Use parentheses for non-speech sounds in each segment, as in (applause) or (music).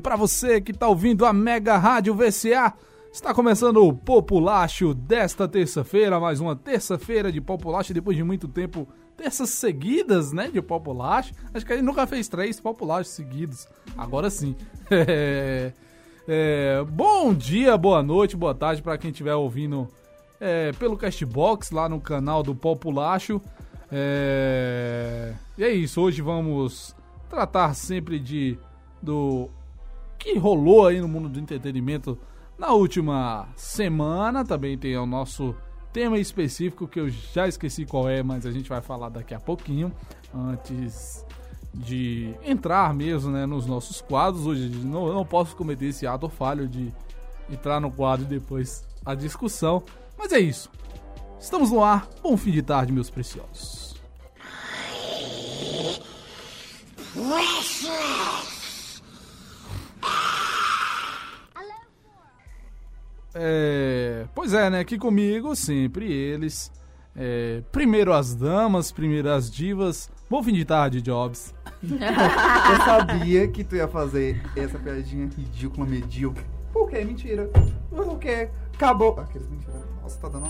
Para você que tá ouvindo a Mega Rádio VCA. Está começando o Populacho desta terça-feira, mais uma terça-feira de Populacho depois de muito tempo, terças seguidas, né, de Populacho. Acho que a gente nunca fez três Populachos seguidos. Agora sim. (laughs) É, é, bom dia, boa noite, boa tarde para quem estiver ouvindo é, pelo Castbox lá no canal do Populacho. É, e é isso, hoje vamos tratar sempre de do que rolou aí no mundo do entretenimento na última semana. Também tem o nosso tema específico que eu já esqueci qual é, mas a gente vai falar daqui a pouquinho. Antes de entrar mesmo né, nos nossos quadros. Hoje não, não posso cometer esse ato falho de entrar no quadro e depois a discussão. Mas é isso. Estamos no ar. Bom fim de tarde, meus preciosos. É, pois é, né? Aqui comigo sempre eles. É, primeiro as damas, primeiro as divas. Bom fim de tarde, Jobs. (laughs) Eu sabia que tu ia fazer essa piadinha ridícula, medíocre. Por quê? Mentira. Por quê? Acabou. Aqueles mentira. Nossa, tá dando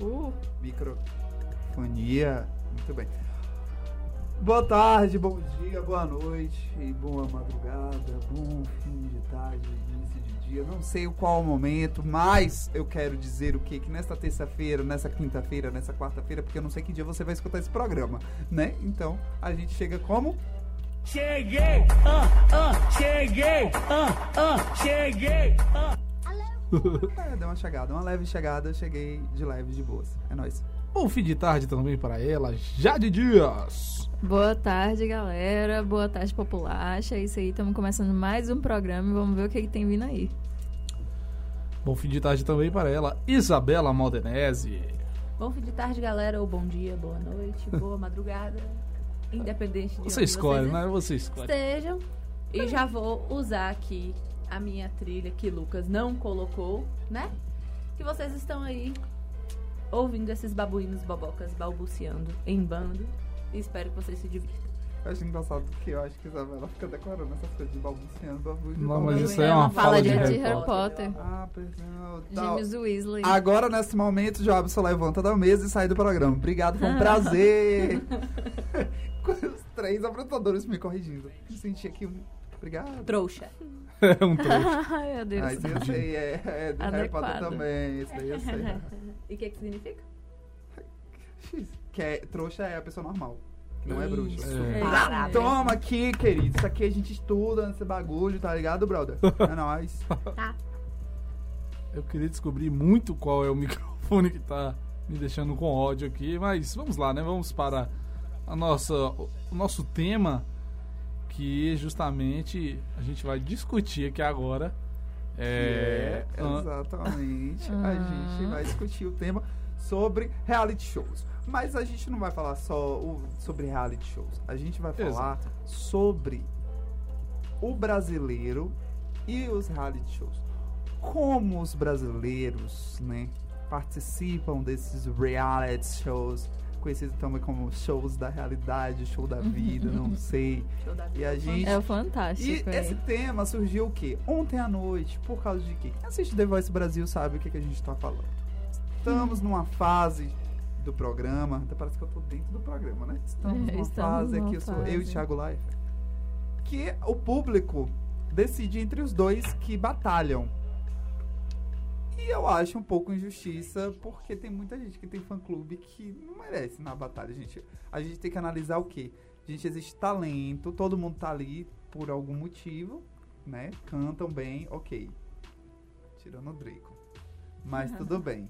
uh, microfonia. Muito bem. Boa tarde, bom dia, boa noite, boa madrugada, bom fim de tarde, início de dia. Não sei qual o momento, mas eu quero dizer o que que nesta terça-feira, nessa quinta-feira, nessa quarta-feira, porque eu não sei que dia você vai escutar esse programa, né? Então a gente chega como Cheguei, ah, ah, cheguei, ah, ah, cheguei, ah. (laughs) é, deu uma chegada, uma leve chegada, cheguei de leve, de boas. É nóis. Bom fim de tarde também para ela, Jade Dias. Boa tarde, galera. Boa tarde, populacha. É isso aí, estamos começando mais um programa e vamos ver o que, que tem vindo aí. Bom fim de tarde também para ela, Isabela Maldenese. Bom fim de tarde, galera, ou bom dia, boa noite, (laughs) boa madrugada, independente de Você onde escolhe, vocês né? Você escolhe. estejam. E já vou usar aqui a minha trilha que Lucas não colocou, né? Que vocês estão aí ouvindo esses babuínos bobocas balbuciando em bando. E espero que vocês se divirtam. Eu acho engraçado que eu acho que Isabela fica decorando essas coisas de balbuciando, balbuciando. Não, mas isso aí é uma fala fala de de Harry Harry Potter. Potter. Ah, perdão. Tal. James Weasley. Agora, nesse momento, Jobson levanta da mesa e sai do programa. Obrigado, foi um (laughs) prazer. Com (laughs) os três apresentadores me corrigindo. Me senti aqui um... Obrigado. Trouxa. (laughs) É um trecho. Ai, meu Deus. Ah, esse eu sei, é, é do Harry Potter Adequado. também. Esse daí eu sei. E o que, que significa? (laughs) Que é, trouxa é a pessoa normal. Que não é bruxa. Isso. É. Ah, toma aqui, querido. Isso aqui a gente estuda nesse bagulho, tá ligado, brother? É (laughs) nóis. Tá. Eu queria descobrir muito qual é o (laughs) microfone que tá me deixando com ódio aqui, mas vamos lá, né? Vamos para a nossa, o nosso tema, que justamente a gente vai discutir aqui agora. É, É, an- exatamente. A Ah. gente vai discutir o tema sobre reality shows. Mas a gente não vai falar só o- sobre reality shows. A gente vai falar sobre o brasileiro e os reality shows. Como os brasileiros, né, participam desses reality shows, conhecidos também como shows da realidade, show da vida, não (laughs) sei. Show da E a gente É o e fantástico. é. esse tema surgiu o quê? Ontem à noite, por causa de quê? Quem assiste The Voice Brasil sabe o que, que a gente tá falando. Estamos numa fase do programa, até parece que eu tô dentro do programa, né? Estamos numa Estamos fase numa aqui, eu, sou eu e. Thiago Leifert, que o público decide entre os dois que batalham. E eu acho um pouco injustiça, porque tem muita gente que tem fã-clube que não merece na batalha, gente. A gente tem que analisar o quê? Gente, existe talento, todo mundo tá ali por algum motivo, né? Cantam bem, ok. Tirando o Draco. Mas tudo (laughs) bem.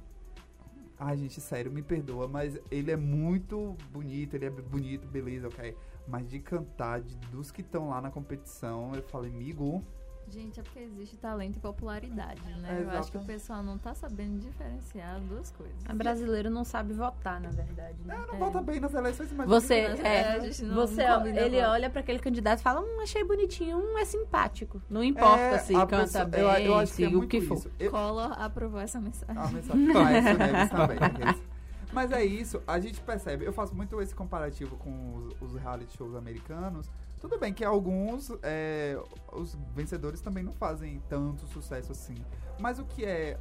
Ai, gente, sério, me perdoa, mas ele é muito bonito, ele é bonito, beleza, ok. Mas de cantar, de, dos que estão lá na competição, eu falei, amigo, Gente, é porque existe talento e popularidade, né? É, Eu acho que o pessoal não tá sabendo diferenciar as duas coisas. A brasileiro não sabe votar, na verdade. Né? ah, não É. vota bem nas eleições, mas... Você, É, é, a gente não- você, não ele voto. olha pra aquele candidato e fala, hum, achei bonitinho, hum, é simpático. Não importa É, se a canta pessoa- bem, eu, eu se que é o muito que for. isso. Eu, Collor aprovou essa mensagem. Ah, mensagem. Essa Neves também. (laughs) Mas é isso, a gente percebe, eu faço muito esse comparativo com os, os reality shows americanos, Tudo bem que alguns, é, os vencedores também não fazem tanto sucesso assim. Mas o que é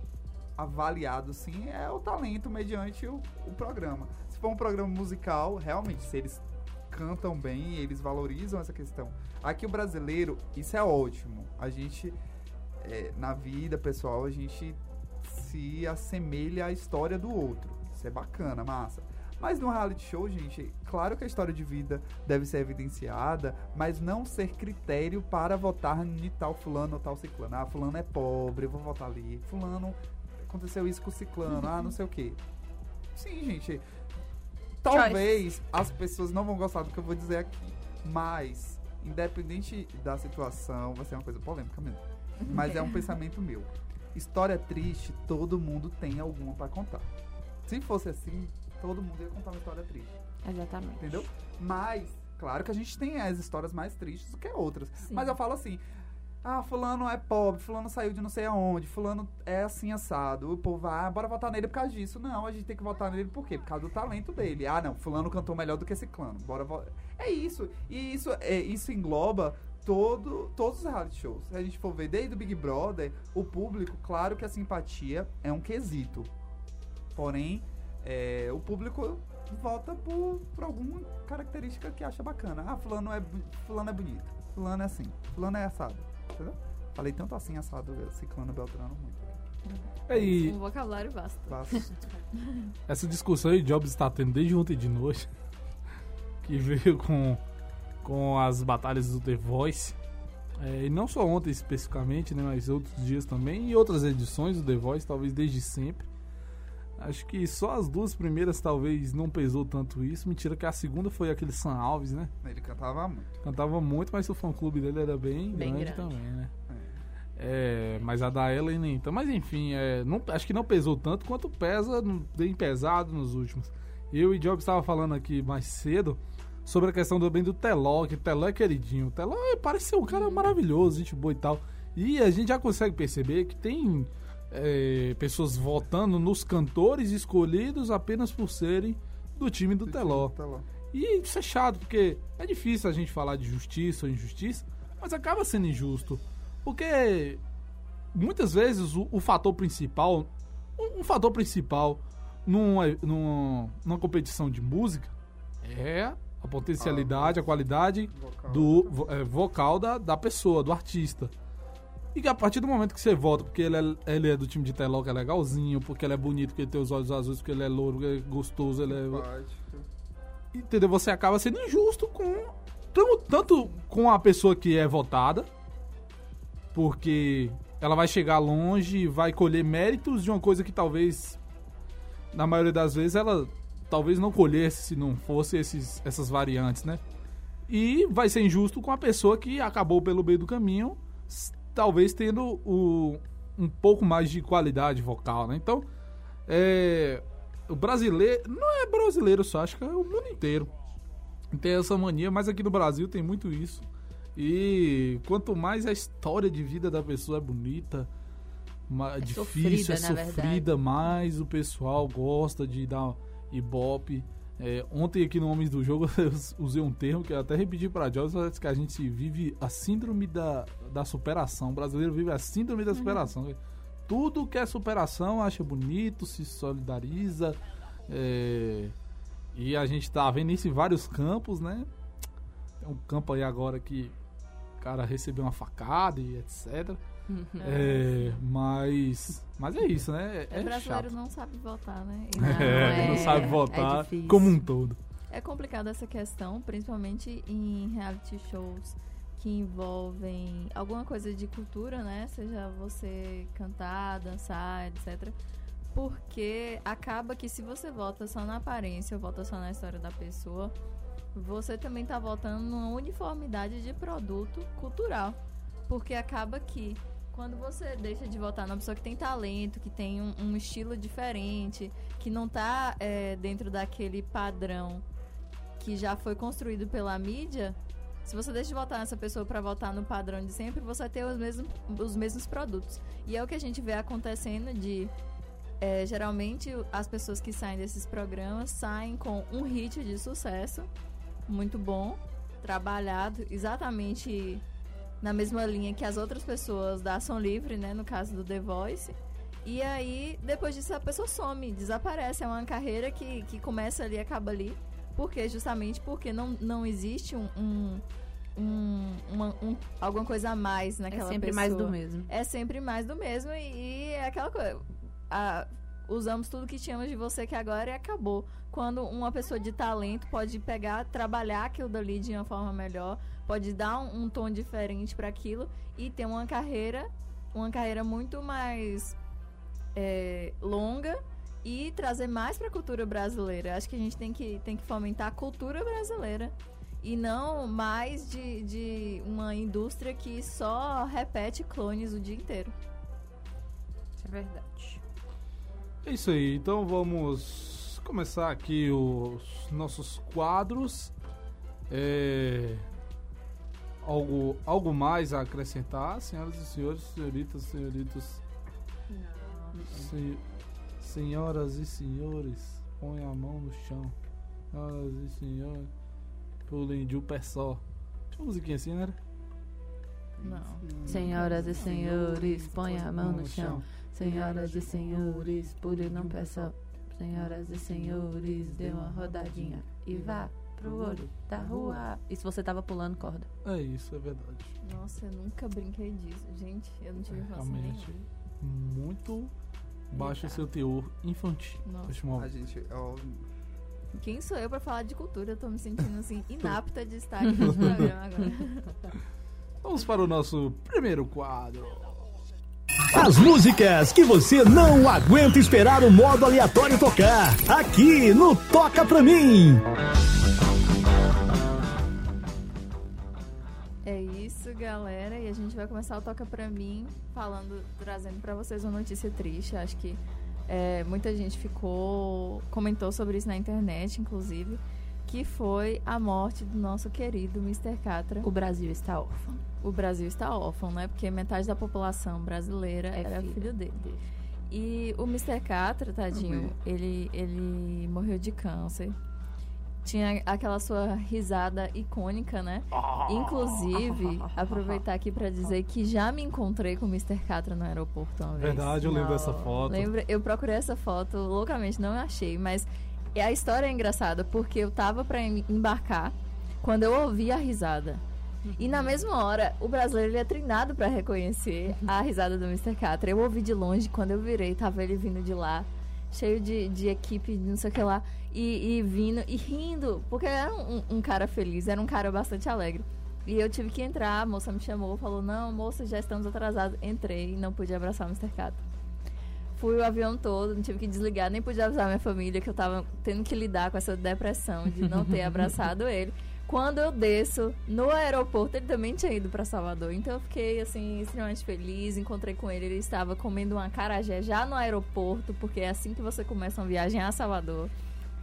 avaliado, sim, é o talento mediante o, o programa. Se for um programa musical, realmente, se eles cantam bem, eles valorizam essa questão. Aqui o brasileiro, isso é ótimo. A gente, é, na vida pessoal, a gente se assemelha à história do outro. Isso é bacana, massa. Mas no reality show, gente, claro que a história de vida deve ser evidenciada, mas não ser critério para votar em tal fulano ou tal ciclano. Ah, fulano é pobre, eu vou votar ali. Fulano, aconteceu isso com o ciclano, ah, não sei o quê. Sim, gente. Talvez as pessoas não vão gostar do que eu vou dizer aqui, mas, independente da situação, vai ser uma coisa polêmica mesmo. Mas é um (laughs) pensamento meu. História triste, todo mundo tem alguma pra contar. Se fosse assim, todo mundo ia contar uma história triste. Exatamente. Entendeu? Mas, claro que a gente tem as histórias mais tristes do que outras. Sim. Mas eu falo assim. Ah, fulano é pobre, fulano saiu de não sei aonde, fulano é assim assado. O povo vai, ah, bora votar nele por causa disso. Não, a gente tem que votar nele por quê? Por causa do talento dele. Ah, não, fulano cantou melhor do que esse clã. Bora vo- É isso. E isso, é, isso engloba todo, todos os reality shows. Se a gente for ver desde o Big Brother, o público, claro que a simpatia é um quesito. Porém, é, o público vota por, por alguma característica que acha bacana. Ah, fulano é, fulano é bonito, fulano é assim, fulano é assado. Entendeu? Falei tanto assim assado, ciclano, beltrano, muito. É, E Um vocabulário vasto. Vasto. (laughs) essa discussão aí Jobs está tendo desde ontem de noite, (laughs) que veio com, com as batalhas do The Voice. É, e não só ontem especificamente, né, mas outros dias também, e outras edições do The Voice, talvez desde sempre. Acho que só as duas primeiras talvez não pesou tanto isso. Mentira que a segunda foi aquele Sam Alves, né? Ele cantava muito. Cantava muito, mas o fã-clube dele era bem, Bem grande, grande. também, né? É, mas a da Ellen nem então. Mas enfim, é, não, acho que não pesou tanto quanto pesa, bem pesado nos últimos. Eu e Job estava falando aqui mais cedo sobre a questão também do Teló, que o Teló é queridinho. O Teló é, parece ser um cara maravilhoso, gente boa e tal. E a gente já consegue perceber que tem é, pessoas votando nos cantores escolhidos apenas por serem do time do Teló. Teló. E isso é chato, porque é difícil a gente falar de justiça ou injustiça, mas acaba sendo injusto. Porque muitas vezes o, o fator principal, um, um fator principal numa, numa, numa competição de música é a potencialidade, a qualidade Vocal. do é, vocal da, da pessoa, do artista. E que a partir do momento que você vota, porque ele é, ele é do time de Teló, que é legalzinho, porque ele é bonito, porque ele tem os olhos azuis, porque ele é louro, ele é gostoso, ele é entendeu? Você acaba sendo injusto com tanto com a pessoa que é votada, porque ela vai chegar longe e vai colher méritos de uma coisa que talvez na maioria das vezes ela talvez não colhesse se não fosse esses, essas variantes, né? E vai ser injusto com a pessoa que acabou pelo meio do caminho, talvez tendo o, um pouco mais de qualidade vocal, né? Então, é, o brasileiro, não é brasileiro só, acho que é o mundo inteiro. Tem essa mania, mas aqui no Brasil tem muito isso. E quanto mais a história de vida da pessoa é bonita, É difícil, é sofrida, na sofrida, mais o pessoal gosta de dar ibope. É, ontem aqui no Homens do Jogo (laughs) eu usei um termo que eu até repeti pra Joyce, que a gente vive a síndrome da, da superação. O brasileiro vive a síndrome da superação. Tudo que é superação acha bonito, se solidariza. é, e a gente tá vendo isso em vários campos, né? Tem um campo aí agora que o cara recebeu uma facada e etc. É, mas, mas é isso, né? É, É, brasileiro chato. não sabe votar, né? (laughs) Não, É, não é- sabe é votar como um todo. É complicado essa questão, principalmente em reality shows que envolvem alguma coisa de cultura, né? Seja você cantar, dançar, etc. Porque acaba que se você vota só na aparência ou vota só na história da pessoa, você também tá votando numa uniformidade de produto cultural. Porque acaba que quando você deixa de votar numa pessoa que tem talento, que tem um, um estilo diferente, que não tá é, dentro daquele padrão que já foi construído pela mídia, se você deixa de votar nessa pessoa para votar no padrão de sempre, você vai ter os mesmos, os mesmos produtos. E é o que a gente vê acontecendo de é, geralmente as pessoas que saem desses programas saem com um hit de sucesso muito bom, trabalhado exatamente na mesma linha que as outras pessoas da ação livre, né? No caso do The Voice. E aí, depois disso, a pessoa some, desaparece. É uma carreira que, que começa ali e acaba ali. Porque justamente porque não, não existe um, um, um, uma- um- alguma coisa a mais É naquela sempre pessoa. mais do mesmo. É sempre mais do mesmo e, e é aquela coisa. a- usamos tudo que tínhamos de você que agora e acabou. Quando uma pessoa de talento pode pegar, trabalhar aquilo dali de uma forma melhor, pode dar um, um tom diferente para aquilo e ter uma carreira, uma carreira muito mais é, longa e trazer mais para a cultura brasileira. Acho que a gente tem que, tem que fomentar a cultura brasileira e não mais de, de uma indústria que só repete clones o dia inteiro. É verdade. É isso aí, então vamos começar aqui os nossos quadros. É, Algo, algo mais a acrescentar, senhoras e senhores, senhoritas, senhoritos, se- senhoras e senhores, põe a mão no chão. Senhoras e senhores, pulem de um pé só. Tinha uma musiquinha assim, né? Não. Senhoras e senhores, põe a mão no chão. Senhoras e senhores, pule não peça. Senhoras e senhores, dê uma rodadinha e vá pro olho da rua. E se você tava pulando corda? É isso, é verdade. Nossa, eu nunca brinquei disso. Gente, eu não tive infância Realmente, nenhuma. muito baixo Eita. seu teor infantil. Nossa. A gente, ó, Quem sou eu pra falar de cultura? Eu tô me sentindo assim, (laughs) inapta de estar aqui nesse programa agora. (laughs) Vamos para o nosso primeiro quadro. As músicas que você não aguenta esperar o modo aleatório tocar. Aqui no Toca Pra Mim. É isso, galera. E a gente vai começar o Toca Pra Mim falando, trazendo pra vocês uma notícia triste. Acho que é, muita gente ficou. comentou sobre isso na internet, inclusive. Que foi a morte do nosso querido Mr. Catra. O Brasil está órfão. O Brasil está órfão, né? Porque metade da população brasileira É era filho. filho dele. E o Mr. Catra, tadinho, ele, ele morreu de câncer. Tinha aquela sua risada icônica, né? Inclusive, (laughs) aproveitar aqui pra dizer que já me encontrei com o Mr. Catra no aeroporto uma vez. Verdade, eu lembro dessa foto. Lembra? Eu procurei essa foto loucamente, não achei, mas a história é engraçada porque eu tava pra em- embarcar quando eu ouvi a risada. E na mesma hora, o brasileiro ele é treinado pra reconhecer a risada do Mr. Catra. Eu ouvi de longe, quando eu virei, tava ele vindo de lá, cheio de, de equipe, não sei o que lá, e, e vindo e rindo, porque era um, um cara feliz, era um cara bastante alegre. E eu tive que entrar, a moça me chamou, falou: Não, moça, já estamos atrasados. Entrei não pude abraçar o Mr. Catra. Fui o avião todo, não tive que desligar, nem pude avisar minha família que eu tava tendo que lidar com essa depressão de não ter (laughs) abraçado ele. Quando eu desço no aeroporto, ele também tinha ido pra Salvador. Então eu fiquei assim extremamente feliz, encontrei com ele, ele estava comendo uma acarajé já no aeroporto, porque é assim que você começa uma viagem a Salvador.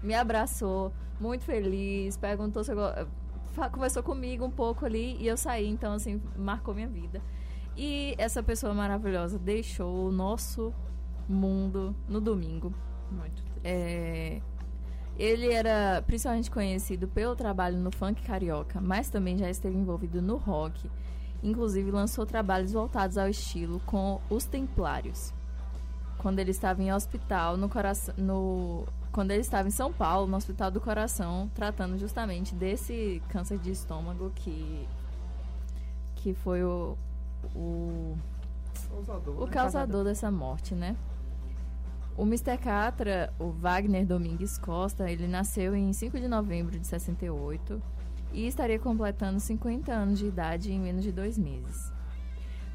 Me abraçou, muito feliz, perguntou se eu conversou comigo um pouco ali e eu saí, então assim, marcou minha vida. E essa pessoa maravilhosa deixou o nosso mundo no domingo. Muito triste. É, ele era principalmente conhecido pelo trabalho no funk carioca, mas também já esteve envolvido no rock. Inclusive lançou trabalhos voltados ao estilo com os Templários. Quando ele estava em hospital no coração, no quando ele estava em São Paulo, no Hospital do Coração, tratando justamente desse câncer de estômago que que foi o, o causador, o né? causador dessa morte, né? O Mr. Catra, o Wagner Domingues Costa, ele nasceu em 5 de novembro de 68 e estaria completando 50 anos de idade em menos de dois meses.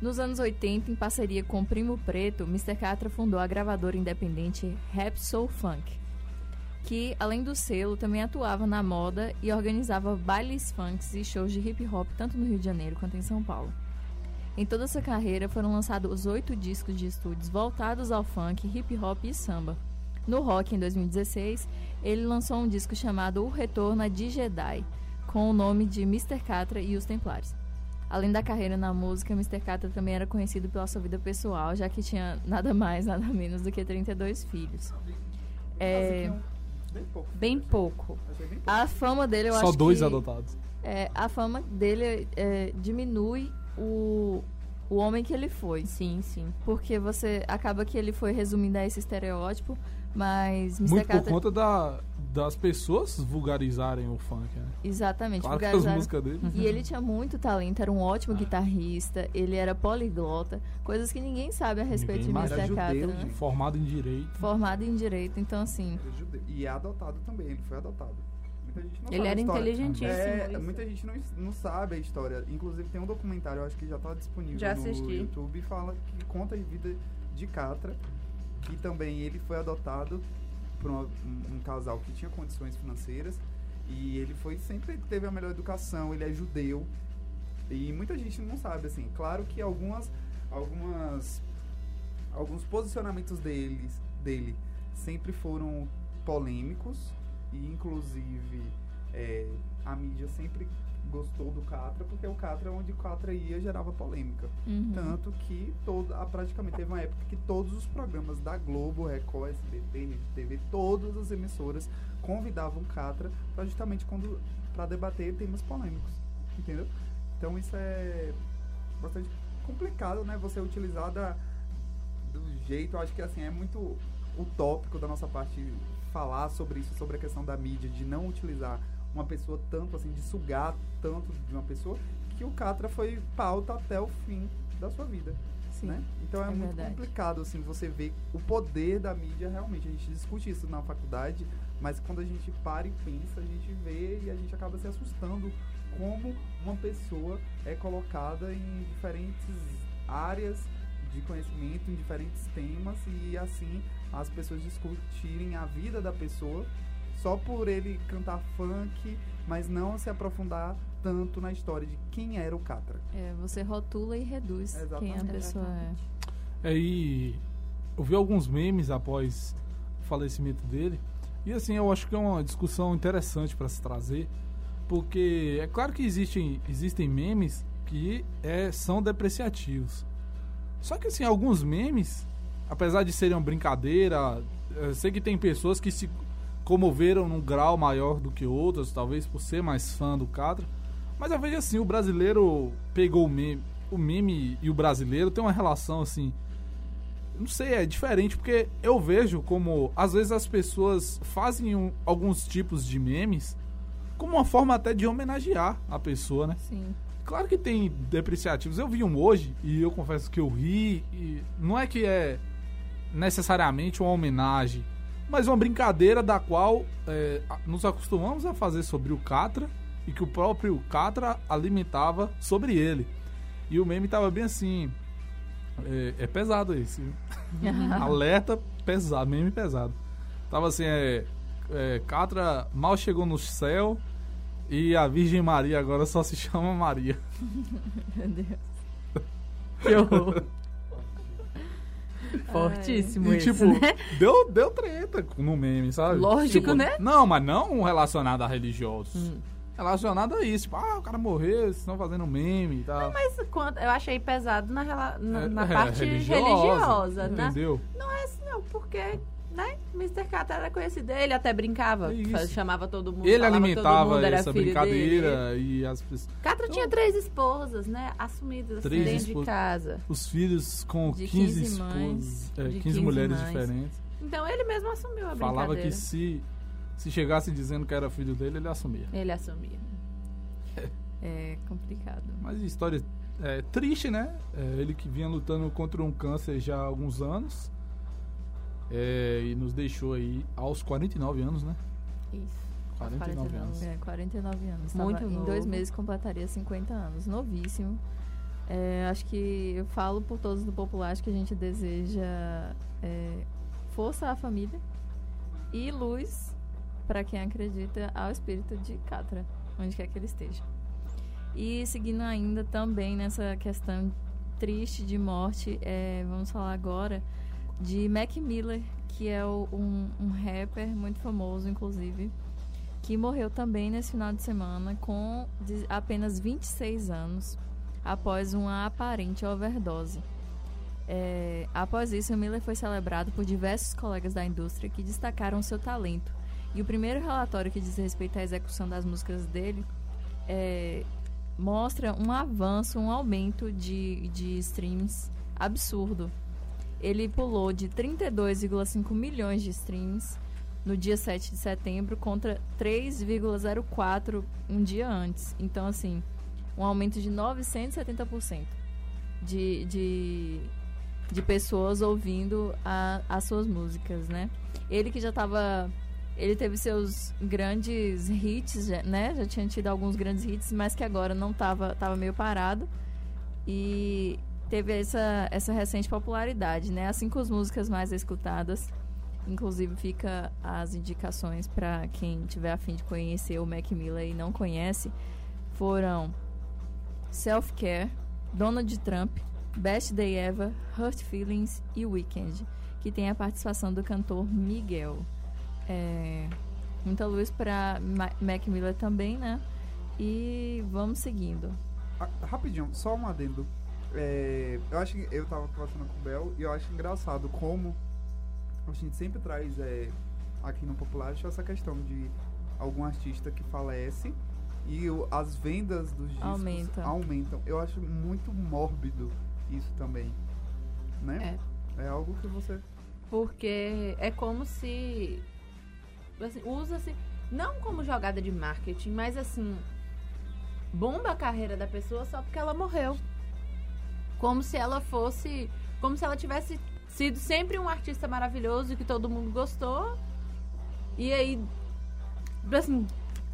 Nos anos 80, em parceria com Primo Preto, Mr. Catra fundou a gravadora independente Rap Soul Funk, que, além do selo, também atuava na moda e organizava bailes funks e shows de hip hop tanto no Rio de Janeiro quanto em São Paulo. Em toda sua carreira foram lançados oito discos de estúdios voltados ao funk, hip hop e samba. No rock, em 2016, ele lançou um disco chamado O Retorno a de Jedi, com o nome de Mr. Catra e os Templários. Além da carreira na música, Mr. Catra também era conhecido pela sua vida pessoal, já que tinha nada mais, nada menos do que 32 filhos. É, Bem pouco. Bem pouco. A fama dele, eu Só acho dois que... adotados. É, a fama dele é, diminui o, o homem que ele foi. Sim, sim. Porque você acaba que ele foi resumindo a esse estereótipo, mas Mr. Muito por Carter... conta da, das pessoas vulgarizarem o funk, né? Exatamente, Claro que as vulgarizaram. músicas dele. E ele tinha muito talento, era um ótimo guitarrista, ele era poliglota, coisas que ninguém sabe a respeito Ninguém de. Mr. Carter, né? Formado em direito. Formado em direito, então assim. E é adotado também, ele foi adotado. Muita gente não Ele sabe era inteligentíssimo. É, isso. muita gente não, não sabe a história. Inclusive tem um documentário, eu acho que já tá disponível Já no assisti. YouTube, fala que conta a vida de Catra, que também ele foi adotado por uma- um, um casal que tinha condições financeiras e ele foi sempre teve a melhor educação, ele é judeu. E muita gente não sabe assim. Claro que algumas algumas alguns posicionamentos deles dele sempre foram polêmicos e inclusive é, a mídia sempre gostou do Catra porque o Catra onde o Catra ia gerava polêmica uhum. tanto que todo, praticamente teve uma época que todos os programas da Globo, Record, SBT, TV, todas as emissoras convidavam Catra para justamente quando para debater temas polêmicos, entendeu? Então isso é bastante complicado, né? Você utilizar da, do jeito, acho que assim é muito utópico da nossa parte falar sobre isso, sobre a questão da mídia, de não utilizar uma pessoa tanto assim, de sugar tanto de uma pessoa, que o Catra foi pauta até o fim da sua vida. sim. Né? Então é, é muito verdade. complicado assim você ver o poder da mídia realmente. A gente discute isso na faculdade, mas quando a gente para e pensa, a gente vê e a gente acaba se assustando como uma pessoa é colocada em diferentes áreas de conhecimento, em diferentes temas e assim as pessoas discutirem a vida da pessoa só por ele cantar funk, mas não se aprofundar tanto na história de quem era o Catra. É, você rotula e reduz quem a Exatamente. pessoa é. É, e eu vi alguns memes após o falecimento dele. E assim, eu acho que é uma discussão interessante para se trazer. Porque é claro que existem, existem memes que é, são depreciativos. Só que assim, alguns memes, apesar de serem uma brincadeira, eu sei que tem pessoas que se comoveram num grau maior do que outras, talvez por ser mais fã do Catra. Mas eu vejo assim, o brasileiro pegou o meme, o meme e o brasileiro tem uma relação assim, não sei, é diferente porque eu vejo como às vezes as pessoas fazem um- alguns tipos de memes como uma forma até de homenagear a pessoa, né? Sim. Claro que tem depreciativos. Eu vi um hoje e eu confesso que eu ri. E não é que é necessariamente uma homenagem, mas uma brincadeira da qual é, nos acostumamos a fazer sobre o Catra e que o próprio Catra alimentava sobre ele. E o meme tava bem assim. É, é pesado esse. (laughs) Alerta pesado, meme pesado. Tava assim, é, é, Catra mal chegou no céu e a Virgem Maria agora só se chama Maria. (laughs) Meu Deus. (laughs) Que horror. Fortíssimo E esse, tipo, né? deu, deu treta no meme, sabe? Lógico, Tipo, né? Não, mas não relacionado a religiosos. Hum. Relacionado a isso. Tipo, ah, o cara morreu, eles estão fazendo meme e tal. Mas quanto, eu achei pesado na, É, na é, parte religiosa, né? Entendeu? Não é assim, não, porque, né? Mr. Catra era conhecido, ele até brincava, É chamava todo mundo. Ele falava alimentava mundo essa brincadeira dele. e as pessoas. Catra tinha três esposas, né? Assumidas assim, Três dentro de casa. Os filhos com De 15, 15 mães. esposas, é, De 15, 15 mulheres mães. diferentes. Então ele mesmo assumiu a Falava brincadeira. que se, se chegasse dizendo que era filho dele, ele assumia. Ele assumia. (laughs) É complicado. Mas história é, triste, né? É, ele que vinha lutando contra um câncer já há alguns anos. É, e nos deixou aí aos 49 anos, né? Isso. 49 49 anos. É, 49 anos. Muito Tava- Em dois meses completaria 50 anos. Novíssimo. É, acho que eu falo por todos do Popular, acho que a gente deseja é, força à família e luz para quem acredita ao espírito de Catra, onde quer que ele esteja. E seguindo ainda também nessa questão triste de morte, é, vamos falar agora de Mac Miller, que é um, um rapper muito famoso, inclusive, que morreu também nesse final de semana com apenas 26 anos, após uma aparente overdose. É, após isso, Miller foi celebrado por diversos colegas da indústria que destacaram seu talento E o primeiro relatório que diz respeito à execução das músicas dele é, mostra um avanço, um aumento de, de streams absurdo. Ele pulou de 32,5 milhões de streams no dia 7 de setembro contra 3,04 um dia antes. Então, assim, um aumento de 970% de, de, de pessoas ouvindo a, as suas músicas, né? Ele que já estava ele teve seus grandes hits, né? Já tinha tido alguns grandes hits, mas que agora não estava tava meio parado. E teve essa, essa recente popularidade, né? As cinco músicas mais escutadas. Inclusive fica as indicações para quem tiver a fim de conhecer o Mac Miller e não conhece. Foram Self Care, Donald Trump, Best Day Ever, Hurt Feelings e Weekend, que tem a participação do cantor Miguel. É, muita luz para Mac Miller também, né? E vamos seguindo. Ah, rapidinho, só um adendo. É, eu acho que eu tava conversando com o Bel e eu acho engraçado como a gente sempre traz é, aqui no Popular essa questão de algum artista que falece e as vendas dos discos Aumenta. aumentam. Eu acho muito mórbido isso também. Né? É. algo que você. Porque é como se. Assim, usa-se. Não como jogada de marketing, mas assim. Bomba a carreira da pessoa só porque ela morreu. Como se ela fosse. Como se ela tivesse sido sempre um artista maravilhoso que todo mundo gostou. E aí. Assim.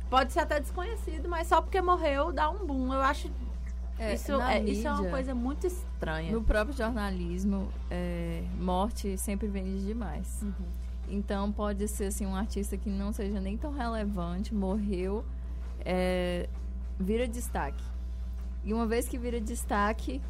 Pode ser até desconhecido, mas só porque morreu dá um boom. Eu acho. É, isso, é, isso é uma mídia, coisa muito estranha. No próprio jornalismo, é, morte sempre vende demais. Uhum. Então pode ser assim um artista que não seja nem tão relevante, morreu, é, vira destaque. E uma vez que vira destaque,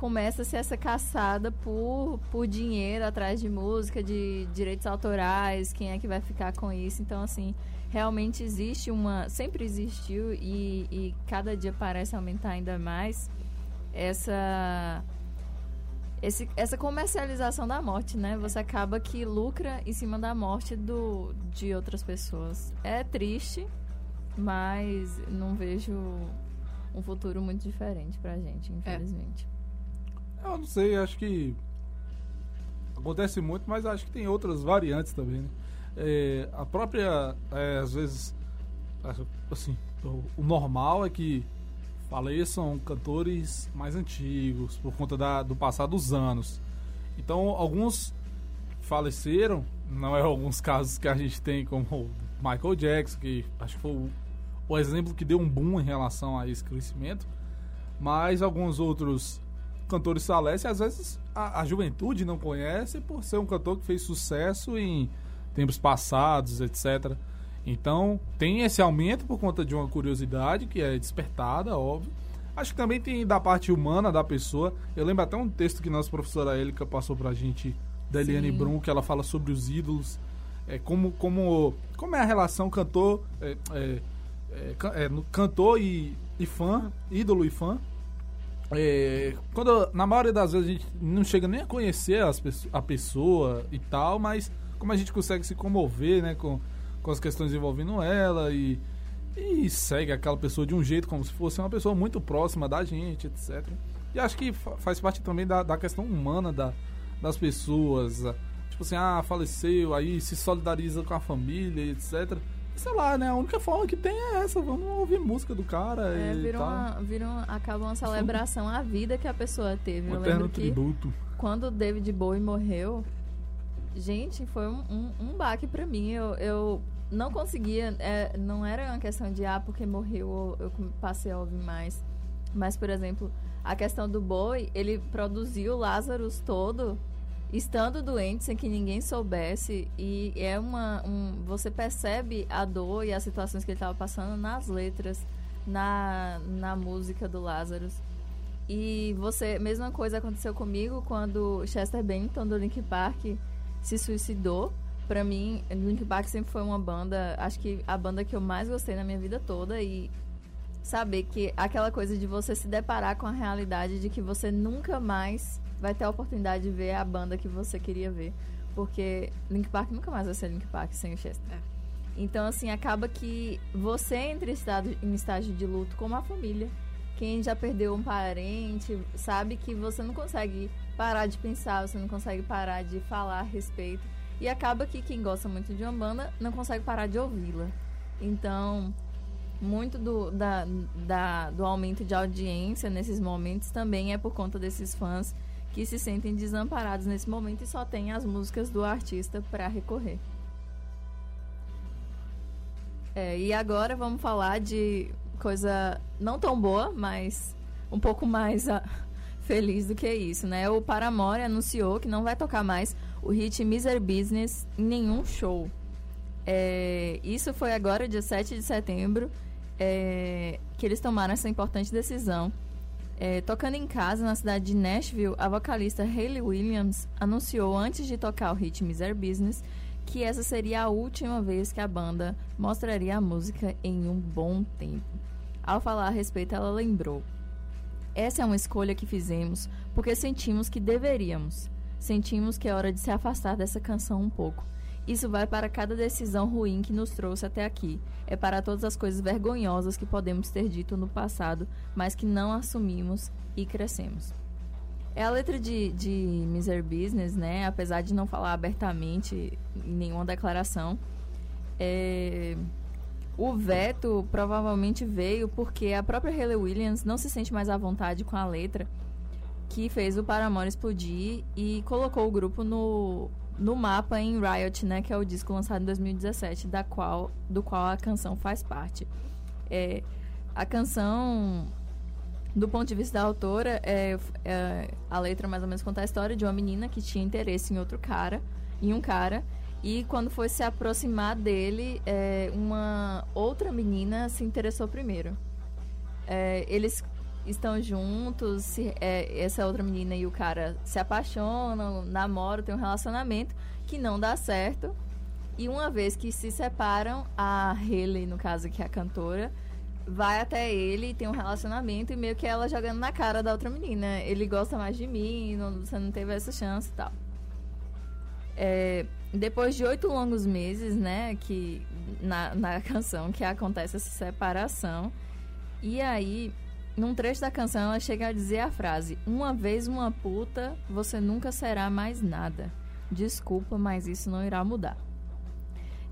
começa-se essa caçada por, por dinheiro atrás de música, de direitos autorais, quem é que vai ficar com isso. Então, assim, realmente existe uma. Sempre existiu e, e cada dia parece aumentar ainda mais essa esse, essa comercialização da morte, né? Você acaba que lucra em cima da morte do, de outras pessoas. É triste, mas não vejo um futuro muito diferente pra gente, infelizmente. Eu não sei, acho que acontece muito, mas acho que tem outras variantes também, né? É, a própria, é, às vezes, assim, o, normal é que faleçam cantores mais antigos, por conta da, do passar dos anos. Então, alguns faleceram, não é alguns casos que a gente tem como Michael Jackson, que acho que foi o, o exemplo que deu um boom em relação a esse crescimento, mas alguns outros cantores falecem, às vezes a, a juventude não conhece por ser um cantor que fez sucesso em tempos passados, etc. Então, tem esse aumento por conta de uma curiosidade que é despertada, óbvio. Acho que também tem da parte humana da pessoa. Eu lembro até um texto que nossa professora Élica passou pra gente, da Eliane. Brum, que ela fala sobre os ídolos. É, como, como, como é a relação cantor, é, é, é, é, no- cantor e, e fã, ídolo e fã. É, quando, na maioria das vezes a gente não chega nem a conhecer as a pessoa e tal, mas como a gente consegue se comover né, com, com as questões envolvendo ela e, e segue aquela pessoa de um jeito como se fosse uma pessoa muito próxima da gente, etc. E acho que fa- faz parte também da, da questão humana da, das pessoas. Tipo assim, ah, faleceu, aí se solidariza com a família, etc. Sei lá, né? A única forma que tem é essa, vamos ouvir música do cara É, e vira tal. uma, vira uma, acaba uma celebração à vida que a pessoa teve. Um Eu lembro que tributo. quando o David Bowie morreu, gente, foi um, um, um baque pra mim. Eu, eu não conseguia, é, não era uma questão de, ah, porque morreu eu, eu passei a ouvir mais. Mas, por exemplo, a questão do Bowie, ele produziu Lazarus todo estando doente sem que ninguém soubesse e é uma um, você percebe a dor e as situações que ele estava passando nas letras na, na música do Lazarus e você mesma coisa aconteceu comigo quando Chester Bennington do Linkin Park se suicidou. Pra mim Linkin Park sempre foi uma banda acho que a banda que eu mais gostei na minha vida toda. E saber que aquela coisa de você se deparar com a realidade de que você nunca mais vai ter a oportunidade de ver a banda que você queria ver. Porque Link Park nunca mais vai ser Link Park sem o Chester. Então, assim, acaba que você entra em estado- em estágio de luto como a família. Quem já perdeu um parente sabe que você não consegue parar de pensar, você não consegue parar de falar a respeito. E acaba que quem gosta muito de uma banda não consegue parar de ouvi-la. Então, muito do, da, da- do aumento de audiência nesses momentos também é por conta desses fãs que se sentem desamparados nesse momento e só tem as músicas do artista para recorrer. É, e agora vamos falar de coisa não tão boa, mas um pouco mais ah, (laughs) feliz do que isso, né? O Paramore anunciou que não vai tocar mais o hit Misery Business em nenhum show. É, isso foi agora, dia 7 de setembro, é, que eles tomaram essa importante decisão. É, tocando em casa, na cidade de Nashville, a vocalista Hayley Williams anunciou antes de tocar o hit Misery Business que essa seria a última vez que a banda mostraria a música em um bom tempo. Ao falar a respeito, ela lembrou: Essa é uma escolha que fizemos porque sentimos que deveríamos. Sentimos que é hora de se afastar dessa canção um pouco. Isso vai para cada decisão ruim que nos trouxe até aqui. É para todas as coisas vergonhosas que podemos ter dito no passado, mas que não assumimos e crescemos. É a letra de, de Miser Business, né? Apesar de não falar abertamente em nenhuma declaração. É... O veto provavelmente veio porque a própria Hayley Williams não se sente mais à vontade com a letra que fez o Paramore explodir e colocou o grupo no, no mapa em Riot, né, que é o disco lançado em 2017, da qual, do qual a canção faz parte. É, a canção, do ponto de vista da autora, é, é, a letra mais ou menos conta a história de uma menina que tinha interesse em outro cara, em um cara, e quando foi se aproximar dele, é, uma outra menina se interessou primeiro. É, eles estão juntos, se- é, essa outra menina e o cara se apaixonam, namoram, tem um relacionamento que não dá certo. E uma vez que se separam, a Hayley, no caso que é a cantora, vai até ele e tem um relacionamento e meio que ela jogando na cara da outra menina. Ele gosta mais de mim, não- você não teve essa chance e tal. É, depois de oito longos meses, né, que na, na canção que acontece essa separação, e aí, num trecho da canção, ela chega a dizer a frase: Uma vez uma puta, você nunca será mais nada. Desculpa, mas isso não irá mudar.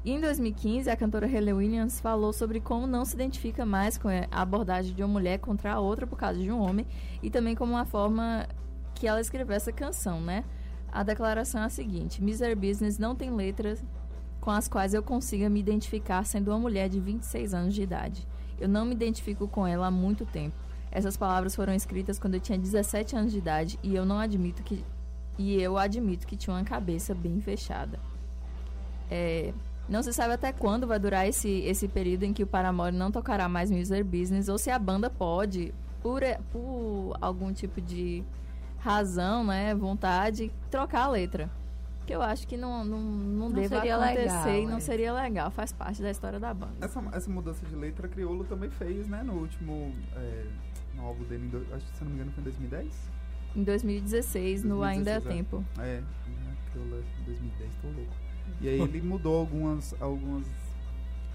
Em 2015, a cantora Hayley Williams falou sobre como não se identifica mais com a abordagem de uma mulher contra a outra por causa de um homem e também como uma forma que ela escreveu essa canção, né? A declaração é a seguinte: Misery Business não tem letras com as quais eu consiga me identificar sendo uma mulher de 26 anos de idade. Eu não me identifico com ela há muito tempo. Essas palavras foram escritas quando eu tinha 17 anos de idade e eu não admito que e eu admito que tinha uma cabeça bem fechada. É, não se sabe até quando vai durar esse, esse período em que o Paramore não tocará mais Misery Business ou se a banda pode, por, por algum tipo de razão, né, vontade, trocar a letra. Que eu acho que não, não, não, Não seria acontecer legal, e não é. seria legal, faz parte da história da banda. Essa, essa mudança de letra, Criolo também fez, né? No último é, no álbum dele, em do- acho que se não me engano foi em 2010. Em 2016, no 2016, Ainda é. Tempo. É, né, Criolo é 2010, tô louco. E aí ele mudou algumas, algumas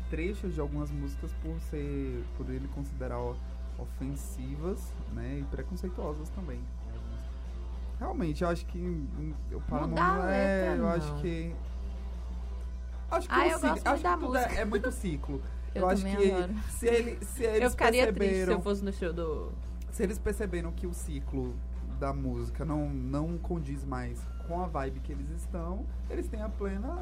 trechos de algumas músicas por ser, por ele considerar o- ofensivas, né? E preconceituosas também. Realmente, eu acho que hum, o Paramount Mudar a é, letra, eu acho não. que acho que Ah, o eu ciclo- gosto acho muito da que tudo é- música. é muito ciclo. Eu Eu, acho que adoro. se, ele, se (laughs) eles eu ficaria triste se perceberam eu fosse no show do. se eles perceberam que o ciclo da música não, não condiz mais com a vibe que eles estão, eles têm a plena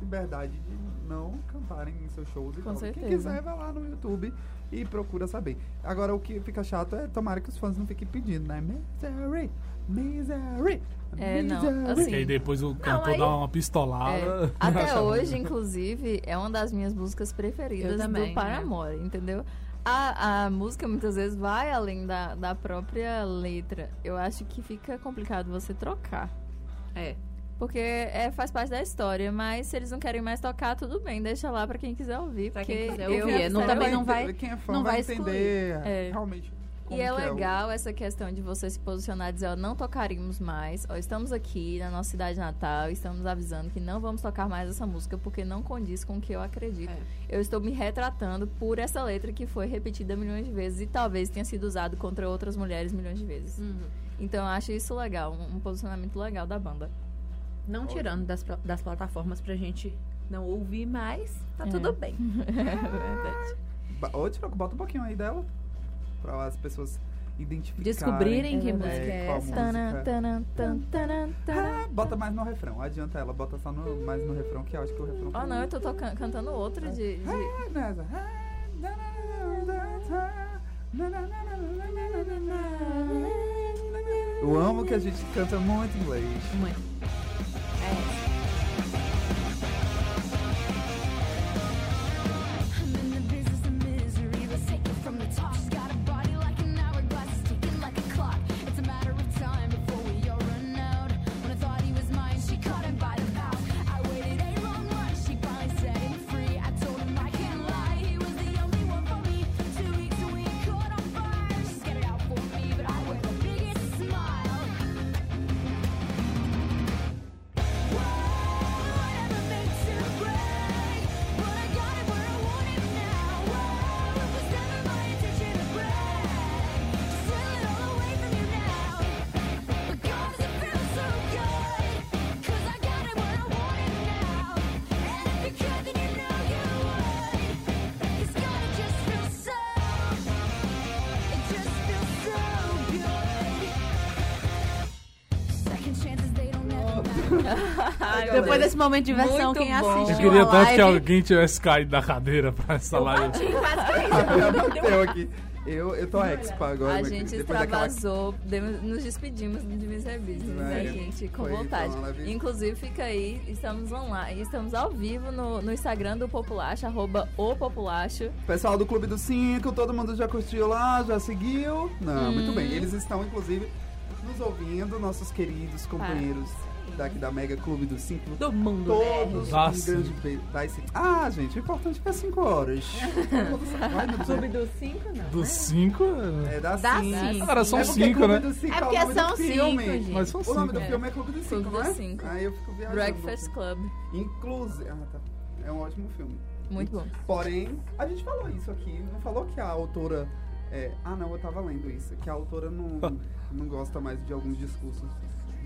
liberdade de não cantarem em seus shows e Com tal. Quem certeza. quiser vai lá no YouTube e procura saber. Agora o que fica chato é tomara que os fãs não fiquem pedindo, né? Misery, misery, É, não, assim, Que aí depois o cantor aí- dá uma pistolada. É, até (laughs) hoje, inclusive, é uma das minhas músicas preferidas Eu também, do Paramore, entendeu? A, a música muitas vezes vai além da, da própria letra. Eu acho que fica complicado você trocar. É. Porque é, faz parte da história, mas se eles não querem mais tocar, tudo bem, deixa lá pra quem quiser ouvir. Pra porque quem quiser eu, ouvir, é, não- também Vai não vai- entender- Quem é fã não vai vai entender. É. Realmente. Como e é o- legal essa questão de você se posicionar e dizer, ó, não tocaríamos mais. Ó, estamos aqui na nossa cidade natal, estamos avisando que não vamos tocar mais essa música porque não condiz com o que eu acredito. É. Eu estou me retratando por essa letra que foi repetida milhões de vezes e talvez tenha sido usado contra outras mulheres milhões de vezes. Uhum. Então eu acho isso legal, um, um posicionamento legal da banda. Não tirando das, das plataformas pra gente não ouvir mais, tá É. tudo bem. (laughs) É verdade. Ô, Tiroco, bota um pouquinho aí dela. Pra as pessoas identificarem. Descobrirem É que verdade. música é qual essa. música. Tanan, tanan, tan, tanan, tanan. Ah, bota mais no refrão. Adianta ela, bota só no, mais no refrão, que eu acho que o refrão. Oh não, eu tô tocan- cantando outra de- de, Ah, nessa. Eu amo que a gente canta muito inglês. Muito. Momento de diversão, Muito quem bom. assiste Eu queria tanto que alguém tivesse caído da cadeira pra essa live. Bateu (laughs) aqui. Eu, eu tô expa agora. A gente daquela- extravasou, demos- nos despedimos de Miser Business, né, É, gente? Com foi vontade. live- Inclusive, fica aí, estamos online, estamos ao vivo no, no Instagram do Populacho, arroba o Populacho. Pessoal do Clube dos Cinco, todo mundo já curtiu lá, já seguiu? Não, muito Hum. bem. Eles estão, inclusive, nos ouvindo, nossos queridos companheiros daqui da Mega Clube dos Cinco. Do mundo Todos Ah, um sim. grande beijo. Vai sim. Ah, gente, o importante é que é 5 horas. Todo mundo sabe. Ai, meu Deus. Clube dos cinco, não. Dos né? cinco. É da Dá cinco. cinco. Agora são É porque cinco, Clube né? dos Cinco É porque nome do são filme. cinco, gente. Mas são O nome cinco. do É. filme é Clube dos Cinco, Clube não é? Aí eu fico viajando. Breakfast Club. Inclusive. Ah, tá. É um ótimo filme. Muito bom. Porém, a gente falou isso aqui, não falou que a autora. é, ah, não, eu tava lendo isso, que a autora não, (laughs) não gosta mais de alguns discursos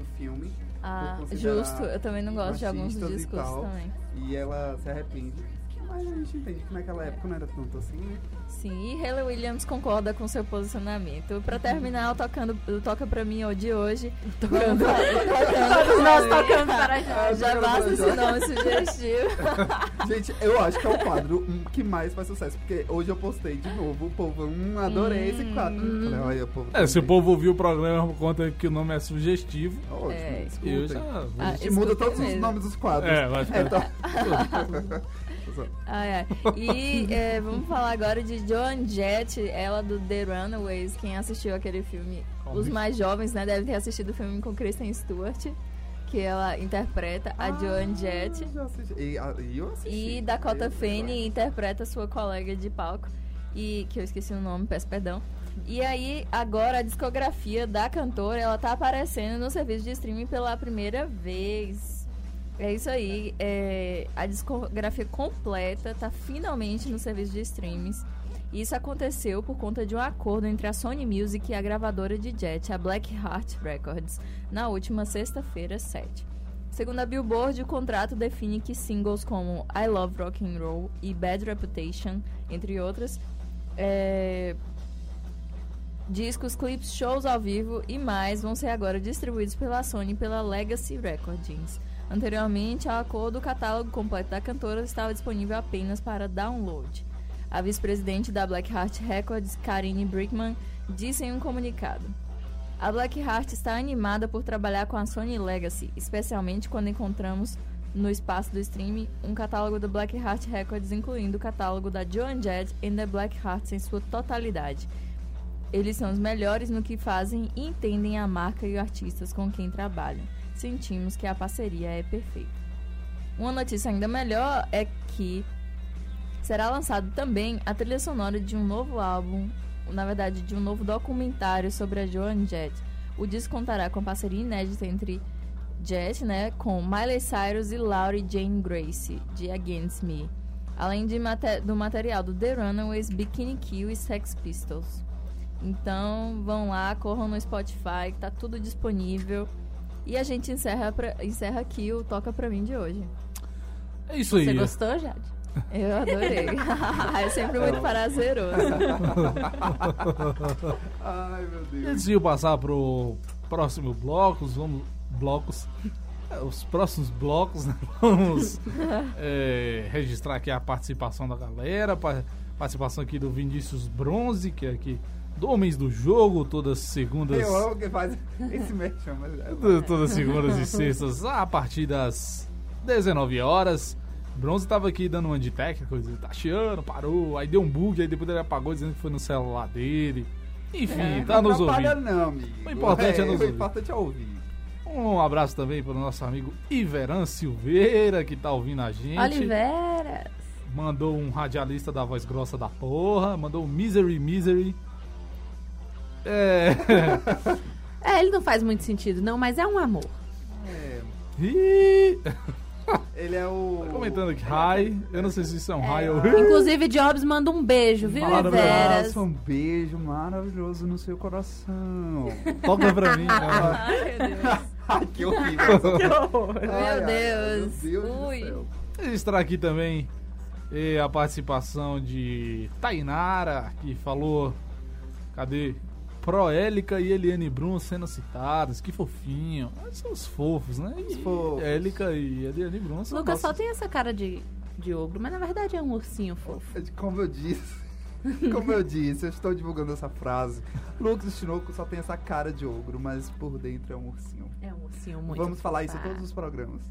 do filme. Ah, justo, eu também não gosto de alguns machistas e tal. também. E ela se arrepende. Mas a gente entende que naquela época não era tanto assim, né? Sim, e Hayley Williams concorda com seu posicionamento. Pra terminar, o tocando, o Toca Pra Mim ó, de hoje. Tocando. Todos nós tocando para já. Ah, Já tocando basta esse já. nome sugestivo. (laughs) Gente, eu acho que é o quadro hum, que mais faz sucesso, porque hoje eu postei de novo, o povo, hum, adorei esse quadro. Falei, olha, o povo. É, se o povo ouvir o programa por conta que o nome é sugestivo, Ótimo, É, eu já. Ah, A gente muda todos os nomes dos quadros. É, vai ficar. (laughs) Então, Ai, ai. E é, (laughs) vamos falar agora de Joan Jett, ela do The Runaways. Quem assistiu aquele filme, os mais jovens, né, devem ter assistido o filme com Kristen Stewart, que ela interpreta a Joan Jett. Ah. E, a- eu assisti. E Dakota Eu- Fanning interpreta sua colega de palco, e que eu esqueci o nome, peço perdão. E aí, agora a discografia da cantora, ela tá aparecendo no serviço de streaming pela primeira vez. É isso aí, é, a discografia completa tá finalmente no serviço de streams. Isso aconteceu por conta de um acordo entre a Sony Music e a gravadora de Jet, a Black Heart Records, na última sexta-feira, 7. Segundo a Billboard, o contrato define que singles como I Love Rock and Roll e Bad Reputation, entre outras, é, discos, clips, shows ao vivo e mais vão ser agora distribuídos pela Sony pela Legacy Recordings. Anteriormente, ao acordo, o catálogo completo da cantora estava disponível apenas para download. A vice-presidente da Black Heart Records, Karine Brickman, disse em um comunicado: a Blackheart está animada por trabalhar com a Sony Legacy, especialmente quando encontramos no espaço do streaming um catálogo da Blackheart Records, incluindo o catálogo da Joan Jett e da Blackheart em sua totalidade. Eles são os melhores no que fazem e entendem a marca e os artistas com quem trabalham. Sentimos que a parceria é perfeita. Uma notícia ainda melhor é que será lançado também a trilha sonora de um novo álbum, na verdade, de um novo documentário sobre a Joan Jett. O disco contará com parceria inédita entre Jett, né, com Miley Cyrus e Laurie Jane Grace, de Against Me. Além de mate- do material do The Runaways, Bikini Kill e Sex Pistols. Então, vão lá, corram no Spotify, tá tudo disponível. E a gente encerra, pra- encerra aqui o Toca Pra Mim de hoje. É isso aí. Você gostou, Jade? Eu adorei. (laughs) (laughs) é sempre muito prazeroso. (laughs) Ai, meu Deus. Antes de eu passar pro próximo bloco, vamos. Blocos. É, Os próximos blocos, né? Vamos é, registrar aqui a participação da galera. pa- Participação aqui do Vinícius Bronze, que é aqui Homens do Jogo, todas segundas. Eu amo que faz esse merchan, mas é- to- Todas segundas e sextas, a partir das 19 horas. Bronze tava aqui dando uma de técnico, dizendo, tá chiando, parou, aí deu um bug, aí depois ele apagou dizendo que foi no celular dele. Enfim, É, tá nos ouvindo. não, amigo. O importante é nos O ouvir. importante é ouvir. Um abraço também para o nosso amigo Iveran Silveira, que tá ouvindo a gente. Oliveira. Mandou um radialista da voz grossa da porra. Mandou um Misery Misery. É. É, ele não faz muito sentido, não, mas é um amor. É, Ih, ele é o... tá comentando aqui, hi. Eu não sei se isso é um hi ou Inclusive, Jobs manda um beijo, viu? Nossa, um beijo maravilhoso no seu coração. Toca pra mim. cara. (laughs) Ai, meu Deus. (laughs) Ai, que horrível. (laughs) Meu Ai, ai, Deus. Meu Deus Ui. do céu. Registrar aqui também eh, a participação de Tainara, que falou. Cadê? Proélica e Eliane Brum sendo citadas, que fofinho. Eles são os fofos, né? E fofos. Élica e Eliane Brum são Lucas só tem essa cara de, de ogro, mas na verdade é um ursinho fofo. (laughs) Como eu disse, como eu disse, eu estou divulgando essa frase. Lucas Tinoco só tem essa cara de ogro, mas por dentro é um ursinho. É um ursinho muito Vamos falar isso em todos os programas.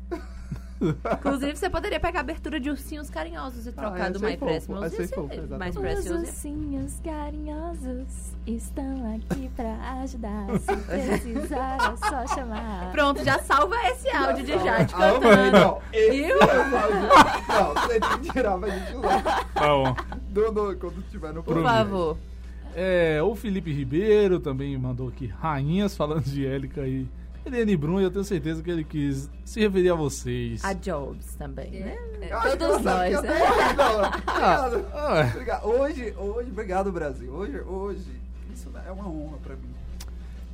Inclusive, você poderia pegar a abertura de ursinhos carinhosos e trocar Ah, do My Precious. Mais exatamente. Os Precious. ursinhos carinhosos estão aqui pra ajudar. Se (laughs) precisar, é só chamar. Pronto, já salva esse áudio de Jade Ah, cantando. não, esse Viu? é o áudio. Não, você tem que tirar pra gente usar. Tá bom. Do, do, quando estiver no Por Pro- favor. É, o Felipe Ribeiro também mandou aqui rainhas falando de Élica e Eliane Brum, e eu tenho certeza que ele quis se referir a vocês. A Jobs também, né? É, Eu acho Todos nós. até não, Obrigado. Ah, Obrigado. Hoje, hoje, obrigado, Brasil. Hoje, hoje, isso é uma honra pra mim.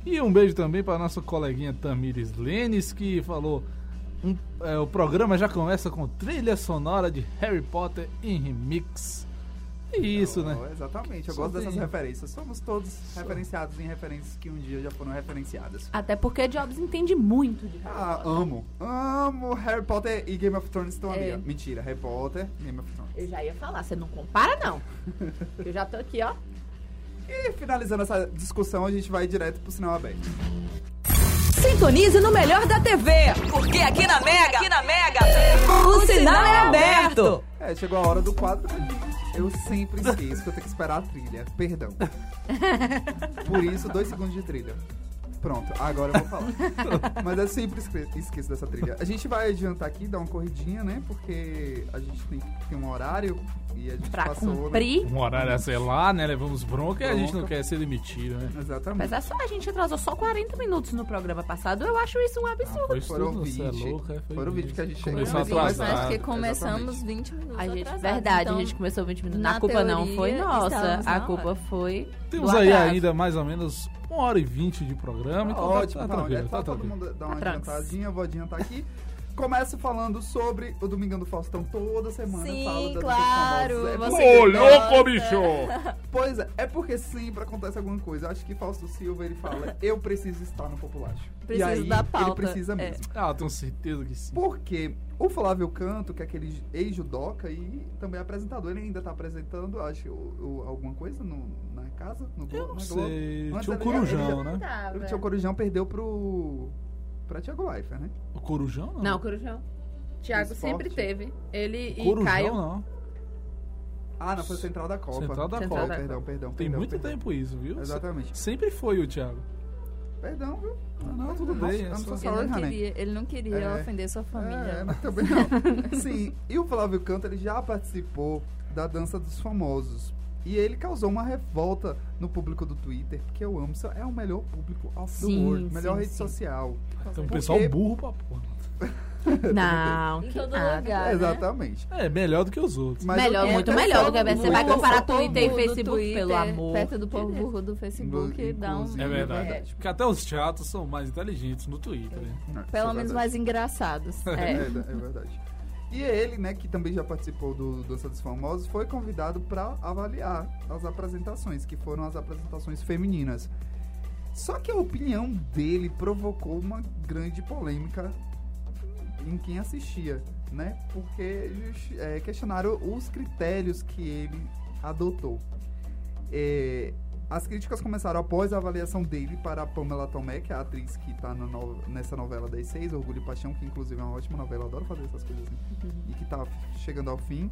E um beijo também para nossa coleguinha Tamires Lênis, que falou: um- é, o programa já começa com trilha sonora de Harry Potter em remix. É isso, né? Oh, exatamente, eu Só gosto tem- dessas referências. Somos todos referenciados em referências que um dia já foram referenciadas. Até porque Jobs entende muito de Harry Ah, Potter. amo. Amo Harry Potter e Game of Thrones estão ali. É. ó. Mentira, Harry Potter, Game of Thrones. Eu já ia falar, você não compara, não. (laughs) Eu já tô aqui, ó. E finalizando essa discussão, a gente vai direto pro sinal aberto. Sintonize no melhor da TV, porque aqui na Mega, aqui na Mega, o sinal é aberto. É, chegou a hora do quadro. Eu sempre esqueço que eu tenho que esperar a trilha. Perdão. (laughs) Por isso, dois segundos de trilha. Pronto, agora eu vou falar. (laughs) Mas eu sempre esque- esqueço dessa trilha. A gente vai adiantar aqui, dar uma corridinha, né? Porque a gente tem que ter um horário e a gente Pra passou. né? cumprir. Um horário a sei lá, né? Levamos bronca e a gente não quer ser demitido, né? Exatamente. Mas é só, a gente atrasou só 40 minutos no programa passado. Eu acho isso um absurdo. Foi Foram tudo, você é 20. louco, é, foi Foram 20 que a gente Começou chegou. Mas atrasado. acho que Exatamente. começamos 20 minutos A gente, atrasados, verdade, então, a gente começou 20 minutos. na a culpa não teoria, foi nossa. A culpa hora. foi. Temos do aí atraso. ainda mais ou menos uma hora e vinte de programa, então tá- Ótimo, tá, não, tranquilo, é tá só todo tranquilo. mundo dar uma adiantadinha, eu vou adiantar aqui. Começo falando sobre o Domingão do Faustão toda semana. Sim, falo das claro. É você- Ô, louco, bicho! (laughs) Pois é, é porque sempre acontece alguma coisa. Eu acho que Fausto Silva ele fala, (laughs) eu preciso estar no Populacho. e Preciso aí, da pauta, ele precisa é. mesmo. Ah, eu tenho certeza que sim. Porque o Flávio Canto, que é aquele ex-judoca e também apresentador, ele ainda tá apresentando, acho, o- o- alguma coisa no- na casa, no Globo. Eu não na Globo. sei. Antes Tinha o ele já- Corujão, ele né? Tá, O Tio Corujão perdeu pro. Pra Thiago Leifert, né? O Corujão não? Não, Corujão. Thiago Esporte. sempre teve. Ele e Corujão Caio. não. Ah, não, foi Central da Copa. Central da Central Copa. da Perdão, perdão. Tem perdão, muito perdão. tempo isso, viu? Exatamente. Sempre foi o Thiago. Perdão, viu? Ah, não, tudo bem. I'm é so só- sorry, Ele não honey. queria, ele não queria É. ofender sua É, família. mas também não. (laughs) Sim, e o Flávio Canto, ele já participou da Dança dos Famosos. E ele causou uma revolta no público do Twitter, porque o Amstel é o melhor público off the Sim, world, melhor sim, rede sim. social. Tem um Porque- pessoal burro pra porra. (laughs) Não, Em que todo nada. lugar, né? Exatamente. É, melhor do que os outros. Mas Melhor, eu- muito é melhor do que você vai comparar Twitter e Facebook, Twitter, pelo amor. Perto do povo burro do Facebook, dá um... É verdade. É. Porque até os chatos são mais inteligentes no Twitter. né? Não, isso Pelo é menos mais engraçados. É, É. é verdade. E ele, né, que também já participou do Dança dos Famosos, foi convidado para avaliar as apresentações, que foram as apresentações femininas. Só que a opinião dele provocou uma grande polêmica em quem assistia, né? Porque é, questionaram os critérios que ele adotou. É, as críticas começaram após a avaliação dele para a Pamela Tomé, que é a atriz que está nessa novela das seis, Orgulho e Paixão, que inclusive é uma ótima novela, eu adoro fazer essas coisas assim, e que está chegando ao fim.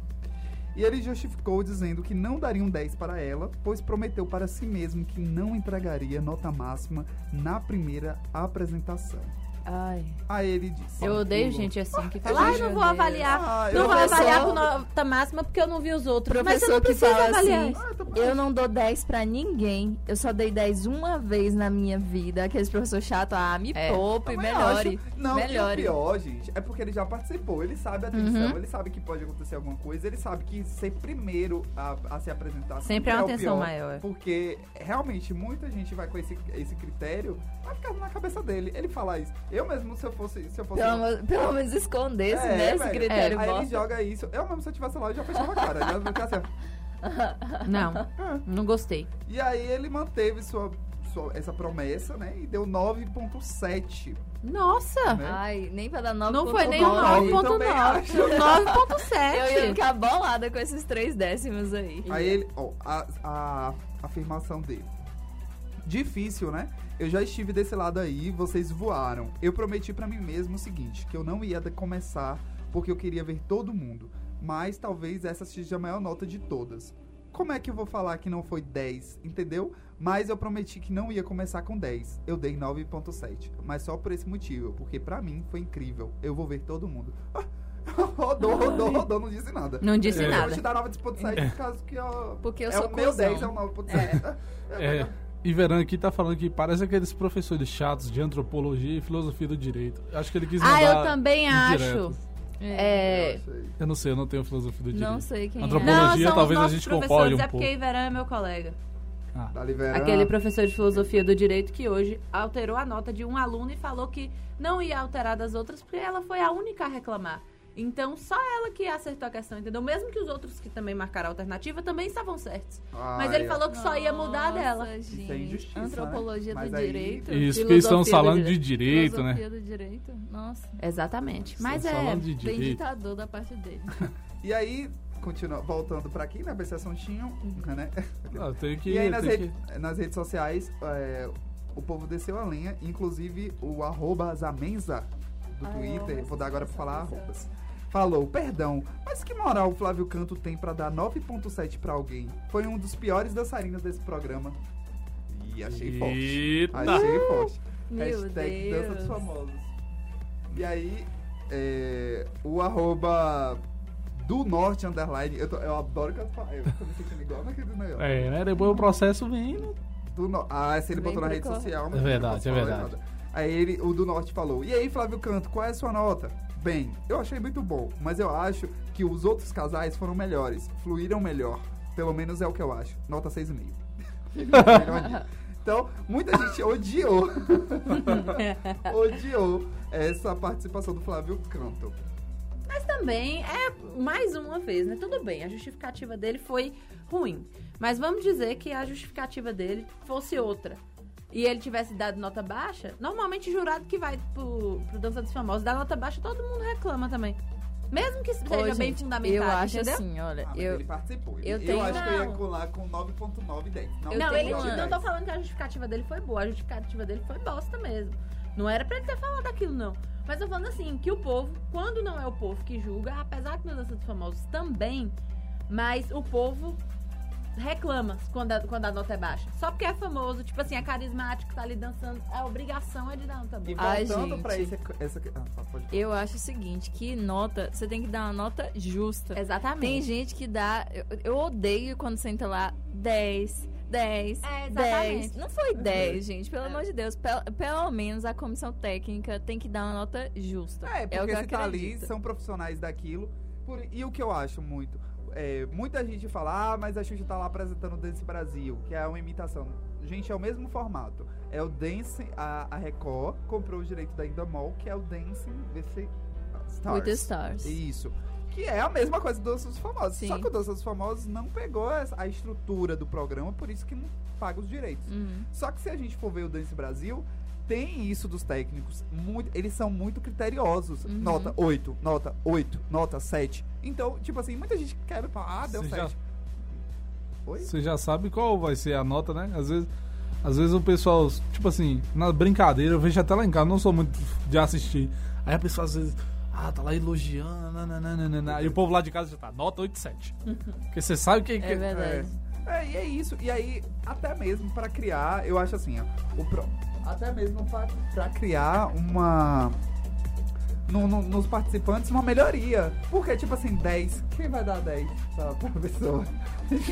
E ele justificou dizendo que não daria um 10 para ela, pois prometeu para si mesmo que não entregaria nota máxima na primeira apresentação. Ai. Aí ele disse. Eu odeio gente assim que Ah, fala, ai, não vou avaliar. Ah, não vou Professor- avaliar com nota máxima porque eu não vi os outros. Mas você não que precisa fala avaliar. assim, Ah, tá. Eu não dou 10 pra ninguém. Eu só dei 10 uma vez na minha vida. Aqueles professor chato, ah, me É. poupe, melhore. acho. Não, melhore. o pior, gente, é porque ele já participou. Ele sabe a tensão, Uhum. ele sabe que pode acontecer alguma coisa, ele sabe que ser primeiro a, a se apresentar Sempre é uma o tensão pior, maior. Porque realmente muita gente vai com esse, esse critério, vai ficar na cabeça dele. Ele fala isso. Eu mesmo, se eu fosse. Se eu fosse Pelo, pelo menos escondesse, É, né? Esse velho. critério Aí ele joga isso. Eu mesmo, se eu tivesse lá, eu já fechava a cara. já ia ficar assim, ó. (laughs) Não, não gostei. E aí ele manteve sua, sua, essa promessa, né? E deu 9.7. Nossa! Né? Ai, nem pra dar 9.9. Não foi nem o nove. 9.9, também acho. foi o 9.7. Eu ia ficar bolada com esses três décimos aí. Aí ele, ó, a, a afirmação dele. Difícil, né? Eu já estive desse lado aí, vocês voaram. Eu prometi pra mim mesmo o seguinte, que eu não ia de- começar porque eu queria ver todo mundo, mas talvez essa seja a maior nota de todas. Como é que eu vou falar que não foi 10, entendeu? Mas eu prometi que não ia começar com 10. Eu dei 9.7, mas só por esse motivo, porque pra mim foi incrível. Eu vou ver todo mundo. (laughs) rodou, rodou, rodou, não disse nada. Não disse Eu nada. vou te dar 9.7 por causa que eu, Porque eu é sou o meu cuzão. 10 é o 9.7. É, e (laughs) Veran aqui tá falando que parece aqueles professores chatos de antropologia e filosofia do direito. Acho que ele quis mandar Ah, eu também acho. É. Eu não sei, eu não tenho filosofia do direito. Não sei quem Antropologia, Não, Antropologia, são talvez os a gente concorde um é porque pouco. Iveran é meu colega. Tá liberando. Aquele professor de filosofia do direito que hoje alterou a nota de um aluno e falou que não ia alterar das outras porque ela foi a única a reclamar. Então, só ela que acertou a questão, entendeu? Mesmo que os outros que também marcaram a alternativa também estavam certos. Mas ele falou que só ia mudar dela. Nossa, Isso é gente. injustiça, Antropologia né? do aí- direito. Isso, porque eles estão falando de direito. né? Filosofia do direito. Nossa, Exatamente. Mas Estão é. de bem ditador da parte dele. (laughs) E aí, continua, voltando pra aqui, né? Pra esse assuntinho, né? Ah, tem que, E aí, nas, rede- nas redes sociais, é, o povo desceu a lenha, inclusive o arroba Zamenza do Twitter, vou dar agora pra falar arrobas. Falou, perdão, mas que moral o Flávio Canto tem pra dar 9.7 pra alguém? Foi um dos piores dançarinos desse programa. E achei forte. Eita! Achei forte. Meu Hashtag Dança dos Deus. Famosos. E aí, é, o arroba do norte underline, eu, tô- eu adoro que eu, falo- eu tô me sentindo igual naquele negócio. É, né? Depois o processo vem. né? Do no... Ah, se ele Bem botou na rede social. É verdade, é verdade. nada. Aí ele, o do norte falou, e aí Flávio Canto, qual é a sua nota? Bem, eu achei muito bom, mas eu acho que os outros casais foram melhores, fluíram melhor. Pelo menos é o que eu acho. Nota 6,5. (laughs) Melhor dia. Então, muita gente odiou. (laughs) odiou essa participação do Flávio Canto. Mas também é mais uma vez, né? Tudo bem, a justificativa dele foi ruim. Mas vamos dizer que a justificativa dele fosse outra. E ele tivesse dado nota baixa, normalmente jurado que vai pro, pro Dança dos Famosos dar nota baixa, todo mundo reclama também. Mesmo que seja Ô, bem gente, fundamentado, Eu acho entendeu? assim, olha, Ah, eu, ele participou. eu eu tenho- acho que eu ia Não. colar com 9.9 10. Eu não, ele uma- não tô falando que a justificativa dele foi boa, a justificativa dele foi bosta mesmo. Não era pra ele ter falado aquilo, não. Mas eu falando assim, que o povo, quando não é o povo que julga, apesar que na Dança dos Famosos também, mas o povo reclama quando a, quando a nota é baixa. Só porque é famoso, tipo assim, é carismático, tá ali dançando. A obrigação é de dar nota E boa. Ai, voltando pra gente. esse, essa... Ah, pode Eu acho o seguinte, que nota, você tem que dar uma nota justa. Exatamente. Tem gente que dá. Eu, eu odeio quando senta lá 10, 10, É, 10. exatamente. Não foi 10, gente. Pelo amor de Deus. Pel- pelo menos a comissão técnica tem que dar uma nota justa. É, o porque que eu se tá ali, são profissionais daquilo. Por- e o que eu acho muito? É, muita gente fala, ah, mas a Xuxa tá lá apresentando o Dance Brasil, que é uma imitação. Gente, é o mesmo formato. É o Dance, a, a Record comprou o direito da Indamol, que é o Dance VC Stars. With the Stars. Isso. Que é a mesma coisa do Dança dos Famosos. Sim. Só que o Dança dos Famosos não pegou a estrutura do programa, por isso que não paga os direitos. Uhum. Só que se a gente for ver o Dance Brasil, tem isso dos técnicos. Muito, eles são muito criteriosos. Uhum. Nota 8, nota 8, nota 7. Então, tipo assim, muita gente quer falar, ah, deu já- 7. Oi? Você já sabe qual vai ser a nota, né? Às vezes, às vezes o pessoal, tipo assim, na brincadeira, eu vejo até lá em casa, não sou muito de assistir. Aí a pessoa às vezes, ah, tá lá elogiando, nananana, e o povo lá de casa já tá, nota 8, 7. Porque você sabe que. que É verdade. É, e é isso. E aí, até mesmo pra criar, eu acho assim, ó, o pro- até mesmo pra criar uma. no- no- nos participantes, uma melhoria. Porque, tipo assim, 10. Quem vai dar 10 pra, pra pessoa? (laughs)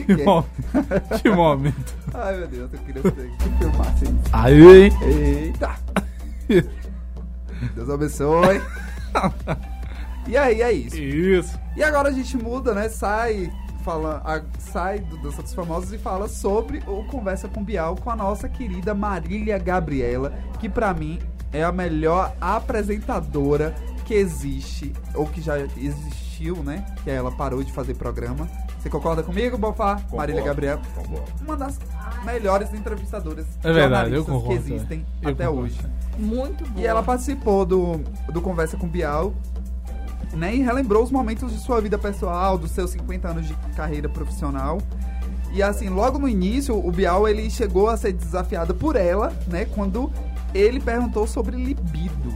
Que, mo- que momento. Ai, meu Deus, eu queria que que filmasse isso. Aí, hein? Eita! Deus abençoe. (laughs) e aí, é isso. Isso. E agora a gente muda, né? Sai, fala, a- sai do Dança dos Famosos e fala sobre o Conversa com Bial com a nossa querida Marília Gabriela, que pra mim é a melhor apresentadora que existe, ou que já existiu, né? Que ela parou de fazer programa. Você concorda comigo, Bofá? Marília Gabriela. Uma das melhores entrevistadoras É verdade, eu jornalistas concordo. que existem Eu até concordo. hoje. Muito bom. E ela participou do, do Conversa com Bial, né? E relembrou os momentos de sua vida pessoal, dos seus 50 anos de carreira profissional. E assim, logo no início, o Bial ele chegou a ser desafiado por ela, né? Quando ele perguntou sobre libido.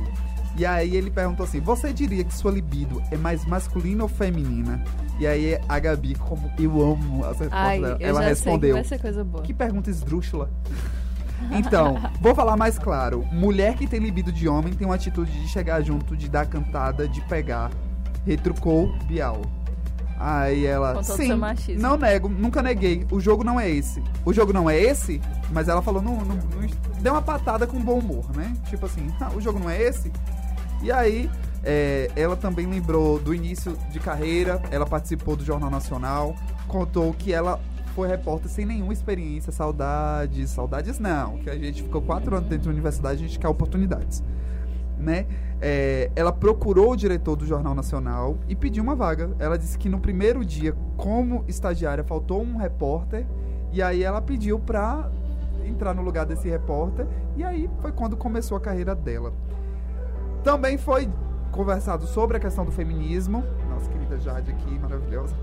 E aí ele perguntou assim: Você diria que sua libido é mais masculina ou feminina? E aí a Gabi, como eu amo as respostas Ai, dela, ela respondeu. sei que coisa boa. Que pergunta esdrúxula. (laughs) Então, vou falar mais claro. Mulher que tem libido de homem tem uma atitude de chegar junto, de dar cantada, de pegar. Retrucou Bial. Aí ela. Com todo Sim, seu machismo." não nego, nunca neguei. O jogo não é esse. O jogo não é esse, mas ela falou, não, não- não- deu uma patada com bom humor, né? Tipo assim, (laughs) "Ah, o jogo não é esse. E aí, é, ela também lembrou do início de carreira, ela participou do Jornal Nacional, contou que ela foi repórter sem nenhuma experiência, saudades, saudades não, que a gente ficou quatro anos dentro da universidade, a gente quer oportunidades, né? É, ela procurou o diretor do Jornal Nacional e pediu uma vaga. Ela disse que no primeiro dia, como estagiária, faltou um repórter e aí ela pediu pra entrar no lugar desse repórter e aí foi quando começou a carreira dela. Também foi conversado sobre a questão do feminismo. Nossa querida Jade aqui, maravilhosa.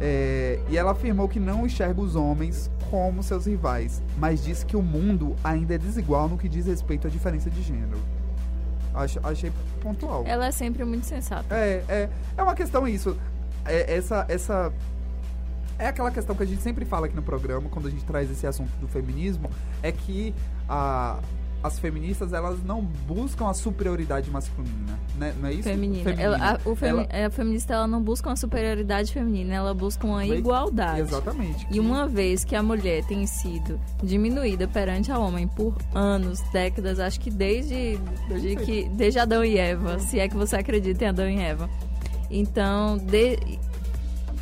É, e ela afirmou que não enxerga os homens como seus rivais, mas disse que o mundo ainda é desigual no que diz respeito à diferença de gênero. Acho, achei pontual. Ela é sempre muito sensata. É, é, é uma questão isso. É, essa, essa. É aquela questão que a gente sempre fala aqui no programa, quando a gente traz esse assunto do feminismo, é que a, as feministas, elas não buscam a superioridade masculina, né? Não é isso? Feminina. Feminina. Ela, a, femi- Ela- a feminista ela não busca uma superioridade feminina, ela busca uma igualdade. Exatamente. E uma vez que a mulher tem sido diminuída perante ao homem por anos, décadas, acho que desde, Desde de que, desde Adão e Eva, se é que você acredita em Adão e Eva. Então, de-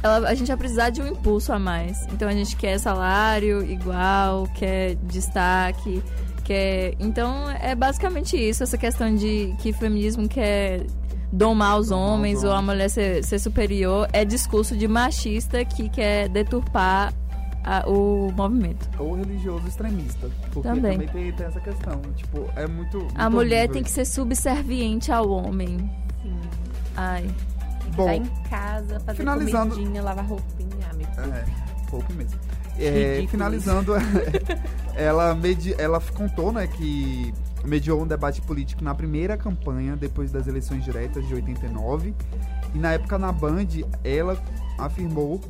ela- a gente vai precisar de um impulso a mais. Então a gente quer salário igual, quer destaque, quer. Então é basicamente isso, essa questão de que o feminismo quer domar os Domar os homens ou a mulher ser, ser superior é discurso de machista que quer deturpar a- o movimento. Ou religioso extremista. Porque Também. também, tem, tem essa questão. Tipo, é muito. A muito mulher horrível tem que ser subserviente ao homem. Sim. Ai. Bom, tá em casa, fazer finalizando- comidinha, lavar roupinha, amigo. É, pouco mesmo. É, (laughs) finalizando, ela, medi ela contou né, que mediou um debate político na primeira campanha, depois das eleições diretas de 89. E na época na Band, ela afirmou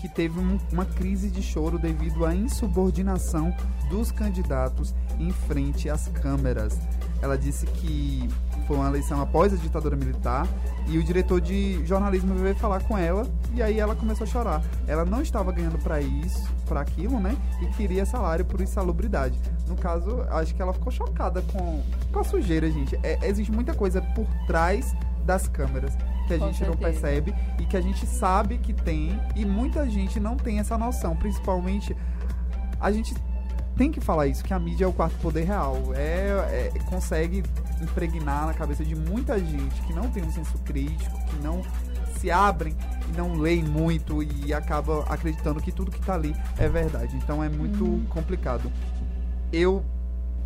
que teve um- uma crise de choro devido à insubordinação dos candidatos em frente às câmeras. Ela disse que foi uma eleição após a ditadura militar e o diretor de jornalismo veio falar com ela e aí ela começou a chorar. Ela não estava ganhando para isso, para aquilo, né? E queria salário por insalubridade. No caso, acho que ela ficou chocada com, com a sujeira, gente. É, existe muita coisa por trás das câmeras que a Com gente não certeza. percebe e que a gente sabe que tem e muita gente não tem essa noção, principalmente a gente tem que falar isso, que a mídia é o quarto poder real. É, é- consegue impregnar na cabeça de muita gente que não tem um senso crítico, que não se abrem não leem muito e acaba acreditando que tudo que tá ali é verdade. Então é muito complicado. Eu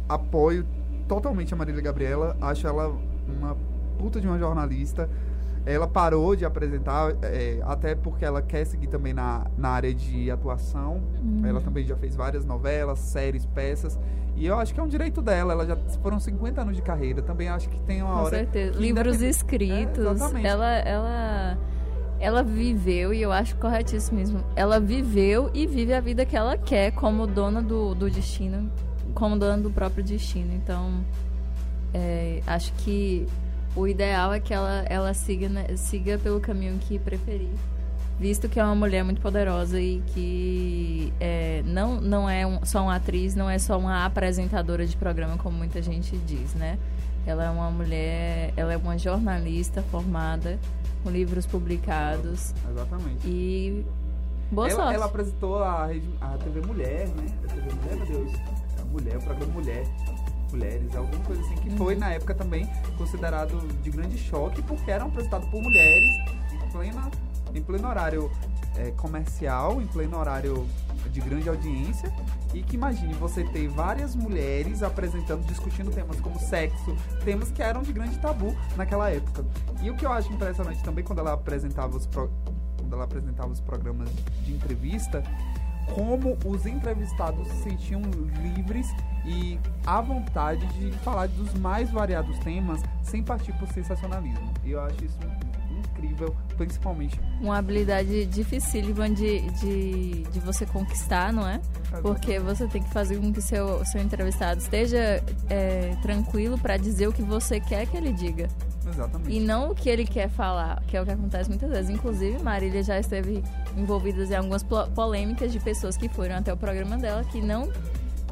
apoio totalmente a Marília Gabriela, acho ela uma puta de uma jornalista. Ela parou de apresentar, é, até porque ela quer seguir também na, na área de atuação. Ela também já fez várias novelas, séries, peças. E eu acho que é um direito dela. Ela já foram 50 anos de carreira. Também acho que tem uma Com hora. certeza. que Livros escritos. É, ela, ela, ela viveu, e eu acho corretíssimo mesmo. Ela viveu e vive a vida que ela quer como dona do, do destino, como dona do próprio destino. Então, é, acho que o ideal é que ela, ela siga, né, siga pelo caminho que preferir. Visto que é uma mulher muito poderosa e que é, não, não é um- só uma atriz, não é só uma apresentadora de programa, como muita gente diz, né? Ela é uma mulher, ela é uma jornalista formada, com livros publicados Exatamente. e boa ela, sorte. ela apresentou a, a TV Mulher, né? A TV Mulher, meu Deus. A Mulher, o programa Mulher. Mulheres, alguma coisa assim, que Uhum. foi na época também considerado de grande choque, porque era apresentado por mulheres em, plena, em pleno horário é, comercial, em pleno horário de grande audiência. E que imagine você ter várias mulheres apresentando, discutindo temas como sexo, temas que eram de grande tabu naquela época. E o que eu acho impressionante também quando ela apresentava os, pro- quando ela apresentava os programas de entrevista, como os entrevistados se sentiam livres e à vontade de falar dos mais variados temas sem partir por sensacionalismo. E eu acho isso incrível, principalmente. Uma habilidade dificílima de, de, de você conquistar, não é? Porque você tem que fazer com que seu, seu entrevistado esteja é, tranquilo para dizer o que você quer que ele diga. Exatamente. E não o que ele quer falar, que é o que acontece muitas vezes. Inclusive, Marília já esteve envolvida em algumas polêmicas de pessoas que foram até o programa dela que não,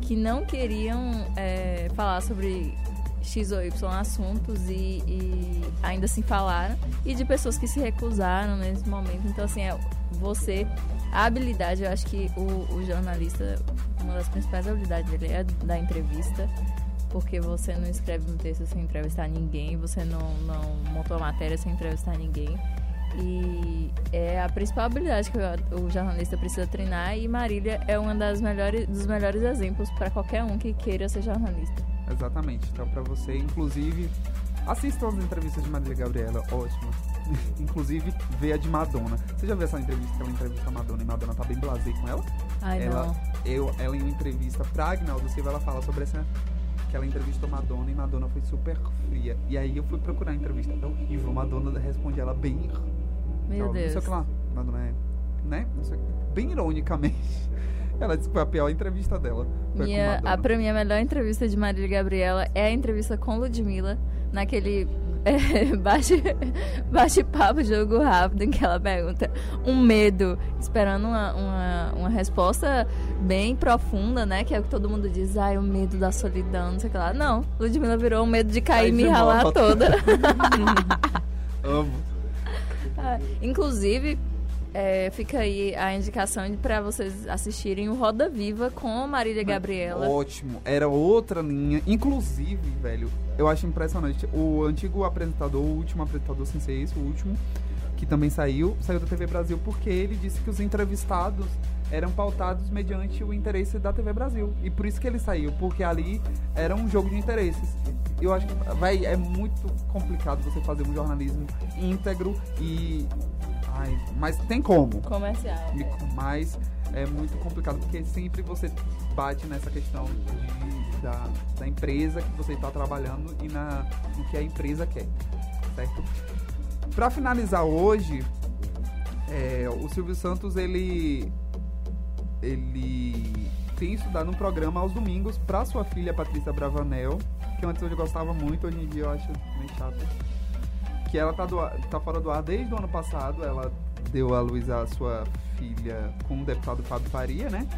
que não queriam é, falar sobre X ou Y assuntos e, e ainda assim falaram. E de pessoas que se recusaram nesse momento. Então, assim, é, você. A habilidade, eu acho que o, o jornalista, uma das principais habilidades dele é da entrevista porque você não escreve um texto sem entrevistar ninguém, você não, não montou a matéria sem entrevistar ninguém. E é a principal habilidade que o, jornalista precisa treinar e Marília é uma das melhores dos melhores exemplos para qualquer um que queira ser jornalista. Exatamente. Então, pra você, inclusive, assistam as entrevistas de Marília Gabriela, ótima. (laughs) inclusive, vê a de Madonna. Você já viu essa entrevista que ela entrevista a Madonna e Madonna tá bem blasé com ela? Ai ela, não. eu, ela em uma entrevista pra Agnaldo Silva, ela fala sobre essa que ela entrevistou Madonna e Madonna foi super fria. E aí eu fui procurar a entrevista, é horrível. Madonna responde ela bem. Meu Não sei o Deus. que lá. Madonna é. Né? Não sei, bem ironicamente. Ela disse que foi a pior entrevista dela. Minha, a, pra mim, a melhor entrevista de Marília Gabriela é a entrevista com Ludmilla, naquele (laughs) é, bate- bate-papo, jogo rápido, em que ela pergunta um medo, esperando uma, uma, uma resposta bem profunda, né? Que é o que todo mundo diz, ai, o medo da solidão, não sei o que lá. Não, Ludmilla virou o medo de cair e me ralar toda. (laughs) (laughs) Amo. Ah, Inclusive, é, fica aí a indicação para vocês assistirem o Roda Viva com Marília Gabriela. Ótimo. Era outra linha. Inclusive, velho, eu acho impressionante. O antigo apresentador, o último apresentador sem ser esse, o último, que também saiu, saiu da TV Brasil porque ele disse que os entrevistados eram pautados mediante o interesse da TV Brasil. E por isso que ele saiu, porque ali era um jogo de interesses. Eu acho que vai, é muito complicado você fazer um jornalismo íntegro e. Ai, mas tem como. Comercial. E- Mas é muito complicado, porque sempre você bate nessa questão de- da, da empresa que você está trabalhando e na, no que a empresa quer, certo? Para finalizar hoje, É, o Silvio Santos, ele. Ele tem estudado um programa aos domingos pra sua filha Patrícia Bravanel, que antes eu gostava muito, hoje em dia eu acho meio chato. Que ela tá, do tá fora do ar desde o ano passado, ela deu à luz a sua filha com o deputado Fábio Faria, né?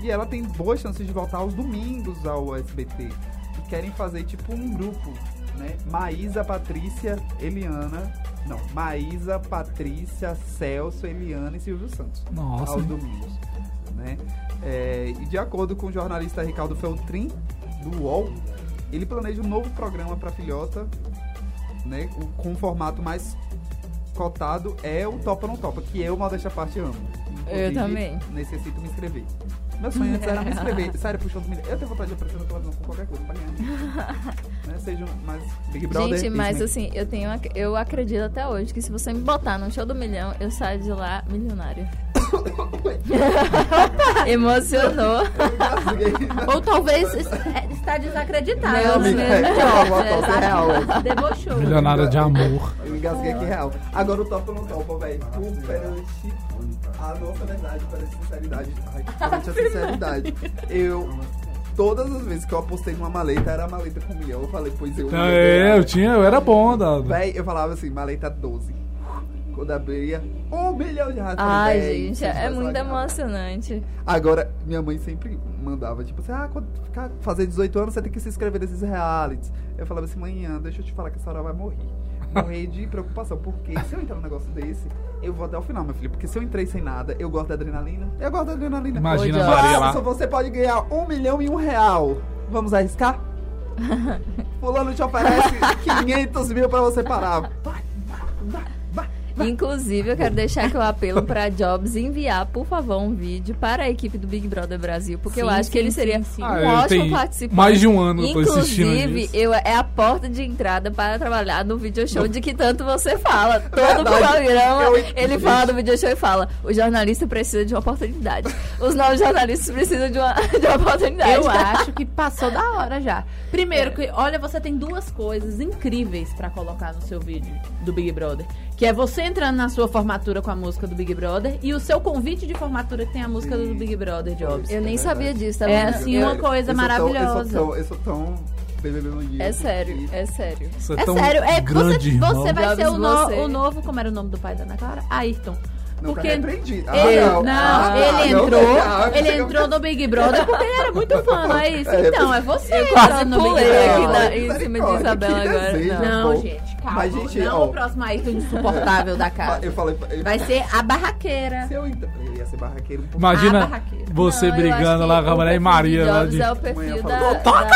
E ela tem boas chances de voltar aos domingos ao SBT. E querem fazer tipo um grupo, né? Maísa, Patrícia, Eliana. Não, Maísa, Patrícia, Celso, Eliana e Silvio Santos. Nossa. Aos domingos. Né? É, e de acordo com o jornalista Ricardo Feltrin, do UOL, ele planeja um novo programa para filhota, né? o- Com um formato mais cotado é o Topa ou Não Topa, que eu, modéstia à parte, amo. Eu Inclusive, também. Necessito me inscrever. Meu sonho antes era me inscrever. (laughs) Sério, puxando milhões. Eu tenho vontade de aparecer na televisão com qualquer coisa pra ganhar. (laughs) né? Seja um mais Big Brother. Gente, mas Disney. assim, eu tenho eu acredito até hoje que se você me botar no show do milhão, eu saio de lá milionária. (coughs) Emocionou. Ou talvez é, está desacreditado. Meu né? Amiga, é, é uma foto Acho real. Debochou. Milionária de amor. Eu engasguei aqui real. Agora o topa ou não topa, velho. Tu perante a nossa verdade, perante a sinceridade. Ai, (laughs) perante a sinceridade. Eu. Todas as vezes que eu apostei numa maleta, era a maleta com um milhão. Eu falei, pois eu. É, eu tinha, eu era bom, dado. Véi, eu falava assim, maleta 12. Quando abria, um milhão de reais. Eu falei, Ai, véi, gente, é vão muito emocionante. Agora, minha mãe sempre mandava, tipo assim, ah, quando ficar, fazer 18 anos, você tem que se inscrever nesses realities. Eu falava assim, manhã, deixa eu te falar que essa hora vai morrer. Morrer de preocupação, porque se eu entrar num negócio desse, eu vou até o final, meu filho. Porque se eu entrei sem nada, eu gosto da adrenalina. Eu gosto da adrenalina. Imagina a Jorge. Maria lá. Você pode ganhar um milhão e um real. Vamos arriscar? (laughs) Fulano te oferece 500 mil pra você parar. Vai, vai, vai. Inclusive, eu quero deixar aqui o apelo pra (laughs) Jobs enviar, por favor, um vídeo para a equipe do Big Brother Brasil, porque eu Sim, acho que sim, ele seria sim, um Ah, eu ótimo participante. mais de um ano eu tô insistindo Inclusive, eu, é a porta de entrada para trabalhar no video show de que tanto você fala. Todo Verdade. programa, Eu- ele fala no video show e fala: o jornalista precisa de uma oportunidade. Os novos jornalistas precisam de uma, (laughs) de uma oportunidade. Eu (laughs) acho que passou da hora já. Primeiro, que, olha, você tem duas coisas incríveis pra colocar no seu vídeo do Big Brother. Que é você entrando na sua formatura com a música do Big Brother e o seu convite de formatura que tem a música do Big Brother, Jobs. Eu nem É sabia disso, tá É assim, Eu- uma coisa Eu sou tão- maravilhosa. Eu sou tão, eu sou tão BBB Mania. É sério, é sério. Você É tão sério, é grande você, você vai Jobs, ser o, no- você. o novo, como era o nome do pai da Ana Clara? Ayrton. Não, Porque cara, repreendi. Ah, ele, não. não, Ah, ele não, entrou, não, ele entrou no Big Brother porque ele era muito fã, não é isso? É, Então, é você Eu quase no Big Brother. aqui Não, na- em cima de Isabela agora. desejo, Não. Pô. gente, calma. Mas, gente, não ó. o próximo Ayrton insuportável da casa. Eu falei. eu- Vai ser a barraqueira. Se eu, ia ser barraqueiro um pouco. Imagina barraqueira. você brigando lá com a mulher e Maria. lá de- é o perfil da, da...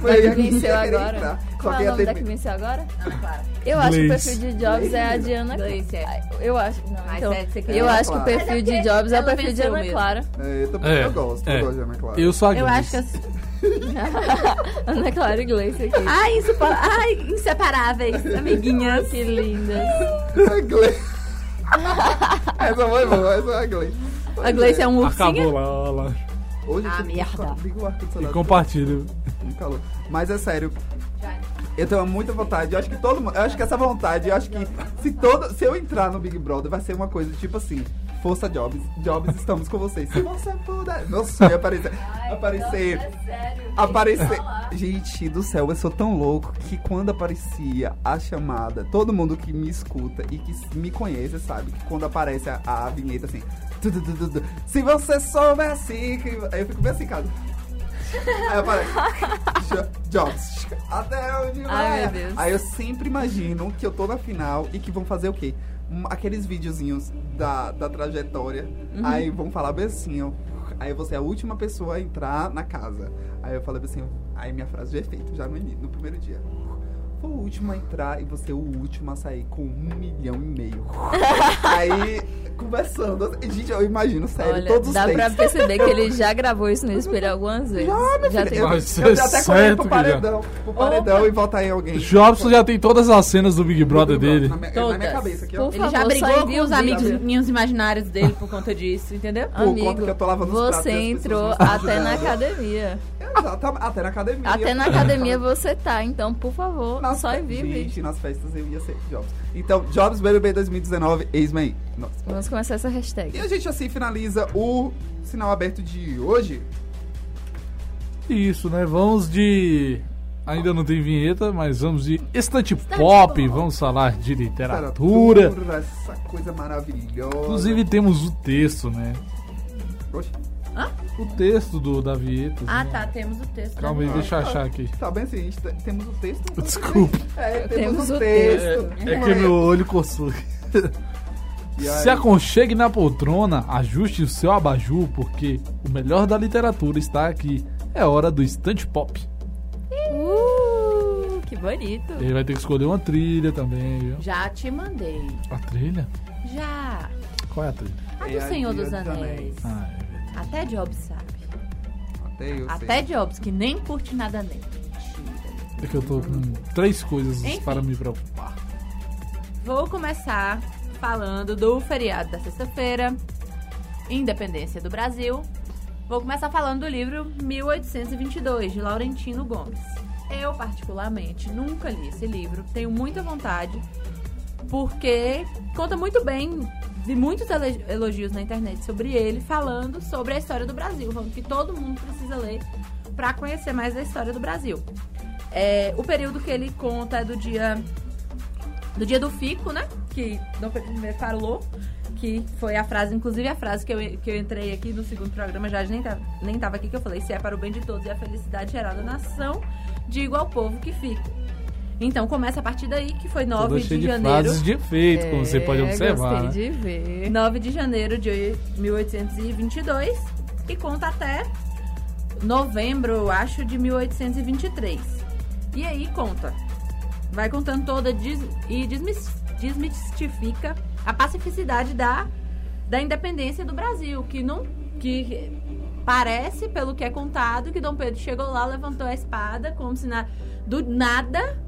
Foi da aí que venceu agora. entrar. Qual é o nome da que venceu agora? Não, para. Eu acho que o perfil de Jobs é a Diana Gleice, é. Eu acho. Não, então, é, eu acho que o Clara. perfil é de Jobs é o perfil de Ana. Clara. É, eu, É, gosto, é. eu gosto de Ana Clara. Eu sou a Eu acho que. Ana Clara e Gleice aqui. Ai, insupo- Ai, inseparáveis, amiguinhas. Que lindas. A Gleice. essa foi boa, essa é a Gleice. A Gleice é um Acabou ursinho. lá, lá. Hoje Ah, merda. Liga o E compartilha. Calor. Mas é sério. Eu tenho muita vontade. Eu acho que todo mundo. Eu acho que essa vontade, eu acho que se todo. Se eu entrar no Big Brother, vai ser uma coisa tipo assim. Força Jobs. Jobs, estamos com vocês. Se você puder. Meu sonho é aparecer. aparecer. sério. Aparecer. Gente do céu, eu sou tão louco que quando aparecia a chamada, todo mundo que me escuta e que me conhece sabe que quando aparece a, a vinheta assim. Se você soubesse que. Aí eu fico bem assim, cara. Aí aparece. Jo- Jobs. Até onde vai? Ai, meu Deus. Aí eu sempre imagino que eu tô na final e que vão fazer o quê? Um- aqueles videozinhos da, da trajetória. Uhum. Aí vão falar bem assim, ó. Aí você é a última pessoa a entrar na casa. Aí eu falei assim, aí minha frase de efeito, já no, no primeiro dia. Foi o último a entrar e você o último a sair com um milhão e meio. (laughs) aí, conversando. Gente, eu imagino, sério, Olha, todos os dá pra perceber que ele (laughs) já gravou isso no espelho algumas vezes. Já tem. Eu, Mas eu é já até corri pro paredão, pro paredão e voltar em alguém. Jobson já tem todas as cenas do Big Brother dele. Na minha, na minha cabeça aqui, ó. Ele já brigou com os amiguinhos imaginários dele por conta disso, entendeu? Por conta Amigo, que eu tô lavando você entrou até na academia. Exatamente. Até na academia. Até na academia você tá, então, por favor, Nas só envie Gente, nas festas eu ia ser Jobs. Então, Jobs BBB 2019, eis-me aí. Nossa. Vamos começar essa E hashtag. a gente assim finaliza o sinal aberto de hoje. Isso, né? Vamos de. Ainda não tem vinheta, mas vamos de estante pop. Vamos falar de literatura. Essa coisa maravilhosa. Inclusive temos o texto, né? Oxe, O texto do da vinheta. Ah, né? tá, temos o texto. Calma aí, deixa eu achar aqui. Tá bem assim, a temos o texto. (laughs) Desculpa. É, temos, Temos o texto. É que meu olho coçou. (laughs) Se aconchegue na poltrona, ajuste o seu abajur, porque o melhor da literatura está aqui. É hora do estante pop. Uh, que bonito. Ele vai ter que escolher uma trilha também, viu? Já te mandei. A trilha? Já. Qual é a trilha? A É do a Senhor Trilha dos Anéis. Ah, é. Até Jobs sabe. Até eu Até sei. Jobs, que nem curte nada nele. Mentira. É que eu tô com três coisas Enfim. para me preocupar. Vou começar falando do feriado da sexta-feira, Independência do Brasil. Vou começar falando do livro 1822, de Laurentino Gomes. Eu, particularmente, nunca li esse livro, tenho muita vontade, porque conta muito bem, vi muitos elogios na internet sobre ele, falando sobre a história do Brasil, falando que todo mundo precisa ler para conhecer mais da história do Brasil. É, o período que ele conta é do dia do dia do fico, né? Que Dom Pedro I falou, que foi a frase, inclusive a frase que eu, que eu entrei aqui no segundo programa, já nem nem tava aqui, que eu falei, se é para o bem de todos e a felicidade geral da nação, digo ao povo que fico. Então começa a partir daí, que foi 9 Toda de cheia de janeiro. frases de efeito, como você pode É, observar. Gostei né? de ver. 9 de janeiro de 1822 e conta até novembro, eu acho, de 1823. E aí conta. Vai contando toda e desmis- desmistifica a pacificidade da, da independência do Brasil, que não que parece, pelo que é contado, que Dom Pedro chegou lá, levantou a espada, como se na, do nada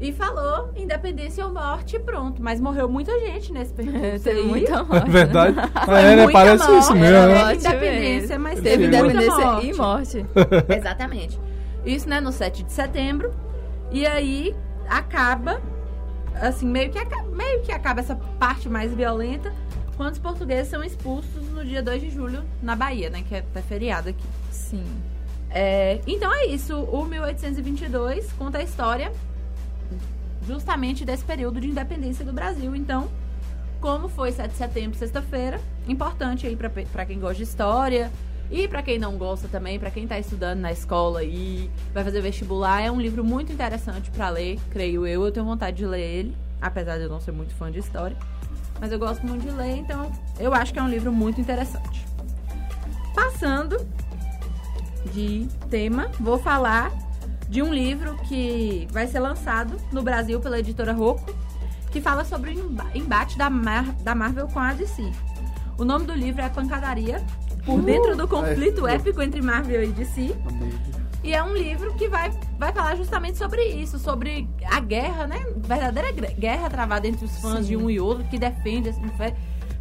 e falou independência ou morte e pronto. Mas morreu muita gente nesse (laughs) percurso Teve muita (laughs) É morte. verdade. É, né? muita Parece morte, isso mesmo, né? Morte independência, mas Teve teve muita independência e morte. morte. (laughs) Exatamente. Isso, né, no 7 de setembro. E aí acaba, assim, meio que, acaba, meio que acaba essa parte mais violenta quando os portugueses são expulsos no dia 2 de julho na Bahia, né, que é até feriado aqui. Sim. É, então é isso. O 1822 conta a história justamente desse período de independência do Brasil. Então, como foi 7 de setembro, sexta-feira, importante aí pra quem gosta de história e pra quem não gosta também, pra quem tá estudando na escola e vai fazer vestibular, é um livro muito interessante pra ler, creio eu. Eu tenho vontade de ler ele, apesar de eu não ser muito fã de história. Mas eu gosto muito de ler, então eu acho que é um livro muito interessante. Passando de tema, vou falar de um livro que vai ser lançado no Brasil pela editora Rocco, que fala sobre o emba- embate da, Mar- da Marvel com a DC. O nome do livro é Pancadaria, por dentro do conflito é. épico entre Marvel e DC. E é um livro que vai, vai falar justamente sobre isso, sobre a guerra, né? Verdadeira guerra travada entre os fãs Sim. de um e outro, que defende, assim, fe-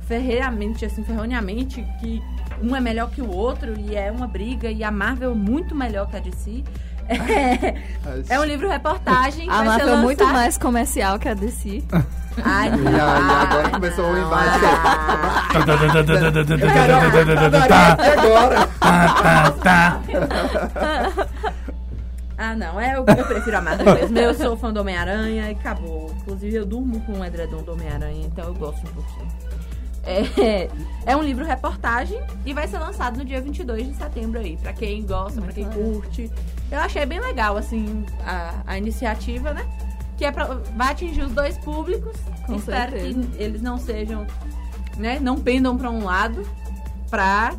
ferreiramente, assim, ferroneamente, que um é melhor que o outro, e é uma briga, e a Marvel é muito melhor que a DC. É, é um livro reportagem. A Marvel é muito mais comercial que a DC. Ai, E aí, agora começou o embate. E agora? Ah, não, é, eu, eu prefiro a Marvel mesmo. Eu sou fã do Homem-Aranha e acabou. Inclusive, eu durmo com o edredom do Homem-Aranha, então eu gosto um pouquinho. É, (laughs) é um livro reportagem e vai ser lançado no dia 22 de setembro aí, pra quem gosta, pra quem curte. Eu achei bem legal, assim, a, a iniciativa, né? Que é pra, vai atingir os dois públicos. Com Espero certeza. que eles não sejam, né? Não pendam pra um lado pra,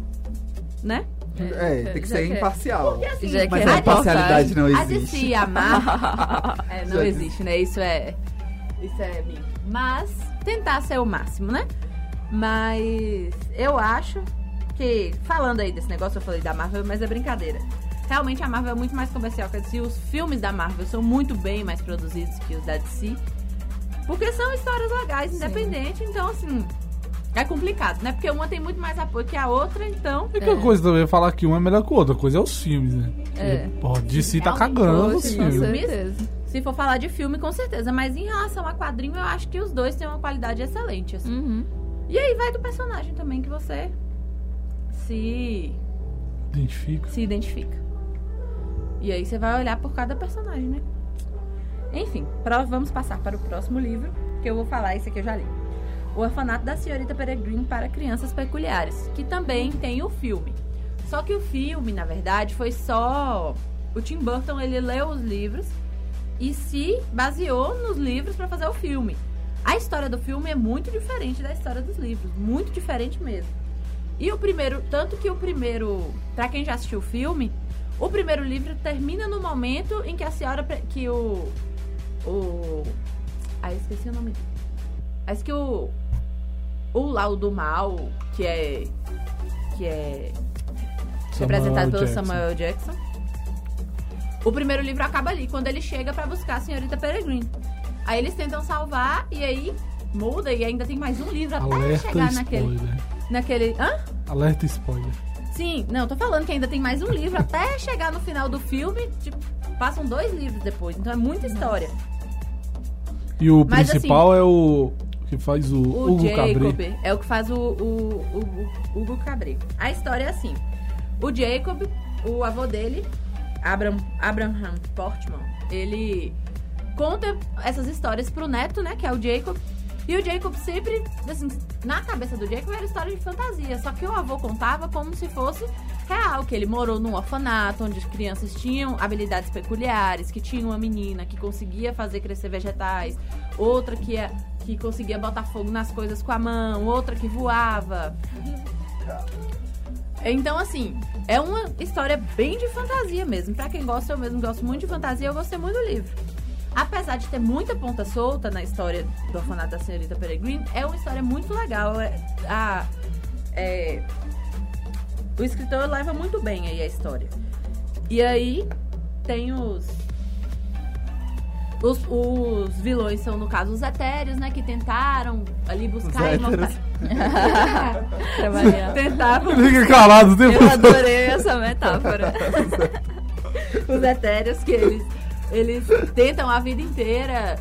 né? É, tem que ser que- imparcial. assim, Já que Mas é a imparcialidade não A existe. DC e a Marvel. é, não Já existe, né? Isso é. Isso é mim. Mas tentar ser o máximo, né? Mas eu acho que, falando aí desse negócio, eu falei da Marvel, mas é brincadeira. Realmente a Marvel é muito mais comercial que a DC. Os filmes da Marvel são muito bem mais produzidos que os da DC. Porque são histórias legais, independentes. Então, assim, É complicado, né? Porque uma tem muito mais apoio que a outra, então. E que coisa também é falar que uma é melhor que a outra, coisa é os filmes, né? É. Pô, DC tá Realmente, cagando os filmes. Com certeza. Se for falar de filme, com certeza. Mas em relação a quadrinho, eu acho que os dois têm uma qualidade excelente, assim. Uhum. E aí vai do personagem também que você se, Identifica. se identifica. E aí você vai olhar por cada personagem, né? Enfim, vamos passar para o próximo livro, que eu vou falar, esse aqui eu já li. O Orfanato da Senhorita Peregrine para Crianças Peculiares, que também tem o filme. Só que o filme, na verdade, foi só... O Tim Burton, ele leu os livros e se baseou nos livros para fazer o filme. A história do filme é muito diferente da história dos livros, muito diferente mesmo. E o primeiro, tanto que o primeiro, pra quem já assistiu o filme, o primeiro livro termina no momento em que a senhora, que o, o, ah, eu esqueci o nome. Acho que o, o lá o do mal, que é, que é representado pelo Jackson. Samuel Jackson. O primeiro livro acaba ali, quando ele chega pra buscar a senhorita Peregrine. Aí eles tentam salvar e aí muda e ainda tem mais um livro até Alerta chegar naquele, spoiler. naquele, hã? Alerta spoiler. Sim, não, tô falando que ainda tem mais um livro até chegar no final do filme, tipo, passam dois livros depois, então é muita história. E o Mas, principal é o que faz o, O Hugo Jacob é o que faz o, o, o- o Hugo Cabret. A história é assim: o Jacob, o avô dele, Abraham, Abraham Portman, ele conta essas histórias pro neto, né, que é o Jacob. E o Jacob sempre, assim, na cabeça do Jacob era história de fantasia. Só que o avô contava como se fosse real, que ele morou num orfanato onde as crianças tinham habilidades peculiares, que tinha uma menina que conseguia fazer crescer vegetais, outra que, ia- que conseguia botar fogo nas coisas com a mão, outra que voava. Então, assim, é uma história bem de fantasia mesmo. Pra quem gosta, eu mesmo gosto muito de fantasia, eu gostei muito do livro. Apesar de ter muita ponta solta na história do orfanato da senhorita Peregrine, é uma história muito legal. É, a, é, o escritor leva muito bem aí a história. E aí tem os. Os, os vilões são, no caso, os etéreos, né? Que tentaram ali buscar Os. (laughs) Tentavam Fica calado o tempo Eu adorei essa metáfora. (laughs) os etéreos que eles, eles tentam a vida inteira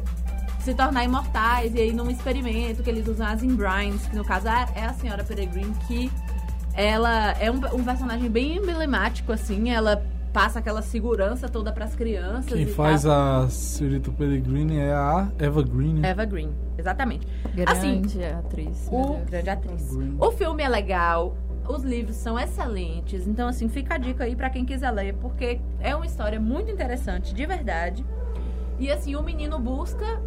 se tornar imortais. E aí, num experimento que eles usam as Imbrines, que no caso é é a senhora Peregrine, que ela é um, um personagem bem emblemático, assim. Ela passa aquela segurança toda pras crianças. Quem e faz tal. a Senhorita Peregrine é a Eva Green. né? Eva Green, exatamente. Grande atriz. meu O grande atriz. Green. O filme é legal, os livros são excelentes, então assim, fica a dica aí pra quem quiser ler, porque é uma história muito interessante, de verdade. E assim, o menino busca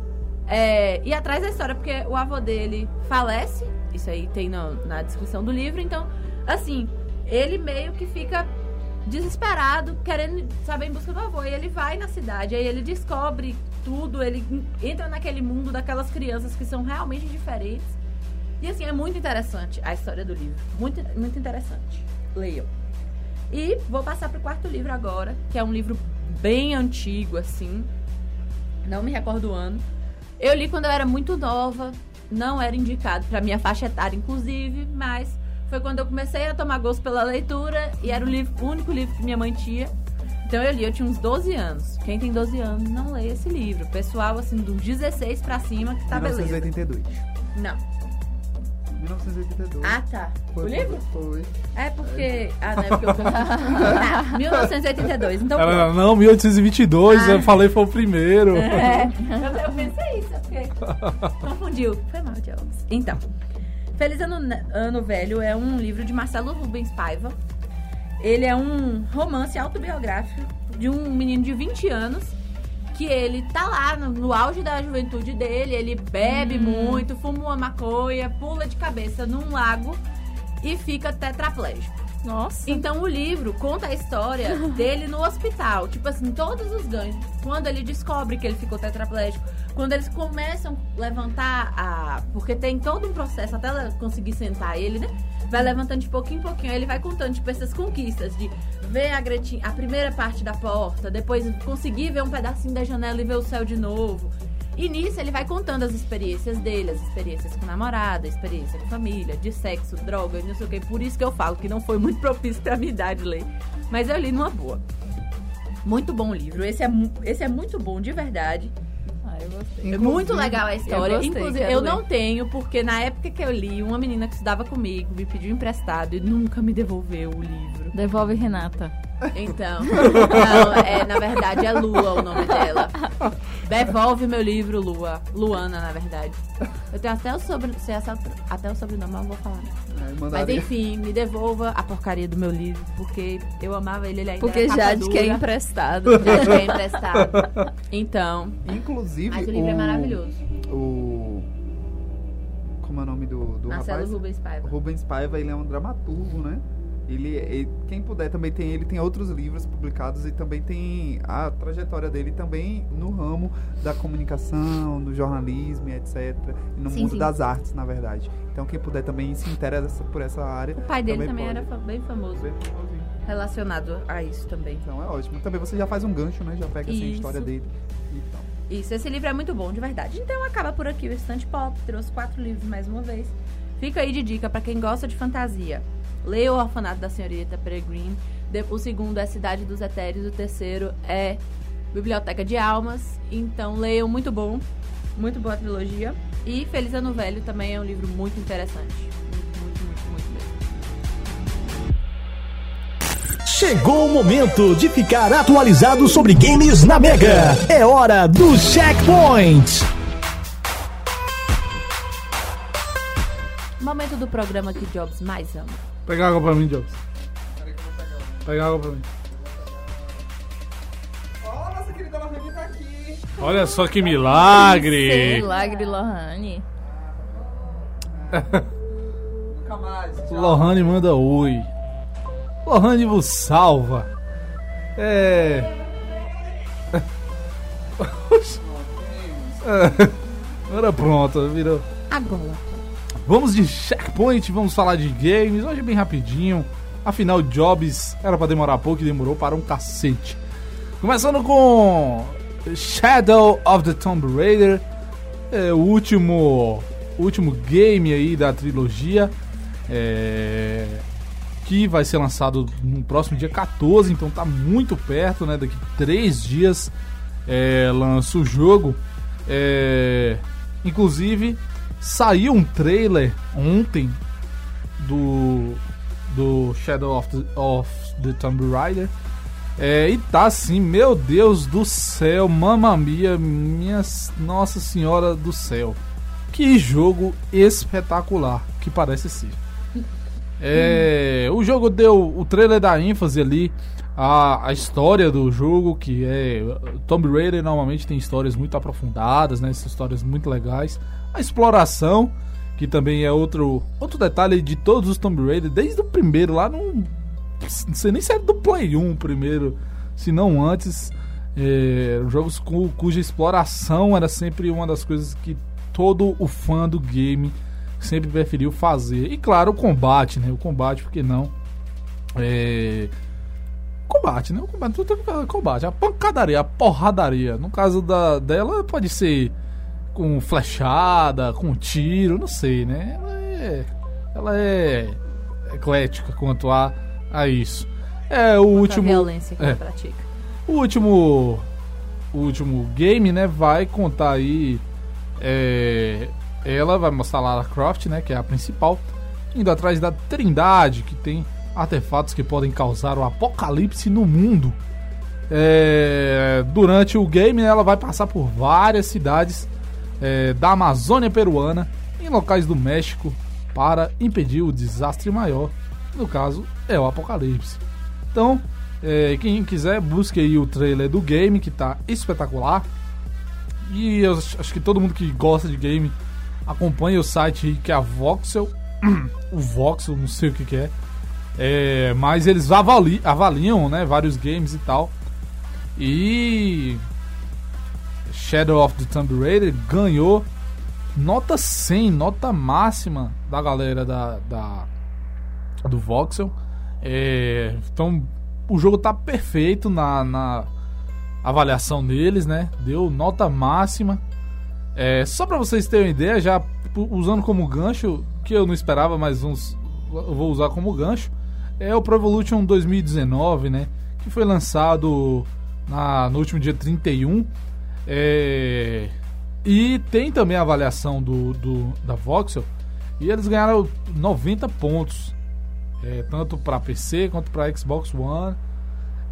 é, ir atrás da história, porque o avô dele falece, isso aí tem na, na descrição do livro, então, assim, ele meio que fica desesperado, querendo saber em busca do avô. E ele vai na cidade, aí ele descobre tudo, ele entra naquele mundo daquelas crianças que são realmente diferentes. E assim, é muito interessante a história do livro. Muito, muito interessante. Leiam. E vou passar pro quarto livro agora, que é um livro bem antigo, assim. Não me recordo o ano. Eu li quando eu era muito nova. Não era indicado pra minha faixa etária, inclusive, mas foi quando eu comecei a tomar gosto pela leitura e era o, livro, o único livro que minha mãe tinha. Então eu li, eu tinha uns 12 anos. Quem tem 12 anos não lê esse livro. Pessoal, assim, dos 16 pra cima, que tá beleza. 1982. Não. 1982. Ah, tá. Foi o livro? Foi. É porque. Ah, não, é porque eu confundi. (laughs) tá, 1982. Então, Ela, não, 1822, Ah. eu falei foi o primeiro. É, (laughs) eu, eu pensei isso, é porque. Confundiu. Foi mal, Jones. Então. Feliz Ano, Ano Velho é um livro de Marcelo Rubens Paiva. Ele é um romance autobiográfico de um menino de 20 anos que ele tá lá no, no auge da juventude dele, ele bebe muito, fuma uma maconha, pula de cabeça num lago e fica tetraplégico. Nossa. Então o livro conta a história (laughs) dele no hospital. Tipo assim, todos os ganhos. Quando ele descobre que ele ficou tetraplégico, quando eles começam a levantar a. Porque tem todo um processo até ela conseguir sentar ele, né? Vai levantando de pouquinho em pouquinho. Aí ele vai contando, tipo, essas conquistas de ver a Gretinha, a primeira parte da porta, depois conseguir ver um pedacinho da janela e ver o céu de novo. E nisso ele vai contando as experiências dele, as experiências com namorada, experiência com família, de sexo, droga, não sei o que. Por isso que eu falo que não foi muito (laughs) propício pra minha idade ler. Mas eu li numa boa. Muito bom o livro. Esse é, esse é muito bom, de verdade. Ah, eu gostei. É muito legal a história. eu gostei, Inclusive, eu ler. não tenho, porque na época que eu li, uma menina que estudava comigo me pediu emprestado e nunca me devolveu o livro. Devolve Renata. Então, não, é, na verdade é Lua o nome dela. Devolve meu livro, Lua. Luana, na verdade. Eu tenho até o, sobre, essa- até o sobrenome, mas não vou falar. É, Mas enfim, me devolva a porcaria do meu livro, porque eu amava ele, ele ainda Porque Jade quer dura. emprestado. Jade quer emprestado. Então, Inclusive. mas o livro é maravilhoso. O. Como é o nome do, do Marcelo rapaz? Rubens Paiva. Rubens Paiva, ele é um dramaturgo, né? Ele, ele- quem puder também tem ele tem outros livros publicados e também tem a trajetória dele também no ramo da comunicação, no jornalismo, e etc, e no Sim, mundo sim. das artes, na verdade. Então quem puder também se interessa por essa área. O pai dele também, pode. era bem famoso, Bem relacionado a isso também. Então é ótimo. Também você já faz um gancho, né? Já pega assim, a história dele. Então. Isso, esse livro é muito bom, de verdade. Então acaba por aqui o Estante Pop, trouxe quatro livros mais uma vez. Fica aí de dica pra quem gosta de fantasia. Leia O Orfanato da Senhorita Peregrine. De- O segundo é Cidade dos Etéreos. O terceiro é Biblioteca de Almas. Então leiam, muito bom. Muito boa trilogia. E Feliz Ano Velho também é um livro muito interessante. Muito, muito, muito, muito mesmo. Chegou o momento de ficar atualizado sobre games na Mega. É hora do Checkpoint. Momento do programa que Jobs mais ama. Pega água pra mim, Jobs. Pega água pra mim. Ó, nossa querida Lohane tá aqui. Olha só que milagre! Milagre Lohane. (laughs) Nunca mais. tchau. Lohane manda oi. Lohane vos salva. É. (laughs) Agora pronto, virou. Agora. Vamos de checkpoint, vamos falar de games. Hoje bem rapidinho. Afinal, Jobs era pra demorar pouco e demorou para um cacete. Começando com Shadow of the Tomb Raider, é, o último, último game aí da trilogia, é, que vai ser lançado no próximo dia 14, então tá muito perto, né? Daqui três dias é, lança o jogo. É, inclusive, saiu um trailer ontem do, do Shadow of the, of the Tomb Raider. É, e tá assim, meu Deus do céu, mamma mia, minha Nossa Senhora do céu. Que jogo espetacular que parece ser. É, o jogo deu o trailer da ênfase ali a, a história do jogo, que é Tomb Raider normalmente tem histórias muito aprofundadas, né, histórias muito legais. A exploração, que também é outro outro detalhe de todos os Tomb Raider, desde o primeiro lá não não sei nem se era do Play 1 primeiro, se não antes. É, jogos cu- cuja exploração era sempre uma das coisas que todo o fã do game sempre preferiu fazer. E claro, o combate, né? O combate, por que não? É... Combate, né? O combate, tudo tem combate. A pancadaria, a porradaria. No caso da, dela, pode ser com flechada, com tiro, não sei, né? Ela é, ela é eclética quanto a, a isso. É o Último, último. violência que é. ela pratica. O último. O último game, né? Vai contar aí. é, ela vai mostrar Lara Croft, né? Que é a principal. Indo atrás da Trindade, que tem artefatos que podem causar o apocalipse no mundo. É, durante o game, né, ela vai passar por várias cidades é, da Amazônia peruana, em locais do México, para impedir o desastre maior. No caso, é o apocalipse. Então, é, quem quiser, busque aí o trailer do game, que tá espetacular. E eu acho que todo mundo que gosta de game acompanha o site que é a Voxel. (clears throat) o Voxel, não sei o que, que é. É, mas eles avali- avaliam né, vários games e tal. E Shadow of the Tomb Raider ganhou nota 100, nota máxima da galera da, da do Voxel. É, então o jogo tá perfeito na, na avaliação deles, né? Deu nota máxima. É, só pra vocês terem uma ideia, já usando como gancho, que eu não esperava, mas uns, eu vou usar como gancho, é o Pro Evolution 2019, né? Que foi lançado na, no último dia 31. É, e tem também a avaliação do, do- da Voxel. E eles ganharam 90 pontos. é, tanto para PC quanto para Xbox One.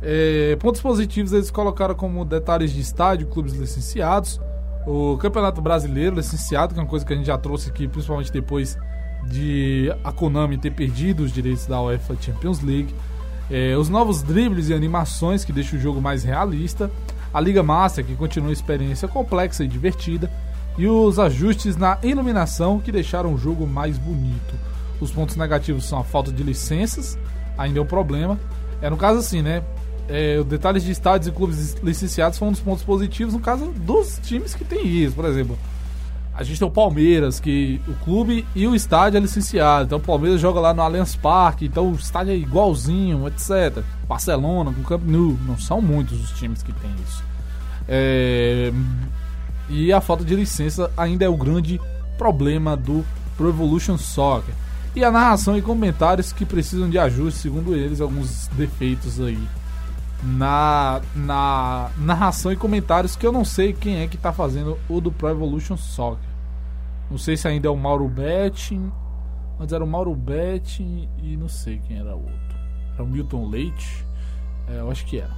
É, pontos positivos eles colocaram como detalhes de estádio, clubes licenciados, o Campeonato Brasileiro licenciado, que é uma coisa que a gente já trouxe aqui, principalmente depois de a Konami ter perdido os direitos da UEFA Champions League, é, os novos dribles e animações que deixam o jogo mais realista, a Liga Master que continua uma experiência complexa e divertida, e os ajustes na iluminação que deixaram o jogo mais bonito. Os pontos negativos são a falta de licenças, ainda é um problema. É no caso assim, né? É, detalhes de estádios e clubes licenciados são um dos pontos positivos no caso dos times que tem isso. Por exemplo, a gente tem o Palmeiras, que o clube e o estádio é licenciado. Então o Palmeiras joga lá no Allianz Parque, então o estádio é igualzinho, etc. Barcelona, com o Camp Nou, não são muitos os times que tem isso. É, e a falta de licença ainda é o grande problema do Pro Evolution Soccer. E a narração e comentários que precisam de ajuste, segundo eles, alguns defeitos aí na, na narração e comentários que eu não sei quem é que tá fazendo o do Pro Evolution Soccer. Não sei se ainda é o Mauro Betting, mas era o Mauro Betting e não sei quem era o outro. Era o Milton Leite, é, eu acho que era.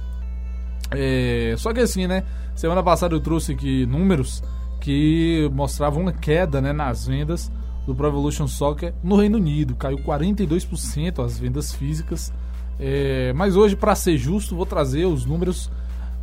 É, só que assim, né? Semana passada eu trouxe aqui números que mostravam uma queda né, nas vendas do Pro Evolution Soccer no Reino Unido. Caiu 42% as vendas físicas. É, mas hoje, para ser justo, vou trazer os números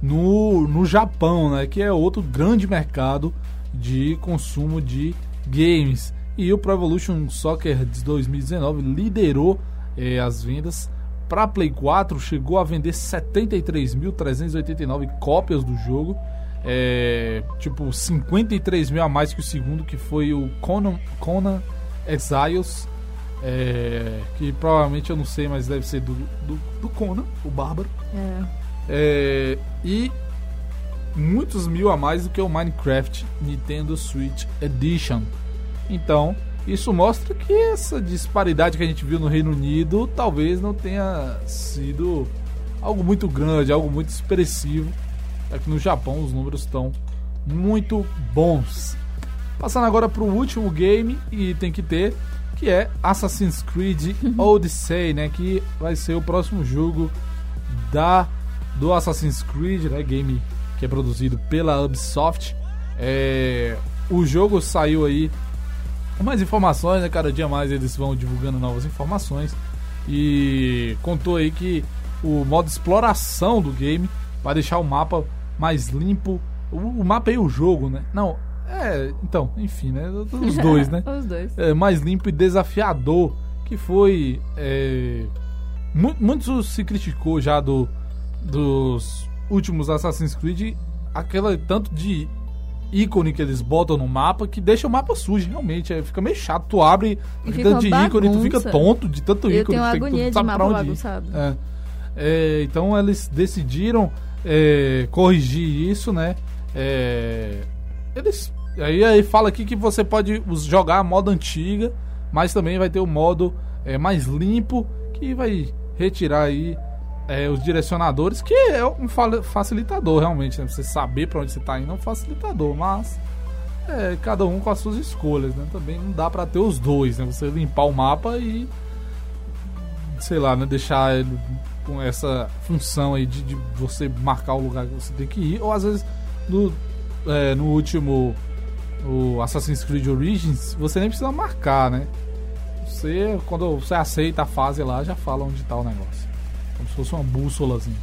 no, no Japão, né, que é outro grande mercado de consumo de games. E o Pro Evolution Soccer de 2019 liderou é, as vendas para Play 4, chegou a vender 73.389 cópias do jogo. É, tipo, 53 mil a mais que o segundo, que foi o Conan, Conan Exiles. É, que provavelmente eu não sei, mas deve ser do, do, do Conan, o Bárbaro. É. É, e muitos mil a mais do que o Minecraft Nintendo Switch Edition. Então, isso mostra que essa disparidade que a gente viu no Reino Unido talvez não tenha sido algo muito grande, algo muito expressivo. Aqui no Japão os números estão muito bons. Passando agora para o último game e tem que ter, que é Assassin's Creed Odyssey, né, que vai ser o próximo jogo da do Assassin's Creed, né, game que é produzido pela Ubisoft. É, o jogo saiu aí com mais informações, né? Cada dia mais eles vão divulgando novas informações. E contou aí que o modo exploração do game vai deixar o mapa mais limpo. O, o mapa e o jogo, né? Não, é. Então, enfim, né? Os dois, né? (laughs) Os dois. é, mais limpo e desafiador. Que foi. É, mu- muito se criticou já do, dos últimos Assassin's Creed aquela tanto de ícone que eles botam no mapa que deixa o mapa sujo, realmente. É, fica meio chato. Tu abre E fica tanto de ícone, tu fica tonto de tanto Eu ícone. tenho tu tem que- tu agonia de sabe mapa onde bagunçado. É. É, então eles decidiram é, corrigir isso, né? É, eles aí, aí fala aqui que você pode jogar a moda antiga, mas também vai ter o modo é, mais limpo que vai retirar aí é, os direcionadores, que é um fa- facilitador realmente, né? Você saber pra onde você tá indo é um facilitador, mas é, cada um com as suas escolhas, né? Também não dá pra ter os dois, né? Você limpar o mapa e sei lá, né, deixar ele com essa função aí de, de você marcar o lugar que você tem que ir, ou às vezes no, é, no último o Assassin's Creed Origins você nem precisa marcar, né? Você, quando você aceita a fase lá, já fala onde tá o negócio. Como se fosse uma bússolazinha.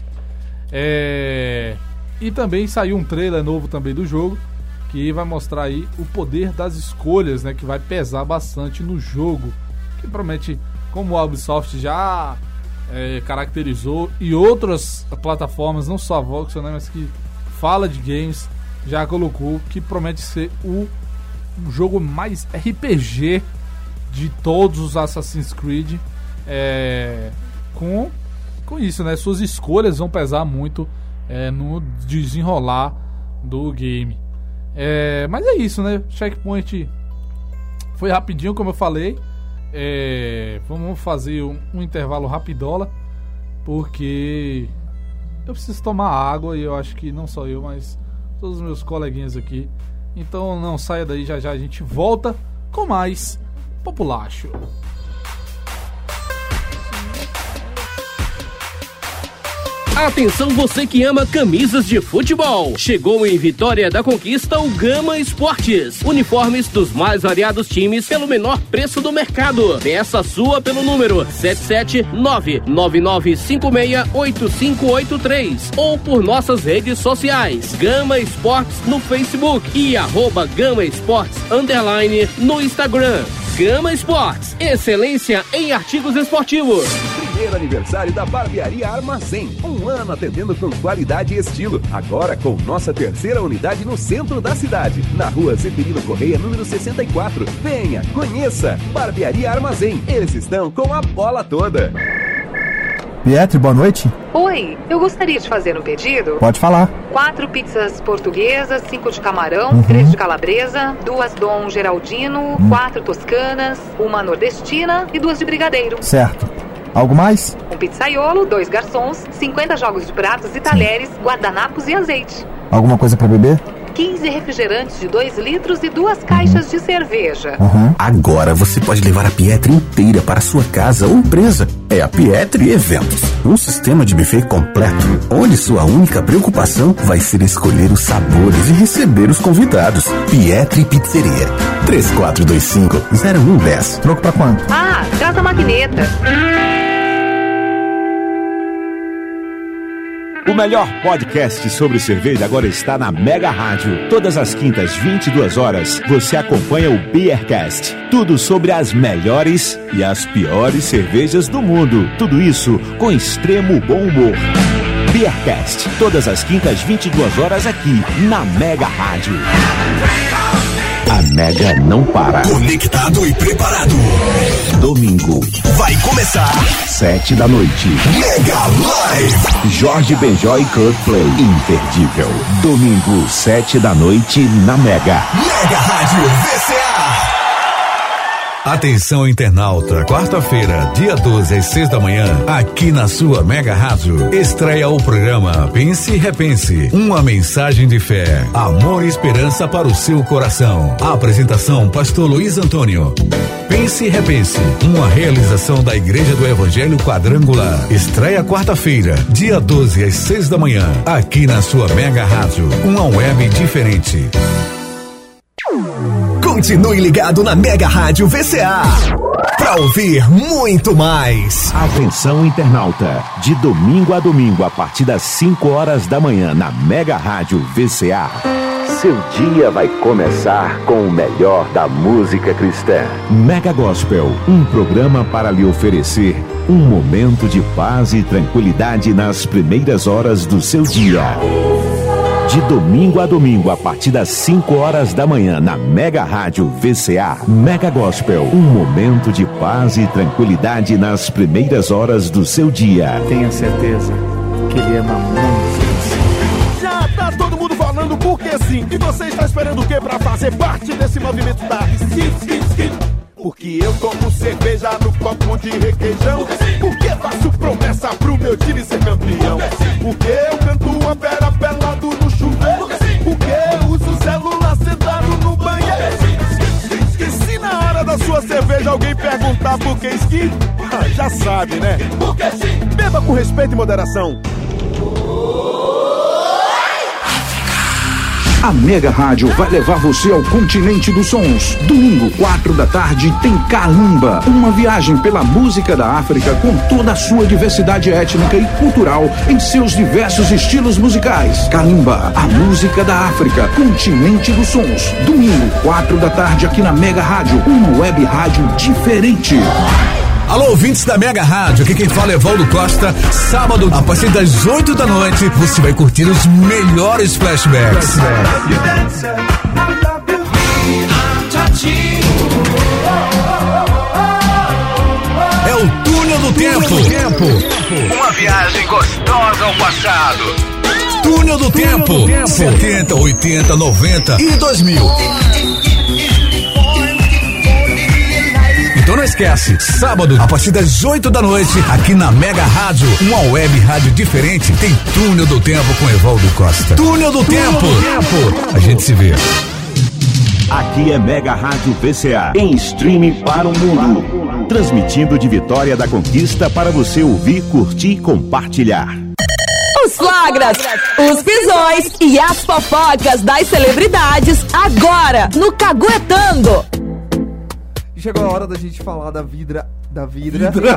É... E também saiu um trailer novo também do jogo, que vai mostrar aí o poder das escolhas, né? Que vai pesar bastante no jogo. Que promete, como a Ubisoft já é, caracterizou, e outras plataformas, não só a Voxel, né? Mas que fala de games, já colocou que promete ser o jogo mais RPG de todos os Assassin's Creed. É, com, com isso, né? Suas escolhas vão pesar muito é, no desenrolar do game. É, mas é isso, né? Checkpoint foi rapidinho, como eu falei. É, vamos fazer um, um intervalo rapidola, porque eu preciso tomar água e eu acho que não só eu, mas todos os meus coleguinhas aqui. Então não saia daí, já já a gente volta com mais Populacho. Atenção você que ama camisas de futebol. Chegou em Vitória da Conquista o Gama Esportes. Uniformes dos mais variados times pelo menor preço do mercado. Peça sua pelo número 77999568583 ou por nossas redes sociais. Gama Esportes no Facebook e arroba Gama Esportes Underline no Instagram. Gama Esportes, excelência em artigos esportivos. Primeiro aniversário da Barbearia Armazém. Um ano atendendo com qualidade e estilo. Agora com nossa terceira unidade no centro da cidade. Na rua Zeferino Correia, número 64. Venha, conheça. Barbearia Armazém. Eles estão com a bola toda. Pietri, boa noite. Oi, eu gostaria de fazer um pedido. Pode falar. Quatro pizzas portuguesas, cinco de camarão, Uhum. três de calabresa, duas Dom Geraldino, quatro toscanas, uma nordestina e duas de brigadeiro. Certo. Algo mais? Um pizzaiolo, dois garçons, 50 jogos de pratos e talheres, guardanapos e azeite. Alguma coisa pra beber? 15 refrigerantes de 2 litros e duas caixas de cerveja. Agora você pode levar a Pietri inteira para sua casa ou empresa. É a Pietri Eventos, um sistema de buffet completo, onde sua única preocupação vai ser escolher os sabores e receber os convidados. Pietri Pizzeria, 3425-0110. Troco pra quanto? Ah, traz a maquineta. O melhor podcast sobre cerveja agora está na Mega Rádio. Todas as quintas, 22 horas, você acompanha o Beercast. Tudo sobre as melhores e as piores cervejas do mundo. Tudo isso com extremo bom humor. Beercast, todas as quintas, 22 horas aqui na Mega Rádio. A Mega não para. Conectado e preparado. Domingo, Vai começar sete da noite. Mega Live. Jorge Benjó e Coldplay. Imperdível. Domingo, sete da noite, na Mega. Mega Rádio VCA. Atenção internauta, quarta-feira, dia 12 às 6 da manhã, aqui na sua Mega Rádio, estreia o programa Pense e Repense, uma mensagem de fé, amor e esperança para o seu coração. A apresentação Pastor Luiz Antônio. Pense e Repense, uma realização da Igreja do Evangelho Quadrangular. Estreia quarta-feira, dia 12 às 6 da manhã, aqui na sua Mega Rádio, uma web diferente. Continue ligado na Mega Rádio VCA. Pra ouvir muito mais. Atenção internauta, de domingo a domingo, a partir das 5 horas da manhã, na Mega Rádio VCA. Seu dia vai começar com o melhor da música cristã. Mega Gospel, um programa para lhe oferecer um momento de paz e tranquilidade nas primeiras horas do seu dia. De domingo a domingo, a partir das 5 horas da manhã, na Mega Rádio VCA. Mega Gospel, um momento de paz e tranquilidade nas primeiras horas do seu dia. Tenha certeza que ele ama muito Já tá todo mundo falando porque sim. E você está esperando o que pra fazer parte desse movimento da Skin, Skin, Skin? Porque eu tomo cerveja no copo de requeijão. Porque faço promessa pro meu time ser campeão. Porque eu canto a pera pelado na sua cerveja alguém perguntar por que skin, (laughs) já sabe, né? Porque sim. Beba com respeito e moderação. A Mega Rádio vai levar você ao continente dos sons. Domingo, quatro da tarde, tem Kalimba, uma viagem pela música da África com toda a sua diversidade étnica e cultural em seus diversos estilos musicais. Kalimba, a música da África, continente dos sons. Domingo, quatro da tarde, aqui na Mega Rádio, uma web rádio diferente. Alô, ouvintes da Mega Rádio, aqui quem fala é Valdo Costa. Sábado, a partir das 8 da noite, você vai curtir os melhores flashbacks. É o túnel do tempo. Uma viagem gostosa ao passado. Túnel do Tempo. 70, 80, 90 e 2000. Esquece, sábado, a partir das 8 da noite, aqui na Mega Rádio, uma web rádio diferente, tem Túnel do Tempo com Evaldo Costa. Túnel do Tempo. A gente se vê. Aqui é Mega Rádio VCA, em streaming para o mundo. Transmitindo de Vitória da Conquista para você ouvir, curtir e compartilhar. Os flagras, os pisões e as fofocas das celebridades agora no Caguetando. Chegou a hora da gente falar da vidra. Da vidra. Vidra.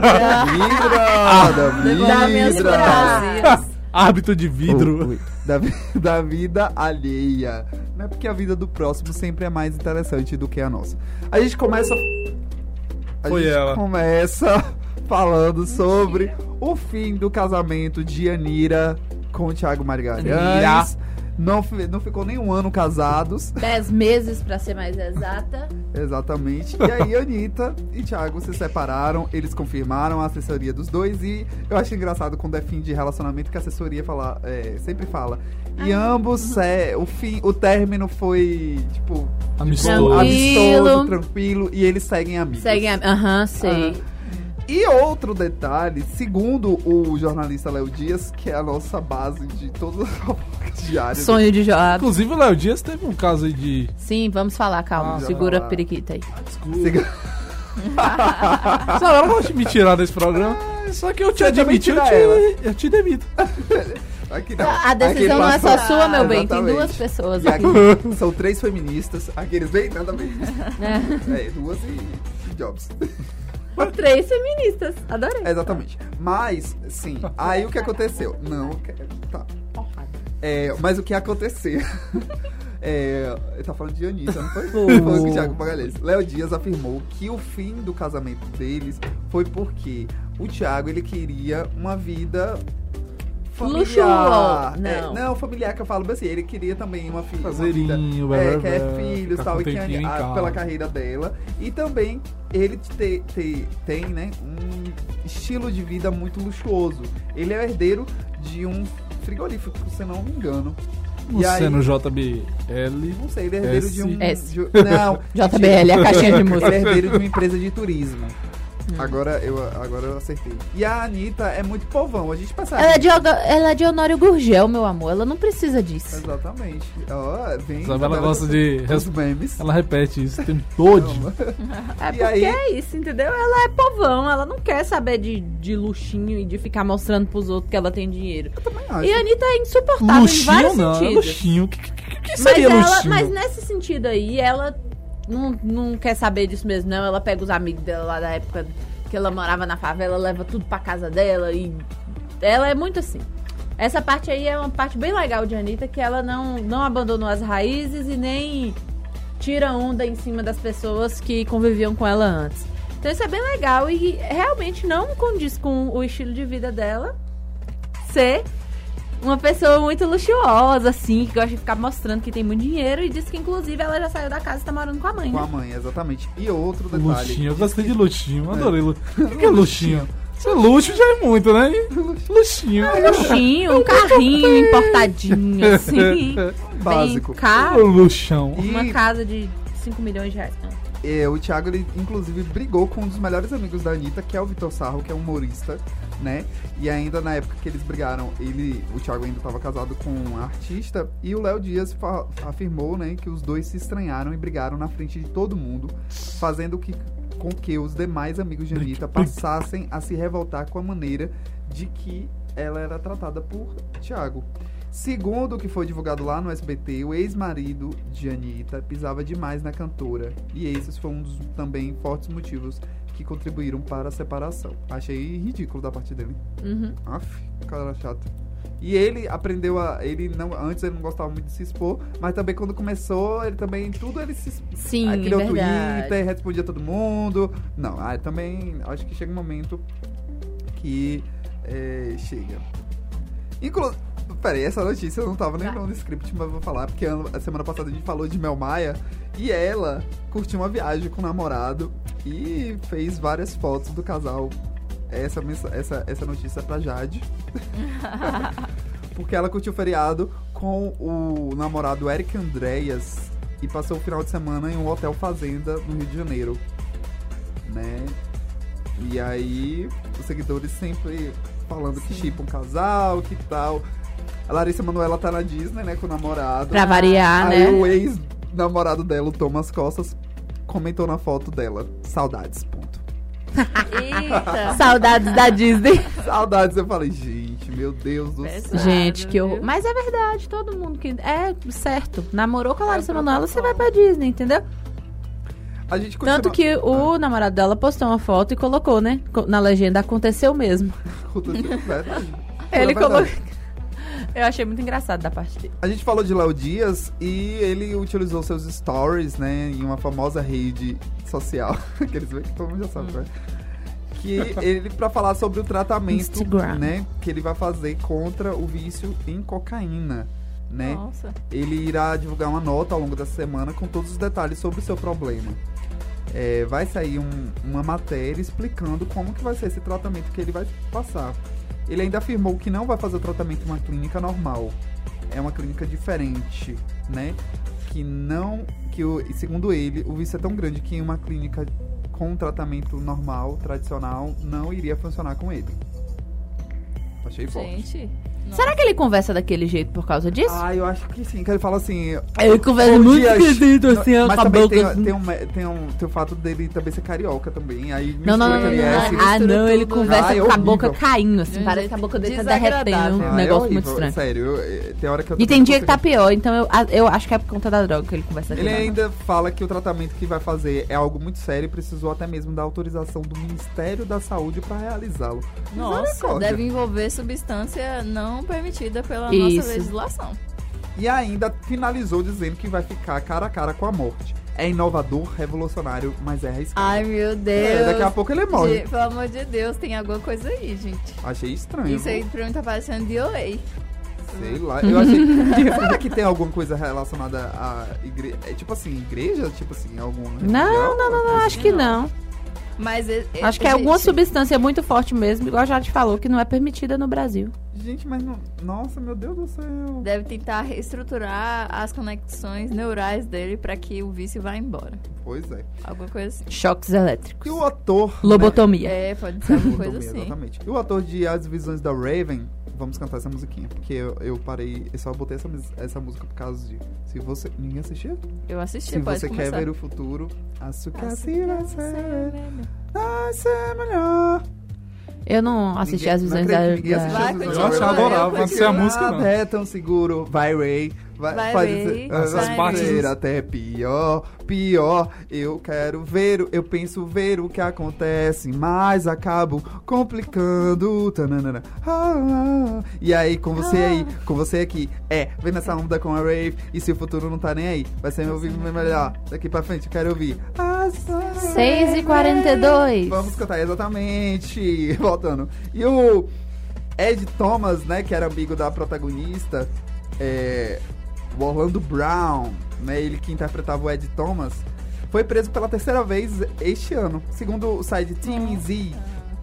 vidra. da Dá minhas vidra. (laughs) Hábito de vidro. Ui, Da, da vida alheia. Não é porque a vida do próximo sempre é mais interessante do que a nossa. A gente começa. A Foi gente ela. começa falando sobre o fim do casamento de Anira com o Thiago Margalhães. Não, não ficou nem um ano casados. Dez meses, pra ser mais exata. Exatamente. E aí, Anitta e Thiago se separaram, eles confirmaram a assessoria dos dois e eu acho engraçado quando é fim de relacionamento que a assessoria fala, é, sempre fala. E ambos, é, o fim, o término foi, tipo, Amistoso. amistoso, tranquilo, e eles seguem amigos. Segue a... Aham, sei. Aham. E outro detalhe, segundo o jornalista Léo Dias, que é a nossa base de todas as (laughs) fofocas diárias. Sonho de Joab. Inclusive, o Léo Dias teve um caso aí de. Sim, vamos falar, calma. Ah, Segura a falar. periquita aí. Siga- (laughs) Sabe, eu não gosto de me tirar desse programa. Só que eu te admiti, eu te, eu te demito. (laughs) Aqui não. A decisão não é só sua, meu bem. Tem Exatamente. duas pessoas aqui. aqui são três feministas. Aqueles bem, nada bem. É, duas e, e Jobs. Três feministas. Adorei. Exatamente. Mas, sim, aí o que aconteceu? Não, tá. É, mas o que aconteceu? (laughs) É, ele tá falando de Anitta, não foi? Foi. Falando com o Thiago Magalhães. Léo Dias afirmou que o fim do casamento deles foi porque o Thiago ele queria uma vida familiar. Luxuosa. É, Não. não, familiar que eu falo assim, ele queria também uma filha. Caseirinho, uma vida, é, quer blá, filhos tal, e que a- pela carreira dela. E também ele te, te- tem, né, um estilo de vida muito luxuoso. Ele é herdeiro de um frigorífico, se não me engano. E aí- Você no JBL. não sei, ele é herdeiro de um. S. de- não, (laughs) JBL, a caixinha de música. (laughs) Ele é herdeiro de uma empresa de turismo. Agora, eu, agora eu acertei. E a Anitta é muito povão, a gente percebe. Ela é, de, ela é de Honório Gurgel, meu amor. Ela não precisa disso. Exatamente. Ó, vem. Isabela gosta de. Os memes. Ela repete isso o tempo todo. (laughs) É E porque aí- é isso, entendeu? Ela é povão, ela não quer saber de, de luxinho e de ficar mostrando pros outros que ela tem dinheiro. acho. E a Anitta é insuportável em vários Luxinho não, é sentidos. luxinho. O que, que, que- Mas, seria ela, luxinho? mas nesse sentido aí, ela não, não quer saber disso mesmo, não. Ela pega os amigos dela lá da época que ela morava na favela, leva tudo pra casa dela e. Ela é muito assim. Essa parte aí é uma parte bem legal de Anitta, que ela não, não abandonou as raízes e nem tira onda em cima das pessoas que conviviam com ela antes. Então isso é bem legal e realmente não condiz com o estilo de vida dela ser uma pessoa muito luxuosa, assim, que gosta de ficar mostrando que tem muito dinheiro e diz que, inclusive, ela já saiu da casa e tá morando com a mãe, Com a né? mãe, exatamente. E outro detalhe. Luxinho, eu gostei de luxinho, adorei luxinho. (laughs) O que, é luxinho? Isso é luxo já é muito, né? Luxinho. Um luxinho, um carrinho importadinho, assim. (laughs) Básico. Bem caro. Luxão. Uma casa de 5 milhões de reais. É, o Thiago, ele, inclusive, brigou com um dos melhores amigos da Anitta, que é o Vitor Sarro, que é humorista, né? E ainda na época que eles brigaram, ele, o Thiago ainda estava casado com um artista, e o Léo Dias afirmou, né, que os dois se estranharam e brigaram na frente de todo mundo, fazendo que, com que os demais amigos de Anitta passassem a se revoltar com a maneira de que ela era tratada por Thiago. Segundo o que foi divulgado lá no SBT, o ex-marido de Anitta pisava demais na cantora. E esses foi um dos também fortes motivos que contribuíram para a separação. Achei ridículo da parte dele. Uhum. Aff, cara chato. E ele aprendeu a. Ele não. Antes ele não gostava muito de se expor, mas também quando começou, ele também. Tudo ele se. Sim, ah, criou verdade. Twitter, respondia todo mundo. Não, ah, também. Acho que chega um momento que. é, chega. Inclusive. Peraí, essa notícia eu não tava nem no script, mas eu vou falar, porque a semana passada a gente falou de Mel Maia e ela curtiu uma viagem com o namorado e fez várias fotos do casal. Essa, essa, essa notícia é pra Jade. (laughs) porque ela curtiu o feriado com o namorado Eric Andreas e passou o final de semana em um hotel fazenda no Rio de Janeiro, né? E aí, os seguidores sempre falando que chipa um casal, que tal. A Larissa Manoela tá na Disney, né, com o namorado. Pra variar, aí né? o ex-namorado dela, o Thomas Costas, comentou na foto dela, saudades, ponto. Eita. (laughs) Saudades da Disney. Saudades, eu falei, gente, meu Deus do céu. Gente, que horror. Mas é verdade, todo mundo que. É certo. Namorou com a Larissa Manoela, você vai pra Disney, entendeu? A gente continua... Tanto que o namorado dela postou uma foto e colocou, né? Na legenda, aconteceu mesmo. Aconteceu, verdade. Ele colocou. Eu achei muito engraçado da parte dele. A gente falou de Léo Dias e ele utilizou seus stories, né, em uma famosa rede social, (laughs) que eles veem que todo mundo já sabe, né? Que ele, pra falar sobre o tratamento, Instagram. né, que ele vai fazer contra o vício em cocaína, né? Nossa. Ele irá divulgar uma nota ao longo da semana com todos os detalhes sobre o seu problema. É, vai sair um- uma matéria explicando como que vai ser esse tratamento que ele vai passar. Ele ainda afirmou que não vai fazer o tratamento em uma clínica normal. É uma clínica diferente, né? Que não. Que o, segundo ele, o vício é tão grande que em uma clínica com tratamento normal, tradicional, não iria funcionar com ele. Achei forte. Gente. Será que ele conversa daquele jeito por causa disso? Ah, eu acho que sim, que ele fala assim. Ele conversa "Bom muito dia, esquisito, assim, Mas também boca tem, assim. tem, um, tem, um, tem o fato dele também ser carioca também. Aí Não, não, não, mistura não, é, assim, Ah, não, ele tudo. conversa Ah, é com a boca caindo, assim. De Parece que a boca dele tá derretendo. Um Ah, é negócio horrível, muito estranho. Sério, eu, eu- tem hora que eu E tem dia que tá pior, então eu, eu acho que é por conta da droga que ele conversa Ele aqui. ainda fala que o tratamento que vai fazer é algo muito sério e precisou até mesmo da autorização do Ministério da Saúde para realizá-lo. Nossa, deve envolver substância não permitida pela Isso. nossa legislação. E ainda finalizou dizendo que vai ficar cara a cara com a morte. É inovador, revolucionário, mas é arriscado. Ai, meu Deus. É, daqui a pouco ele morre. De- pelo amor de Deus, tem alguma coisa aí, gente. Achei estranho. Isso aí pra mim tá parecendo de Oi. Sei lá, eu achei. (laughs) Será que tem alguma coisa relacionada à igreja? É tipo assim, igreja? Tipo assim, algum. Não, não, não, não, acho que não. Mas e- e- Acho que é alguma substância muito forte mesmo, igual a Jade falou, que não é permitida no Brasil. Gente, mas não. Nossa, meu Deus do céu. Deve tentar reestruturar as conexões neurais dele pra que o vício vá embora. Pois é. Alguma coisa assim. Choques elétricos. E o ator. Lobotomia. É, pode ser alguma coisa Lobotomia, assim. Exatamente. E o ator de As Visões da Raven, vamos cantar essa musiquinha, porque eu, eu parei, eu só botei essa, essa música por causa de. Se você. Ninguém assistiu? Eu assisti, Se você começar. quer ver o futuro, Açúcar se vai ser. Vai ser melhor. Eu não assisti Ninguém- as não visões da... da- as Eu Raven. adorável, não sei a música, não. É tão seguro. Vai, Ray. Vai, Vai, Ray. ser, Essas vai partes- ser até pior, pior. Eu quero ver, eu penso ver o que acontece, mas acabo complicando. Tananana. Ah, ah. E aí, com você aí, com você aqui, é, vem nessa onda com a Rave. E se o futuro não tá nem aí, vai ser meu ouvido melhor. Daqui pra frente, eu quero ouvir. Ah, 6 e 42. Vamos cantar exatamente. (laughs) Voltando. E o Ed Thomas, né, que era amigo da protagonista, é, o Orlando Brown, né, ele que interpretava o Ed Thomas, foi preso pela terceira vez este ano. Segundo o site TMZ,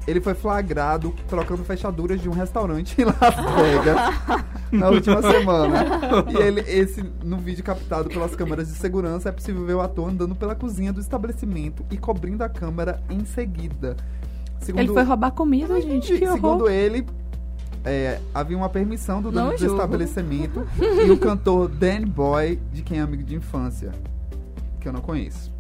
ele foi flagrado trocando fechaduras de um restaurante em Las Vegas (laughs) na última semana. E ele, esse, no vídeo captado pelas câmeras de segurança, é possível ver o ator andando pela cozinha do estabelecimento e cobrindo a câmera em seguida. Segundo, Ele foi roubar comida, gente. Que segundo horror. ele, é, havia uma permissão do dono do estabelecimento e o cantor Danny Boy, de quem é amigo de infância, que eu não conheço.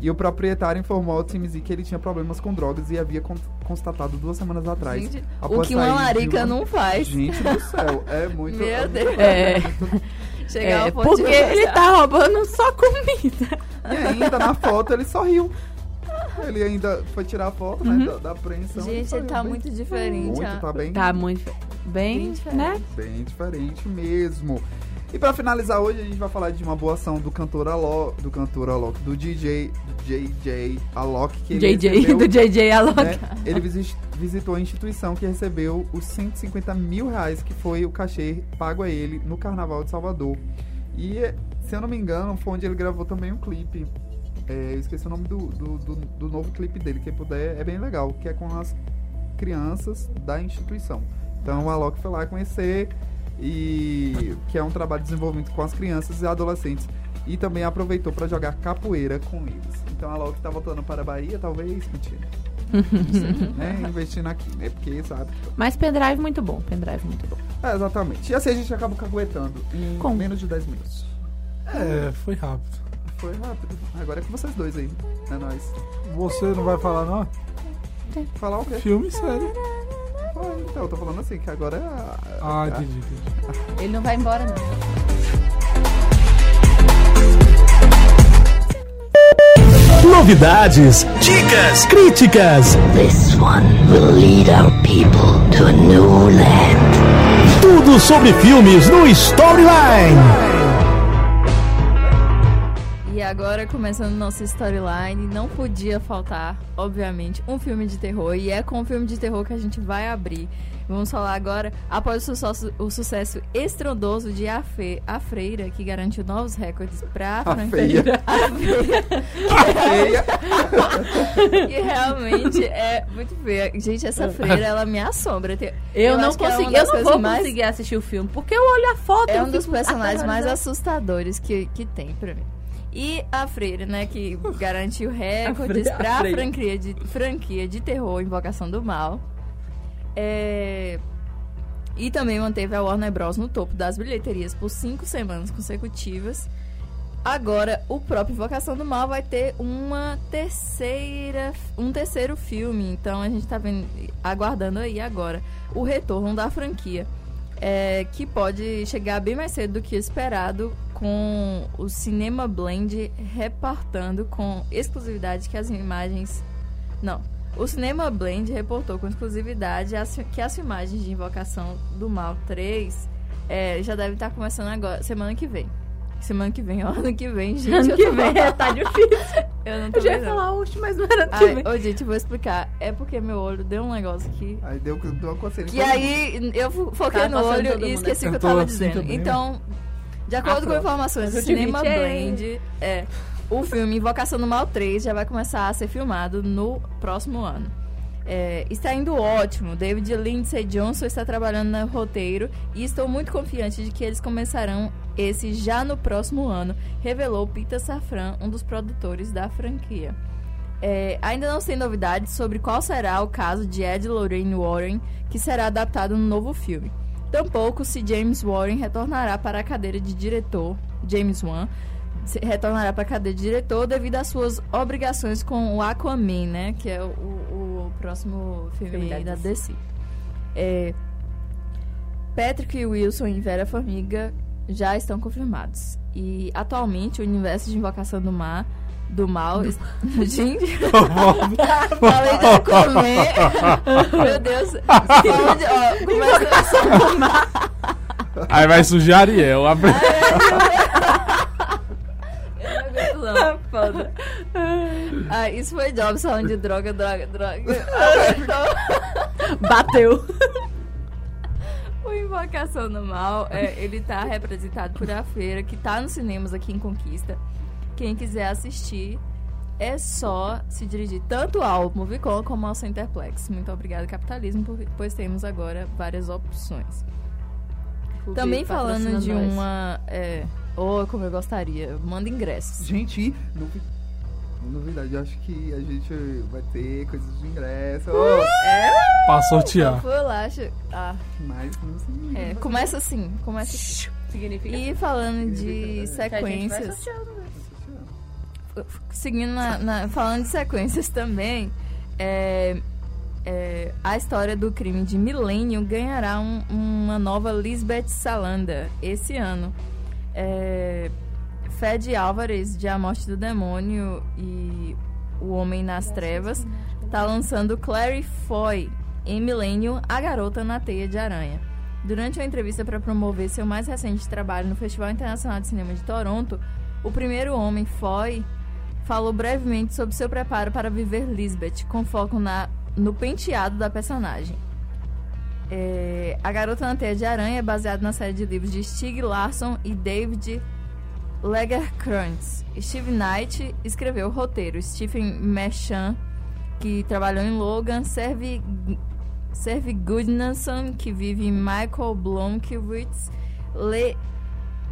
E o proprietário informou ao TMZ que ele tinha problemas com drogas e havia constatado duas semanas atrás. Gente, o que uma larica uma- não faz. Gente do céu, é (laughs) muito. Meu é muito- Deus. É. (laughs) Chegar É, ao ponto porque de ele tá roubando só comida. E ainda na foto ele sorriu. Ele ainda foi tirar a foto, né, da, da apreensão. Gente, ele tá bem- muito diferente. Muito, tá bem. Tá muito... Bem, Bem diferente. né? Bem diferente mesmo. E pra finalizar hoje, a gente vai falar de uma boa ação do cantor Alok, do cantor Alok, do DJ JJ Alok, que ele JJ, recebeu, do JJ Alok. né, ele visi- visitou a instituição que recebeu os 150 mil reais que foi o cachê pago a ele no Carnaval de Salvador. E, se eu não me engano, foi onde ele gravou também um clipe. É, eu esqueci o nome do, do, do, do novo clipe dele, quem puder, é bem legal, que é com as crianças da instituição. Então o Alok foi lá conhecer E que é um trabalho de desenvolvimento com as crianças e adolescentes. E também aproveitou para jogar capoeira com eles. Então a Loki tá voltando para a Bahia, talvez, mentira. né? (laughs) Investindo aqui, né? Porque sabe. Mas pendrive muito bom, pendrive muito bom. É, exatamente. E assim a gente acaba caguetando em Com- menos de 10 minutos. É, foi rápido. Foi rápido. Agora é com vocês dois aí. É nóis. Você não vai falar, não? Falar o quê? Filme série. Ah, Então, eu tô falando assim, que agora é a... Ah, a- entendi, entendi. Ele não vai embora, não. Novidades, dicas, críticas. This one will lead our people to a new land. Tudo sobre filmes no Storyline. Agora, começando nossa storyline, não podia faltar, obviamente, um filme de terror. E é com o filme de terror que a gente vai abrir. Vamos falar agora, após o sucesso, o sucesso estrondoso de A, Fe, a Freira, que garantiu novos recordes pra A franquia. feia. (laughs) A Feia. A (laughs) feia. E realmente é muito feia. Gente, essa freira, ela me assombra. Tem- Eu, não que é consegui, das eu não vou mais- conseguir assistir o filme, porque eu olho a foto É eu um dos personagens mais assustadores que, que tem pra mim. E a Freira, né, que (laughs) garantiu recordes Fre- a franquia de, franquia de terror Invocação do Mal. É, E também manteve a Warner Bros. no topo das bilheterias por cinco semanas consecutivas. Agora, o próprio Invocação do Mal vai ter uma terceira, um terceiro filme. Então a gente tá vendo, aguardando aí agora o retorno da franquia. é, que pode chegar bem mais cedo do que esperado, com o Cinema Blend reportando com exclusividade que as imagens. Não. O Cinema Blend reportou com exclusividade que as filmagens de Invocação do Mal 3 é, já devem estar começando agora, semana que vem. Semana que vem, ó, (laughs) ano que vem, gente. Ano eu que vem, tá difícil. (laughs) Eu não tô Eu já ia vendo. falar, oxe, mas não era ano que Ai, vem. ô, gente, vou explicar. É porque meu olho deu um negócio aqui. Aí deu, deu uma coceira. em E todo aí eu fo- foquei Tá no olho e esqueci o que eu tava assim dizendo. também, então, de acordo com informações do Cinema menti. Blend, é, o filme Invocação do Mal 3 já vai começar a ser filmado no próximo ano. É, está indo ótimo. David Lindsay Johnson está trabalhando no roteiro e estou muito confiante de que eles começarão esse já no próximo ano, revelou Peter Safran, um dos produtores da franquia. É, ainda não sei novidades sobre qual será o caso de Ed Lorraine Warren, que será adaptado no novo filme. Tampouco se James Warren retornará para a cadeira de diretor, James Wan, retornará para a cadeira de diretor devido às suas obrigações com o Aquaman, né? Que é o, o- próximo filme, Filme da DC. É, Patrick Wilson e Vera Farmiga já estão confirmados. E atualmente o universo de Invocação do Mar do mal. (laughs) Gente, (laughs) falei de Aquaman. Meu Deus. Fala de, ó, começa Aí vai sujar Ariel. A... Eu não aguento, não. Foda. Ah, isso foi Jobs falando de droga, droga, droga. Bateu. (laughs) O Invocação do Mal, é, ele tá representado por A Feira, que tá nos cinemas aqui em Conquista. Quem quiser assistir, é só se dirigir tanto ao Movicon como ao Centerplex. Muito obrigada, capitalismo, pois temos agora várias opções. Também falando de nós. uma... É, oh, como eu gostaria. Manda ingressos. Gente, novi- novidade, eu acho que a gente vai ter coisas de ingresso. É? Pra sortear. Eu fui lá, acho... Ah, Mas não sei. é, começa assim, começa assim. Significa E falando de que a gente vai sequências... seguindo na, na- falando de sequências também, é, é, a história do crime de Millennium ganhará um- uma nova Lisbeth Salanda esse ano. É, Fed Álvares, de A Morte do Demônio e O Homem nas Trevas, está lançando Clary Foy em Millennium, A Garota na Teia de Aranha. Durante uma entrevista para promover seu mais recente trabalho no Festival Internacional de Cinema de Toronto, o primeiro homem, Foy, falou brevemente sobre seu preparo para viver Lisbeth, com foco na, no penteado da personagem. É, a Garota na Teia de Aranha é baseada na série de livros de Stieg Larsson e David Lagerkrantz. Steve Knight escreveu o roteiro. Stephen Merchant, que trabalhou em Logan, serve Serve Goodnasson, que vive em Michael Blomkowitz. Le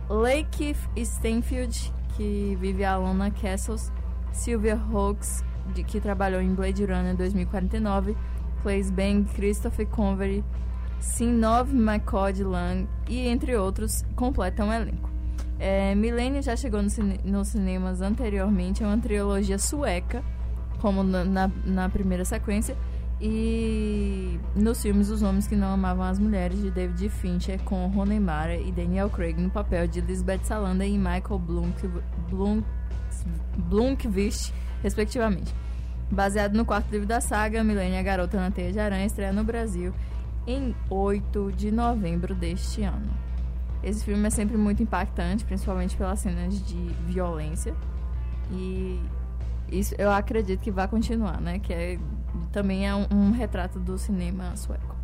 Lakeith Stanfield, que vive a Alana Castles. Sylvia Hawkes, de, que trabalhou em Blade Runner 2049. Claes Bang, Christopher Convery, Sinov McCord Lang e entre outros completam o elenco. É, já chegou no cine- nos cinemas anteriormente, é uma trilogia sueca, como na, na, na primeira sequência, e nos filmes Os Homens que Não Amavam as Mulheres, de David Fincher, com Rooney Mara e Daniel Craig no papel de Lisbeth Salander e Michael Blunk, Blunk, Blunkvist, respectivamente. Baseado no quarto livro da saga, Millennium, a Garota na Teia de Aranha, estreia no Brasil em 8 de novembro deste ano. Esse filme é sempre muito impactante, principalmente pelas cenas de violência. E isso eu acredito que vai continuar, né? Que é, também é um, um retrato do cinema sueco.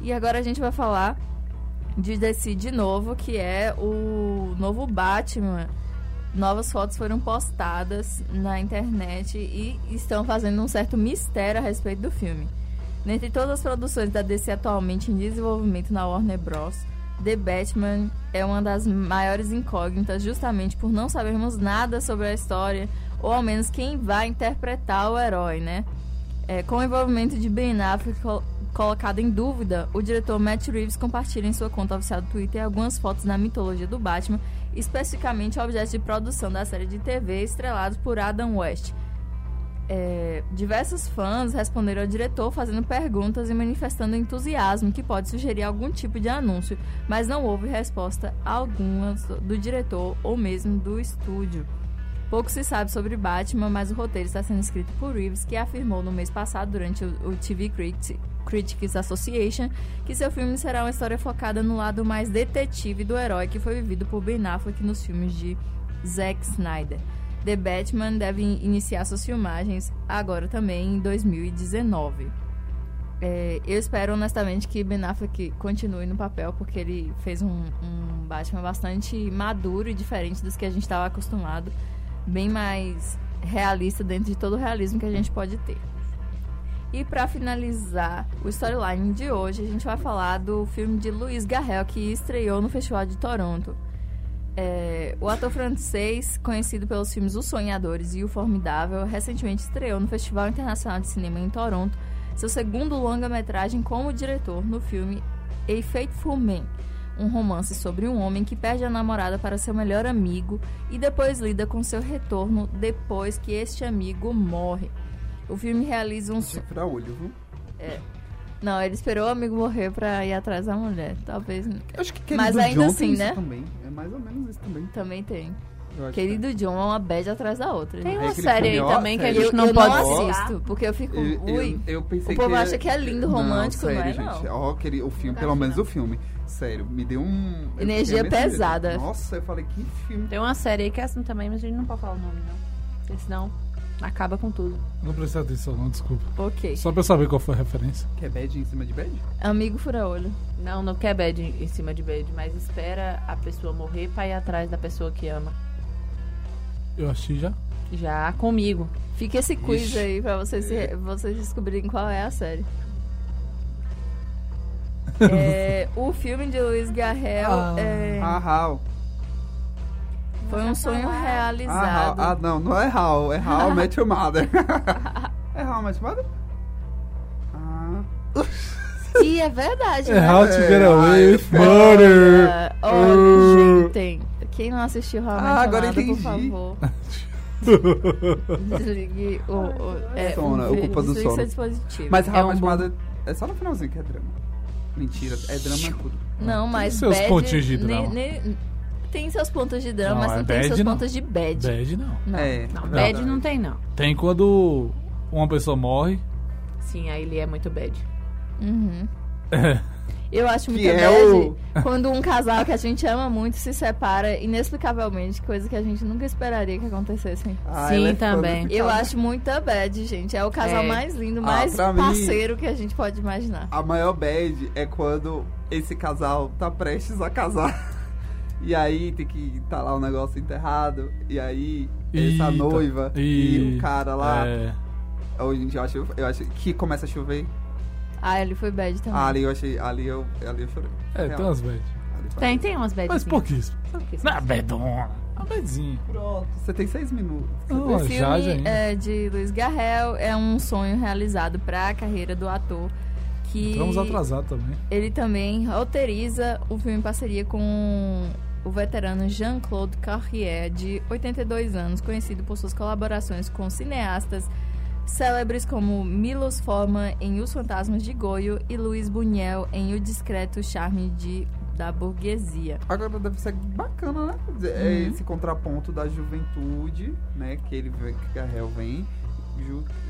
E agora a gente vai falar de DC de novo, que é o novo Batman. Novas fotos foram postadas na internet e estão fazendo um certo mistério a respeito do filme. Dentre todas as produções da DC atualmente em desenvolvimento na Warner Bros., The Batman é uma das maiores incógnitas, justamente por não sabermos nada sobre a história, ou ao menos quem vai interpretar o herói, né? É, com o envolvimento de Ben Affleck colocado em dúvida, o diretor Matt Reeves compartilha em sua conta oficial do Twitter algumas fotos da mitologia do Batman, especificamente objetos de produção da série de TV estrelados por Adam West. É, diversos fãs responderam ao diretor fazendo perguntas e manifestando entusiasmo que pode sugerir algum tipo de anúncio, mas não houve resposta alguma do diretor ou mesmo do estúdio. Pouco se sabe sobre Batman, mas o roteiro está sendo escrito por Reeves, que afirmou no mês passado, durante o, o TV Criti- Critics Association, que seu filme será uma história focada no lado mais detetive do herói que foi vivido por Ben Affleck nos filmes de Zack Snyder. The Batman deve in- iniciar suas filmagens agora também em 2019. É, eu espero honestamente que Ben Affleck continue no papel, porque ele fez um, um Batman bastante maduro e diferente dos que a gente estava acostumado. Bem mais realista dentro de todo o realismo que a gente pode ter. E para finalizar o storyline de hoje, a gente vai falar do filme de Luiz Garrel, que estreou no Festival de Toronto. É, o ator francês, conhecido pelos filmes Os Sonhadores e O Formidável, recentemente estreou no Festival Internacional de Cinema em Toronto seu segundo longa-metragem como diretor no filme A Faithful Man, um romance sobre um homem que perde a namorada para seu melhor amigo e depois lida com seu retorno depois que este amigo morre. O filme realiza um. Pra olho, viu? É. Não, ele esperou o amigo morrer pra ir atrás da mulher. Talvez. Acho que Mas Querido ainda John assim, tem isso né? Também. É mais ou menos isso também. Também tem. Eu acho Querido John é uma bad atrás da outra. Tem né? uma É série aí também que a gente não eu pode não assisto, porque eu fico. Eu, eu, ui. eu pensei o povo que acha que é lindo, romântico, não, sério, é? gente. Não. Ó, queria- o filme, pelo menos o filme. Sério, me deu um. eu Energia pesada. Nossa, eu falei, que filme. Tem uma série aí que é assim também, mas a gente não pode falar o nome, não. Porque senão acaba com tudo. Não prestei atenção, não, desculpa. Ok. Só pra eu saber qual foi a referência. Que é bad em cima de bad? Amigo fura-olho. Não, não quer bad em cima de bad, mas espera a pessoa morrer pra ir atrás da pessoa que ama. Eu achei já. Já comigo. Fica esse quiz Ixi. aí pra vocês, se- vocês descobrirem qual é a série. (laughs) É, o filme de Luiz Garrel Ah, é, ah. Foi um sonho Ah, realizado. Ah, não, não é Hal. É Hal Met Your Mother. (laughs) é Hal Met Your Mother? Ah. E é verdade, É né? How to Get É, Away with Murder. Ah, Olha, gente, quem não assistiu realmente Ah, agora nada, por entendi. favor. (laughs) Desligue o, o, é, Sono, o, é culpa do sono. seu dispositivo. Mas é How um Met bom- Your Mother é só no finalzinho que é drama. Mentira, é drama é tudo. Não, mas seus bad, pontinhos de ne- drama. ne- tem seus pontos de drama, Não, mas é não tem bad, seus não. pontos de bad. Bad não. Não. É. Não, bad não tem, não. Tem quando uma pessoa morre. Sim, aí ele é muito bad. Uhum. É. (laughs) Eu acho muito Que é bad o- quando um casal que a gente ama muito se separa inexplicavelmente, coisa que a gente nunca esperaria que acontecesse. Ah, Sim, é também. Eu acho muita bad, gente. É o casal É. mais lindo, Ah, mais mim- parceiro que a gente pode imaginar. A maior bad é quando esse casal tá prestes a casar. E aí tem que tá lá o negócio enterrado. E aí essa Eita. noiva e o cara lá. É. Hoje em dia eu acho, eu acho que começa a chover. Ah, ele foi bad também. Ah, ali eu achei. Ali eu, ali eu chorei. É, Real. tem umas bad. Tem, tem umas bad. Mas pouquíssimo. Não é badona. É uma badzinha. Pronto, você tem seis minutos. Não, O já, filme já ainda. é, de Luiz Garrel é um sonho realizado para a carreira do ator. Que Vamos atrasar também. ele também roteiriza o filme em parceria com o veterano Jean-Claude Carrier, de 82 anos, conhecido por suas colaborações com cineastas célebres como Milos Forman em Os Fantasmas de Goyo e Luiz Buñuel em O Discreto Charme de, da Burguesia. Agora deve ser bacana, né? É Uhum. esse contraponto da juventude, né? Que ele que Garrel vem.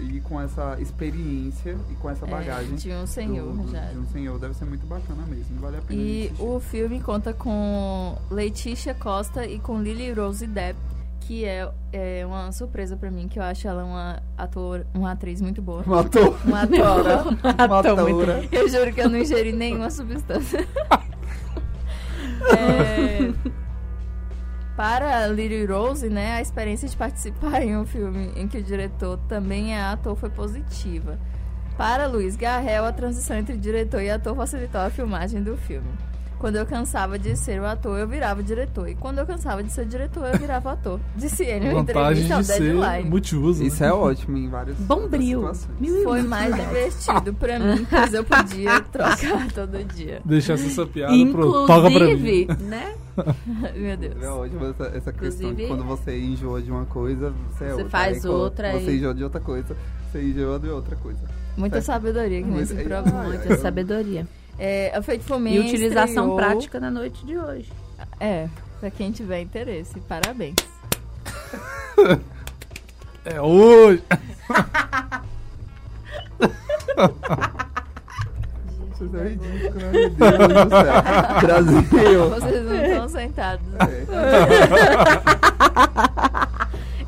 E com essa experiência e com essa É, bagagem. de um senhor do- do- já. De um senhor, deve ser muito bacana mesmo. Vale a pena. E assistir. o filme conta com Letícia Costa e com Lily Rose Depp, que é, é uma surpresa pra mim, que eu acho ela uma ator, uma atriz muito boa. Uma ator- Uma (laughs) atora. Uma atora. Eu juro que eu não ingeri nenhuma substância. (laughs) É, para Lily Rose, né, a experiência de participar em um filme em que o diretor também é ator foi positiva. Para Luiz Garrel, a transição entre diretor e ator facilitou a filmagem do filme. Quando eu cansava de ser o ator, eu virava diretor. E quando eu cansava de ser diretor, eu virava ator. (laughs) Disse ele em entrevista ao de ser Deadline. multiuso. Isso é ótimo em vários Bombril. Foi mais divertido pra mim, pois eu podia (laughs) trocar todo dia. Deixa essa piada pro Toca pra mim. Inclusive, né? (laughs) Meu Deus. É ótimo essa, essa questão de quando você enjoa de uma coisa, você, é Você outra. faz Aí outra Você e- enjoa de outra coisa, você enjoa de outra coisa. Muita É. sabedoria aqui nesse Muito- programa. Muita sabedoria. É, a Feito Fomen E utilização estreou- prática na noite de hoje. É, pra quem tiver interesse. Parabéns. (laughs) É hoje. Isso é ridículo, meu Deus do céu. (laughs) Brasil. Vocês não estão sentados. É.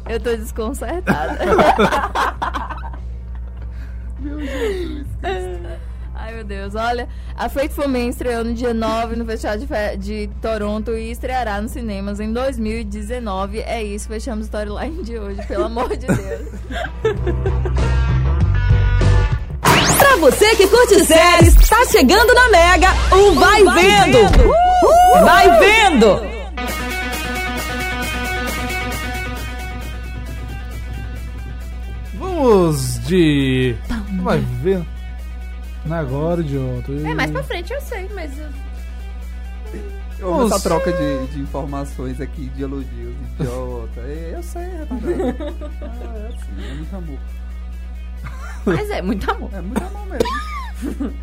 (laughs) Eu tô desconcertada. Meu Jesus Ai, meu Deus. Olha, a Faithful Man estreou no dia 9 no Festival de, Fe- de Toronto e estreará nos cinemas em 2019. É isso, fechamos o storyline de hoje, pelo amor de Deus. (laughs) Pra você que curte séries, tá chegando na Mega o Vai, Vendo. Uh, Vai Vendo. Vamos de. Vai ver. Não é agora, idiota. É, mais pra frente eu sei, mas. eu- Eu amo essa Nossa. troca de, de informações aqui, de elogios, idiota. É, Eu sei, retardado. Ah, (laughs) é assim, é muito amor. Mas é muito amor. É muito amor mesmo.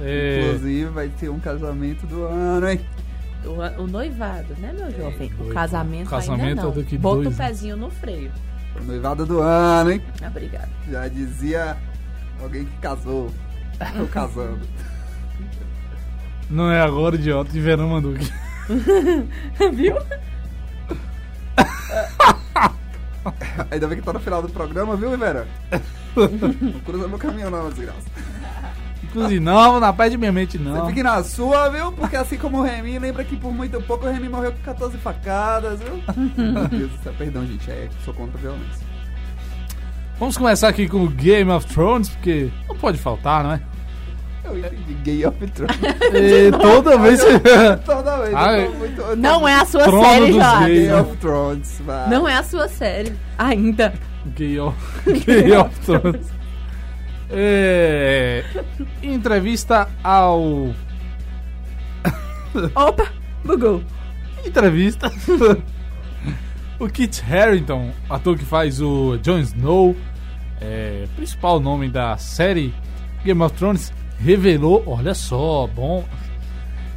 É, Inclusive, vai ter um casamento do ano, hein? O, o noivado, né, meu jovem? O doido. casamento, Casamento ainda não. é Bota o pezinho no freio. O noivado do ano, hein? Obrigada. Já dizia alguém que casou. Tô casando. não é agora, idiota. De verão mandou aqui. (laughs) Viu? Ainda bem que tá no final do programa, viu, Rivera? (laughs) Não cruza meu caminho não, desgraça. Inclusive, não, na pé de minha mente, não. Você fique na sua, viu? Porque assim como o Remy, lembra que por muito pouco o Remy morreu com 14 facadas, viu? (laughs) Meu Deus do céu, perdão, gente, é, sou contra a violência. Vamos começar aqui com o Game of Thrones, porque não pode faltar, não é? Eu entendi Gay of Thrones. (laughs) E toda vez. Toda vez. eu tô muito- eu tô Não é a sua Trono série, Jorge. gays. Gay of Thrones, vai. Não é a sua série. Ainda. Gay of, (laughs) Gay of Thrones. É, entrevista ao. Opa, bugou. Entrevista. (laughs) o Kit Harington, ator que faz o Jon Snow, é, principal nome da série Game of Thrones, revelou, olha só, bom,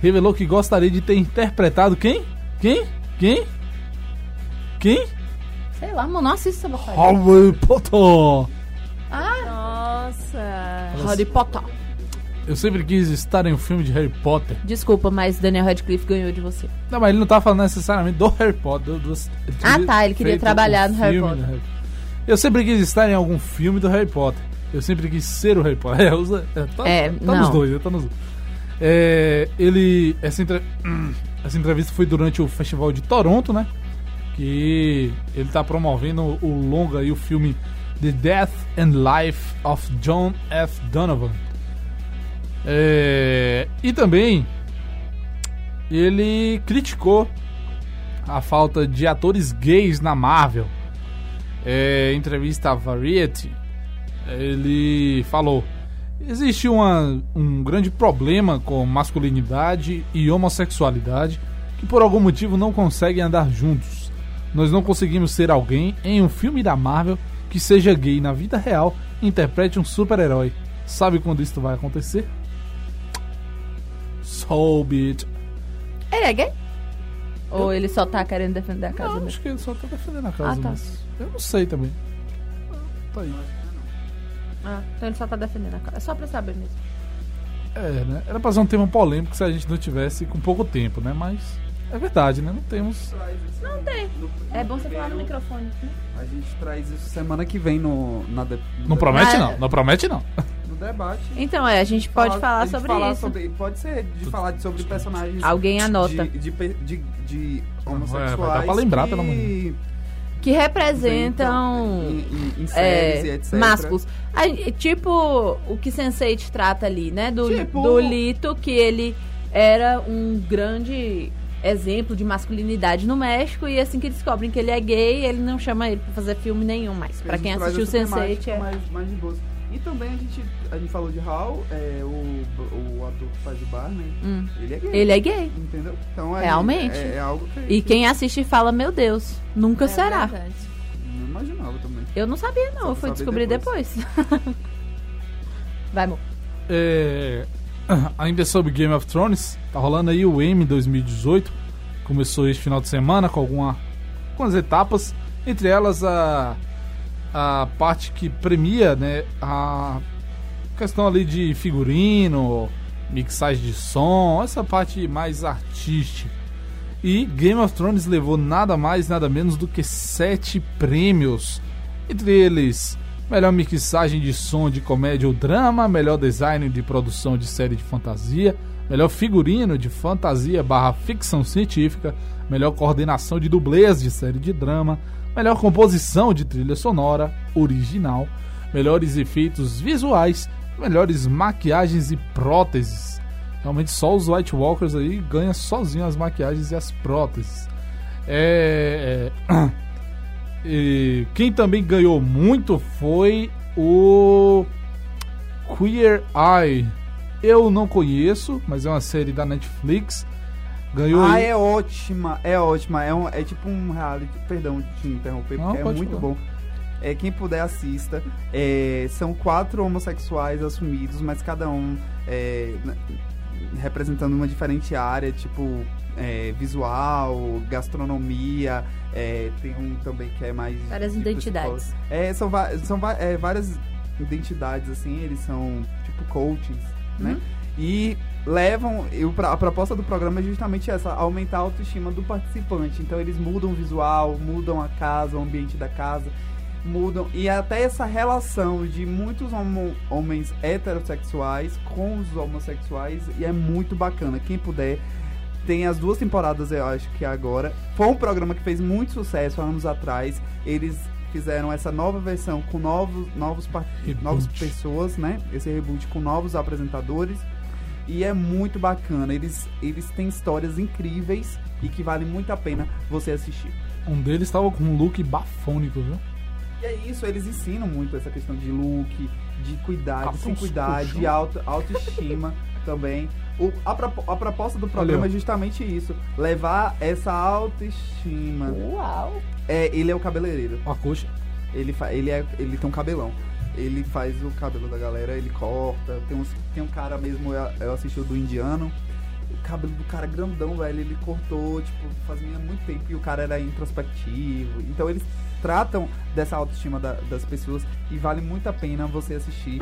revelou que gostaria de ter interpretado quem? Quem? Quem? Quem? Sei lá, mano, não assista essa porcaria. Harry Potter. Ah, Nossa. Harry Potter. Eu sempre quis estar em um filme de Harry Potter. Desculpa, mas Daniel Radcliffe ganhou de você. Não, mas ele não tá falando necessariamente do Harry Potter. Do, do- Ah, tá, ele queria trabalhar um no Harry Potter. do Eu sempre quis estar em algum filme do Harry Potter. Eu sempre quis ser o Harry Potter. (laughs) É, usa- é, tá, É, tá nos dois, tá nos dois. É, ele. Essa, entre- (clears throat) essa entrevista foi durante o Festival de Toronto, né? Que ele tá promovendo o longa e o filme The Death and Life of John F. Donovan. É, e também ele criticou a falta de atores gays na Marvel. É, em entrevista à Variety, ele falou: existe uma, um grande problema com masculinidade e homossexualidade que por algum motivo não conseguem andar juntos. Nós não conseguimos ser alguém em um filme da Marvel que seja gay na vida real e interprete um super-herói. Sabe quando isso vai acontecer? So be it. Ele é gay? Ou ele só tá querendo defender a casa Não, mesmo? acho que ele só tá defendendo a casa. Ah, tá. mas Eu não sei também. Tá aí. Ah, então ele só tá defendendo a casa. É só pra saber mesmo. É, né? Era pra ser um tema polêmico se a gente não tivesse com pouco tempo, né? Mas é verdade, né? Não temos. Não tem. É bom você falar no microfone. né? A gente traz isso semana que vem no. Na de- Não promete, Ah, não. Não promete, não. (laughs) Debate. Então, é, a gente pode falar gente sobre falar isso. sobre- pode ser de falar sobre personagens. Alguém anota. De, de, de, de vai homossexuais. dar pra lembrar, que- pelo menos. Que representam Em, em- em é, séries e etc. másculos. Tipo o que Sense8 trata ali, né? Do, Tipo- do Lito, que ele era um grande exemplo de masculinidade no México e assim que descobrem que ele é gay, ele não chama ele pra fazer filme nenhum mais. Pra A gente quem assistiu essa Sense8 temática é... mais, mais de. E também a gente, a gente falou de Hal, é, o, o ator que faz o Barney, Hum. ele é gay. Ele é gay. Entendeu? Então é, Realmente. É, é algo que E quem assiste fala, meu Deus, nunca É será. verdade. não imaginava também. Eu não sabia não, Só eu fui descobrir depois. depois. (laughs) Vai, amor. É, (clears throat) ainda sobre Game of Thrones, tá rolando aí o M 2018. Começou este final de semana com alguma, algumas etapas, entre elas a, a parte que premia né, a questão ali de figurino, mixagem de som, essa parte mais artística. E Game of Thrones levou nada mais, nada menos do que sete prêmios. Entre eles, melhor mixagem de som de comédia ou drama, melhor design de produção de série de fantasia, melhor figurino de fantasia barra ficção científica, melhor coordenação de dublês de série de drama, melhor composição de trilha sonora original, melhores efeitos visuais, melhores maquiagens e próteses. Realmente só os White Walkers aí ganham sozinho as maquiagens e as próteses. É, é, (clears throat) e quem também ganhou muito foi o Queer Eye. Eu não conheço, mas é uma série da Netflix. Ganhou Ah, aí- é ótima, é ótima. É, um, é tipo um reality. Perdão de te interromper, Não, porque é muito falar. bom. É, quem puder assista. É, são quatro homossexuais assumidos, mas cada um é, representando uma diferente área, tipo é, visual, gastronomia. é, tem um também que é mais. Várias de identidades. É, são, são é, várias identidades, assim, eles são tipo coachings, né? Uhum. E levam. pra- a proposta do programa é justamente essa: aumentar a autoestima do participante. Então eles mudam o visual, mudam a casa, o ambiente da casa, mudam. E até essa relação de muitos homo- homens heterossexuais com os homossexuais. E é muito bacana. Quem puder. Tem as duas temporadas, eu acho que agora. Foi um programa que fez muito sucesso há anos atrás. Eles fizeram essa nova versão com novos, novos, novas pessoas, né? Esse reboot com novos apresentadores. E é muito bacana. Eles, eles têm histórias incríveis e que vale muito a pena você assistir. Um deles estava com um look bafônico, viu? E é isso, eles ensinam muito essa questão de look, de cuidar, de se cuidar, de auto, autoestima (laughs) também. O, a, a proposta do programa Olha. é justamente isso: levar essa autoestima. Uau! É, ele é o cabeleireiro. A coxa. Ele, ele, é, ele tem um cabelão. Ele faz o cabelo da galera, ele corta. Tem, uns, tem um cara mesmo, eu, assisti o do indiano. O cabelo do cara é grandão, velho. Ele cortou, tipo, fazia muito tempo e o cara era introspectivo. Então eles tratam dessa autoestima da- das pessoas e vale muito a pena você assistir.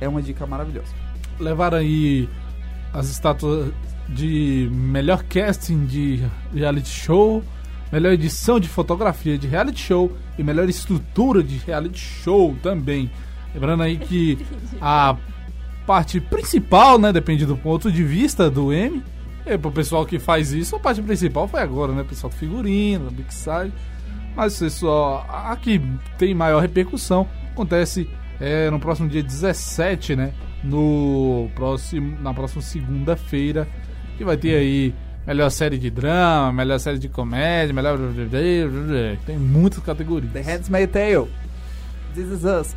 É uma dica maravilhosa. Levaram aí as estátuas de melhor casting de reality show, melhor edição de fotografia de reality show e melhor estrutura de reality show também. Lembrando aí que a parte principal, né, depende do ponto de vista do M. E pro pessoal que faz isso, a parte principal foi agora, né, pessoal do figurino, da mixagem. Mas você só. A que tem maior repercussão acontece é, no próximo dia 17, né? No próximo, na próxima segunda-feira, que vai ter aí melhor série de drama, melhor série de comédia, melhor. Tem muitas categorias. The Handmaid's Tale. This is us.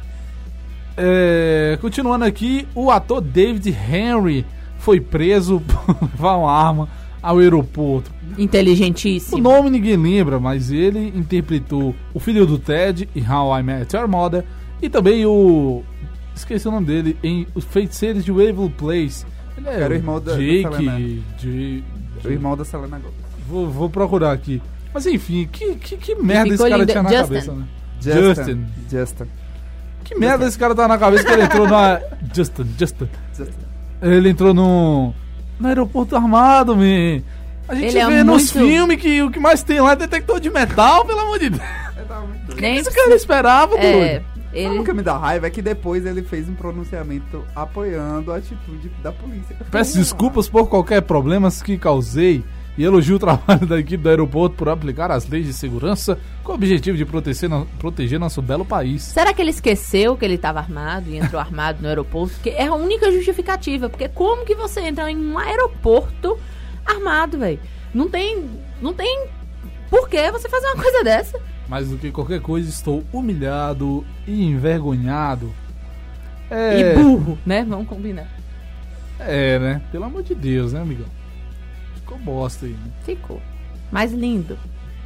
É, continuando aqui, o ator David Henry foi preso (laughs) por levar uma arma ao aeroporto. O Inteligentíssimo. nome ninguém lembra, mas ele interpretou o filho do Ted em How I Met Your Mother e também o. Esqueci o nome dele em Os Feiticeiros de Waverly Place. Ele é Era o irmão da- da Jake. Selena. J- O irmão da Selena Gomez. Vou, vou procurar aqui. Mas enfim, que, que, que merda esse cara lindo. tinha na Justin. cabeça, né? Justin. Justin. Que merda esse cara tá na cabeça que ele entrou na. (laughs) Justin, Justin. Ele entrou no. No aeroporto armado, man. A gente Ele é vê nos muito- filmes que o que mais tem lá é detector de metal, pelo amor de Deus. O que Nem esse cara esperava, É, doido? Ele... O que me dá raiva é que depois ele fez um pronunciamento apoiando a atitude da polícia. Peço desculpas por qualquer problemas que causei e elogio o trabalho (laughs) da equipe do aeroporto por aplicar as leis de segurança com o objetivo de proteger, proteger nosso belo país. Será que ele esqueceu que ele estava armado e entrou armado no aeroporto? Porque é a única justificativa. Porque como que você entra em um aeroporto armado, velho? Não tem. Não tem por que você fazer uma coisa dessa. Mais do que qualquer coisa, estou humilhado e envergonhado. É, E burro, né? Vamos combinar. É, né? Pelo amor de Deus, né, amigão? Ficou bosta aí, né? Ficou. Mas lindo.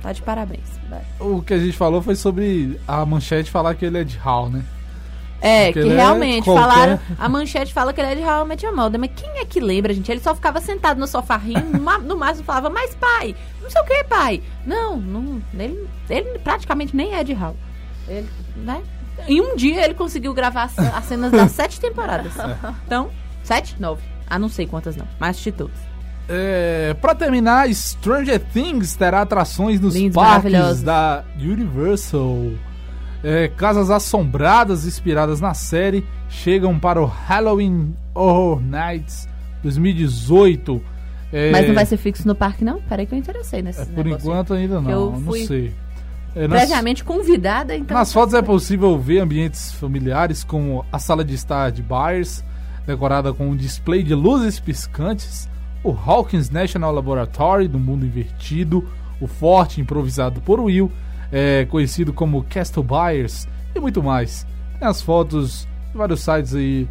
Tá de parabéns. Vai. O que a gente falou foi sobre a manchete falar que ele é de Hall, né? É, Porque que é realmente qualquer- falaram. A manchete fala que ele é de I Met Your Mother, mas quem é que lembra, gente? Ele só ficava sentado no sofá rindo, (laughs) no máximo falava, mas pai, não sei o que, pai. Não, não ele, ele praticamente nem é de How. Ele, né? Em um dia ele conseguiu gravar as, as cenas das (laughs) sete temporadas. Então, sete? Nove. Ah, não sei quantas não, mas assisti todas. É, pra terminar, Stranger Things terá atrações nos Lindos, parques da Universal. É, casas assombradas inspiradas na série chegam para o Halloween Horror Nights 2018. É, Mas não vai ser fixo no parque, não? Peraí que eu interessei nesse é, Por enquanto ainda não, eu não sei. É, nas- Previamente convidada, então. Nas fotos é possível ver ambientes familiares como a sala de estar de Byers, decorada com um display de luzes piscantes, o Hawkins National Laboratory do mundo invertido, o forte improvisado por Will, é, conhecido como Castle Byers e muito mais. Tem as fotos de vários sites aí.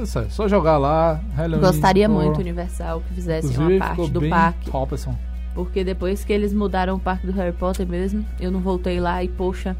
É Só jogar lá. Halloween Gostaria Horror. muito, Universal, que fizesse Inclusive, uma parte do parque. assim. Porque depois que eles mudaram o parque do Harry Potter mesmo, eu não voltei lá e, poxa,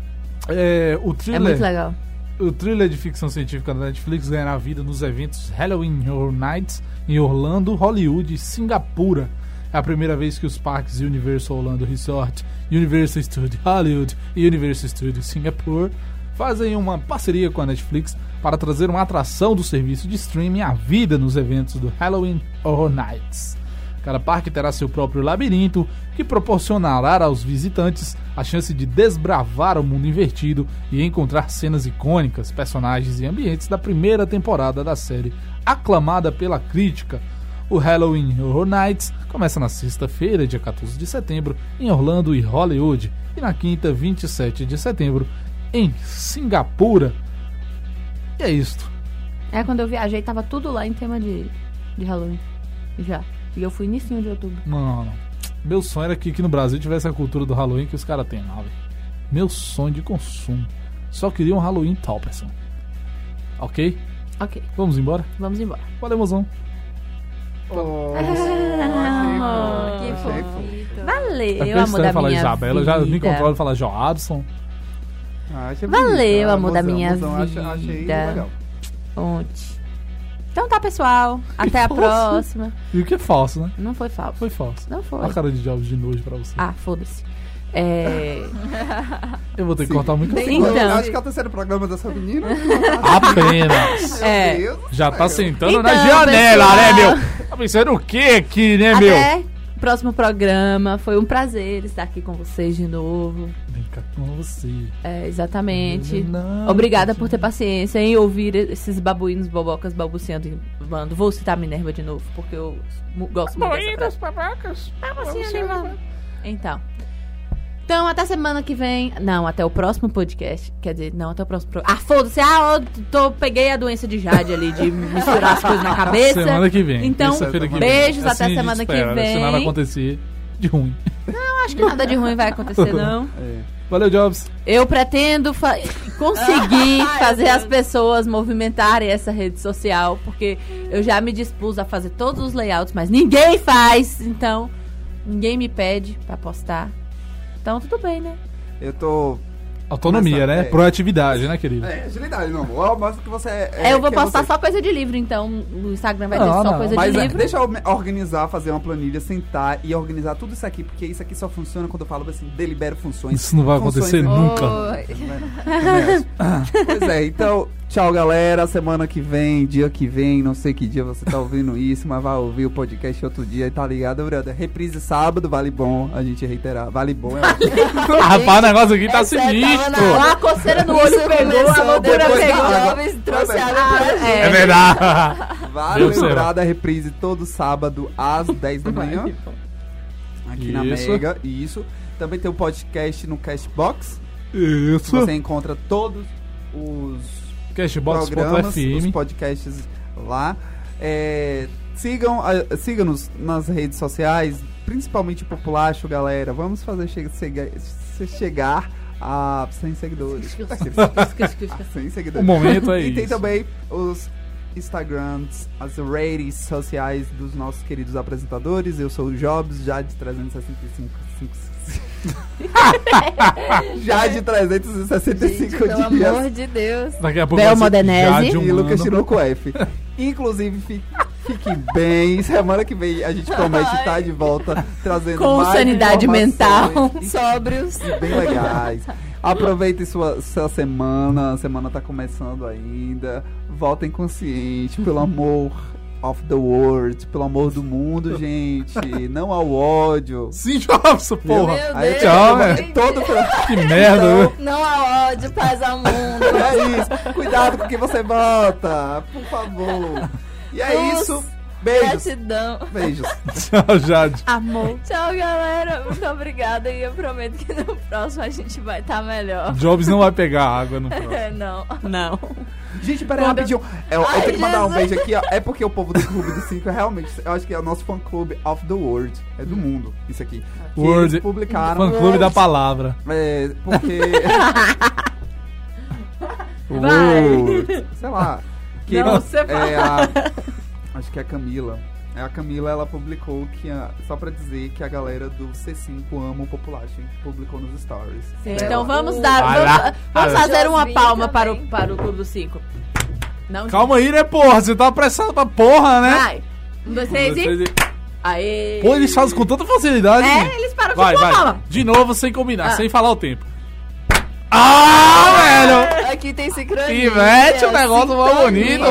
É, o thriller, é muito legal. O thriller de ficção científica da Netflix ganhará vida nos eventos Halloween Horror Nights em Orlando, Hollywood e Singapura. É a primeira vez que os parques Universal Orlando Resort, Universal Studios Hollywood e Universal Studios Singapore fazem uma parceria com a Netflix para trazer uma atração do serviço de streaming à vida nos eventos do Halloween Horror Nights. Cada parque terá seu próprio labirinto, que proporcionará aos visitantes a chance de desbravar o mundo invertido e encontrar cenas icônicas, personagens e ambientes da primeira temporada da série, aclamada pela crítica. O Halloween Horror Nights começa na sexta-feira, dia 14 de setembro, em Orlando e Hollywood, e na quinta, 27 de setembro, em Singapura. E é isto. É, quando eu viajei, tava tudo lá em tema de, de Halloween. Já. E eu fui início de outubro. Mano, meu sonho era que aqui no Brasil tivesse a cultura do Halloween que os caras têm lá, velho. Meu sonho de consumo. Só queria um Halloween top, assim. Ok? Ok. Vamos embora? Vamos embora. Valeu, mozão. Ah, que fofito. Valeu, É amor da falar minha Isabela, vida. já me controla de falar Joabson. Ah, Valeu, bonito. Amor da mozão, minha mozão, vida. achei legal. Ontem. Então tá, pessoal. Até a (laughs) próxima. E o que é falso, né? Não foi falso. Foi falso. Não foi. Olha a cara de Jobs de nojo pra você. Ah, foda-se. É... Eu vou ter que cortar o microfone. Então. Acho que é o terceiro programa dessa menina. Apenas. É. Já tá sentando Então, na janela, pessoal. né, meu? Tá pensando o que aqui, né, Até meu? Próximo programa. Foi um prazer estar aqui com vocês de novo. Vem cá com você. É, exatamente. Não, Obrigada por ter paciência em ouvir esses babuínos bobocas balbuciando em bando. Vou citar Minerva de novo, porque eu gosto muito dessa frase. Babuciando em bando. Então. Então, até semana que vem. Não, até o próximo podcast. Quer dizer, não, até o próximo. Ah, foda-se. Ah, eu tô, peguei a doença de Jade ali, de misturar as coisas na (laughs) cabeça. Semana que vem. Então, que beijos vem. até Assim a gente semana que espera, né? vem. Se nada acontecer de ruim. Não, acho que nada de ruim vai acontecer, (laughs) não. Valeu, Jobs. Eu pretendo fa- conseguir (laughs) fazer as pessoas movimentarem essa rede social, porque eu já me dispus a fazer todos os layouts, mas ninguém faz, então ninguém me pede pra postar. Então tudo bem, né? Eu tô. Autonomia, Começar, né? é. Proatividade, né, querido? É, agilidade, meu amor. Mostra que você é. É, eu vou é postar você. só coisa de livro, então o Instagram vai ter Não, só não. coisa Mas de é, livro. deixa eu organizar, fazer uma planilha, sentar e organizar tudo isso aqui, porque isso aqui só funciona quando eu falo assim, delibero funções. Isso não vai Funções- acontecer nunca. Pois é, então, tchau galera. Semana que vem, dia que vem, não sei que dia você tá ouvindo (laughs) isso, mas vai ouvir o podcast outro dia, tá ligado, brother? Reprise sábado, vale bom, a gente reiterar. Vale bom é ótimo. (laughs) Rapaz, o negócio aqui tá Essa tava sinistro. na- A coceira no olho pegou, a loucura pegou. trouxe pra gente. É verdade. Vale lembrar da reprise todo sábado às 10 da manhã. Aqui na Isso. Mega, isso. Também tem o podcast no Cashbox. Isso. Você encontra todos os Cashbox.fm. programas, os podcasts lá. É, sigam, siga-nos nas redes sociais, principalmente o Populacho, galera. Vamos fazer che se chegar a 100 seguidores. 100 (laughs) seguidores. O momento é E tem isso. também os Instagrams, as redes sociais dos nossos queridos apresentadores. Eu sou o Jobs, já de 365. (laughs) já de 365 Gente, pelo dias. amor de Deus. Daqui a pouco Bel Modenese. Jade E Lucas tirou com F. Inclusive, fi- fique bem. Semana que vem a gente promete estar de volta trazendo Com mais sanidade mental. Sóbrios. bem legais. Aproveitem sua, sua semana. A semana tá começando ainda. Voltem consciente, pelo amor of the world, pelo amor do mundo, (laughs) gente. Não ao ódio. Sim, Jobs, porra. Meu Aí, Deus, tchau, velho. todo Que merda, Então, viu? Não há ódio, paz ao mundo. É isso. Cuidado com o que você bota, por favor. E é Luz, isso. Beijos. Gratidão. Beijos. (laughs) Tchau, Jade. Amor. Tchau, galera. Muito obrigada. E eu prometo que no próximo a gente vai estar melhor. Jobs não vai pegar água no próximo. É, (laughs) não. Não. Gente, peraí, rapidinho. Eu, eu Ai, tenho que mandar um Jesus. beijo aqui, ó. É porque o povo do Clube dos Cinco é realmente. Eu acho que é o nosso fã clube of the world. É do mundo, isso aqui. Que World. eles publicaram. Fã clube da palavra. É, porque. (laughs) Vai. Sei lá. Que Não, eles- você fala. é a, Acho que é a Camila. É a Camila, ela publicou que. a- só pra dizer que a galera do C5 ama o Population. Publicou nos stories. Então vamos dar. Vai Vamos, lá. vamos fazer uma palma para o, para o Clube dos Cinco. Não, Calma aí, né, porra? Você tá apressado pra porra, né? Vai. Um, dois, três Um, dois, e. três Aê. Pô, eles fazem com tanta facilidade. É, eles param de Vai, vai. palma. De novo, sem combinar, Ah. sem falar o tempo. Ah, velho! Aqui tem sincronia. Pivete, o negócio mó bonito.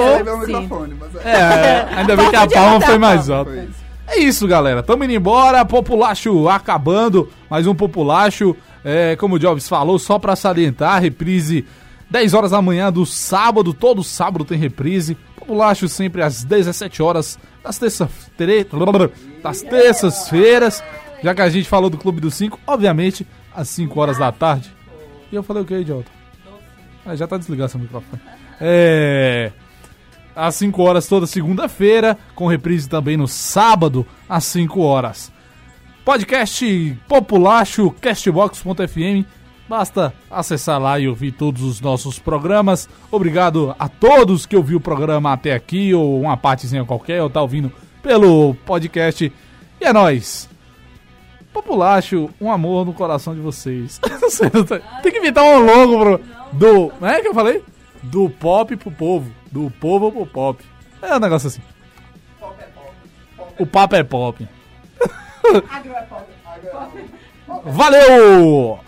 É é. Ainda bem que a palma foi mais alta. Foi isso. É isso, galera. Tamo indo embora. Populacho acabando. Mais um Populacho. É, como o Jobs falou, só pra salientar, reprise 10 horas da manhã do sábado. Todo sábado tem reprise. Populacho sempre às 17 horas das terça-feiras. Das terças-feiras. Já que a gente falou do Clube dos 5, obviamente, às 5 horas da tarde. E eu falei o que, idiota? Ah, já tá desligado seu microfone. É às 5 horas toda segunda-feira, com reprise também no sábado, às 5 horas. Podcast Populacho, castbox.fm. Basta acessar lá e ouvir todos os nossos programas. Obrigado a todos que ouviu o programa até aqui, ou uma partezinha qualquer, ou tá ouvindo pelo podcast. E é nóis! Populacho, um amor no coração de vocês. (laughs) Tem que inventar um logo pro, do. Não é que eu falei? Do pop pro povo. Do povo pro pop. É um negócio assim. O papo é pop. Valeu!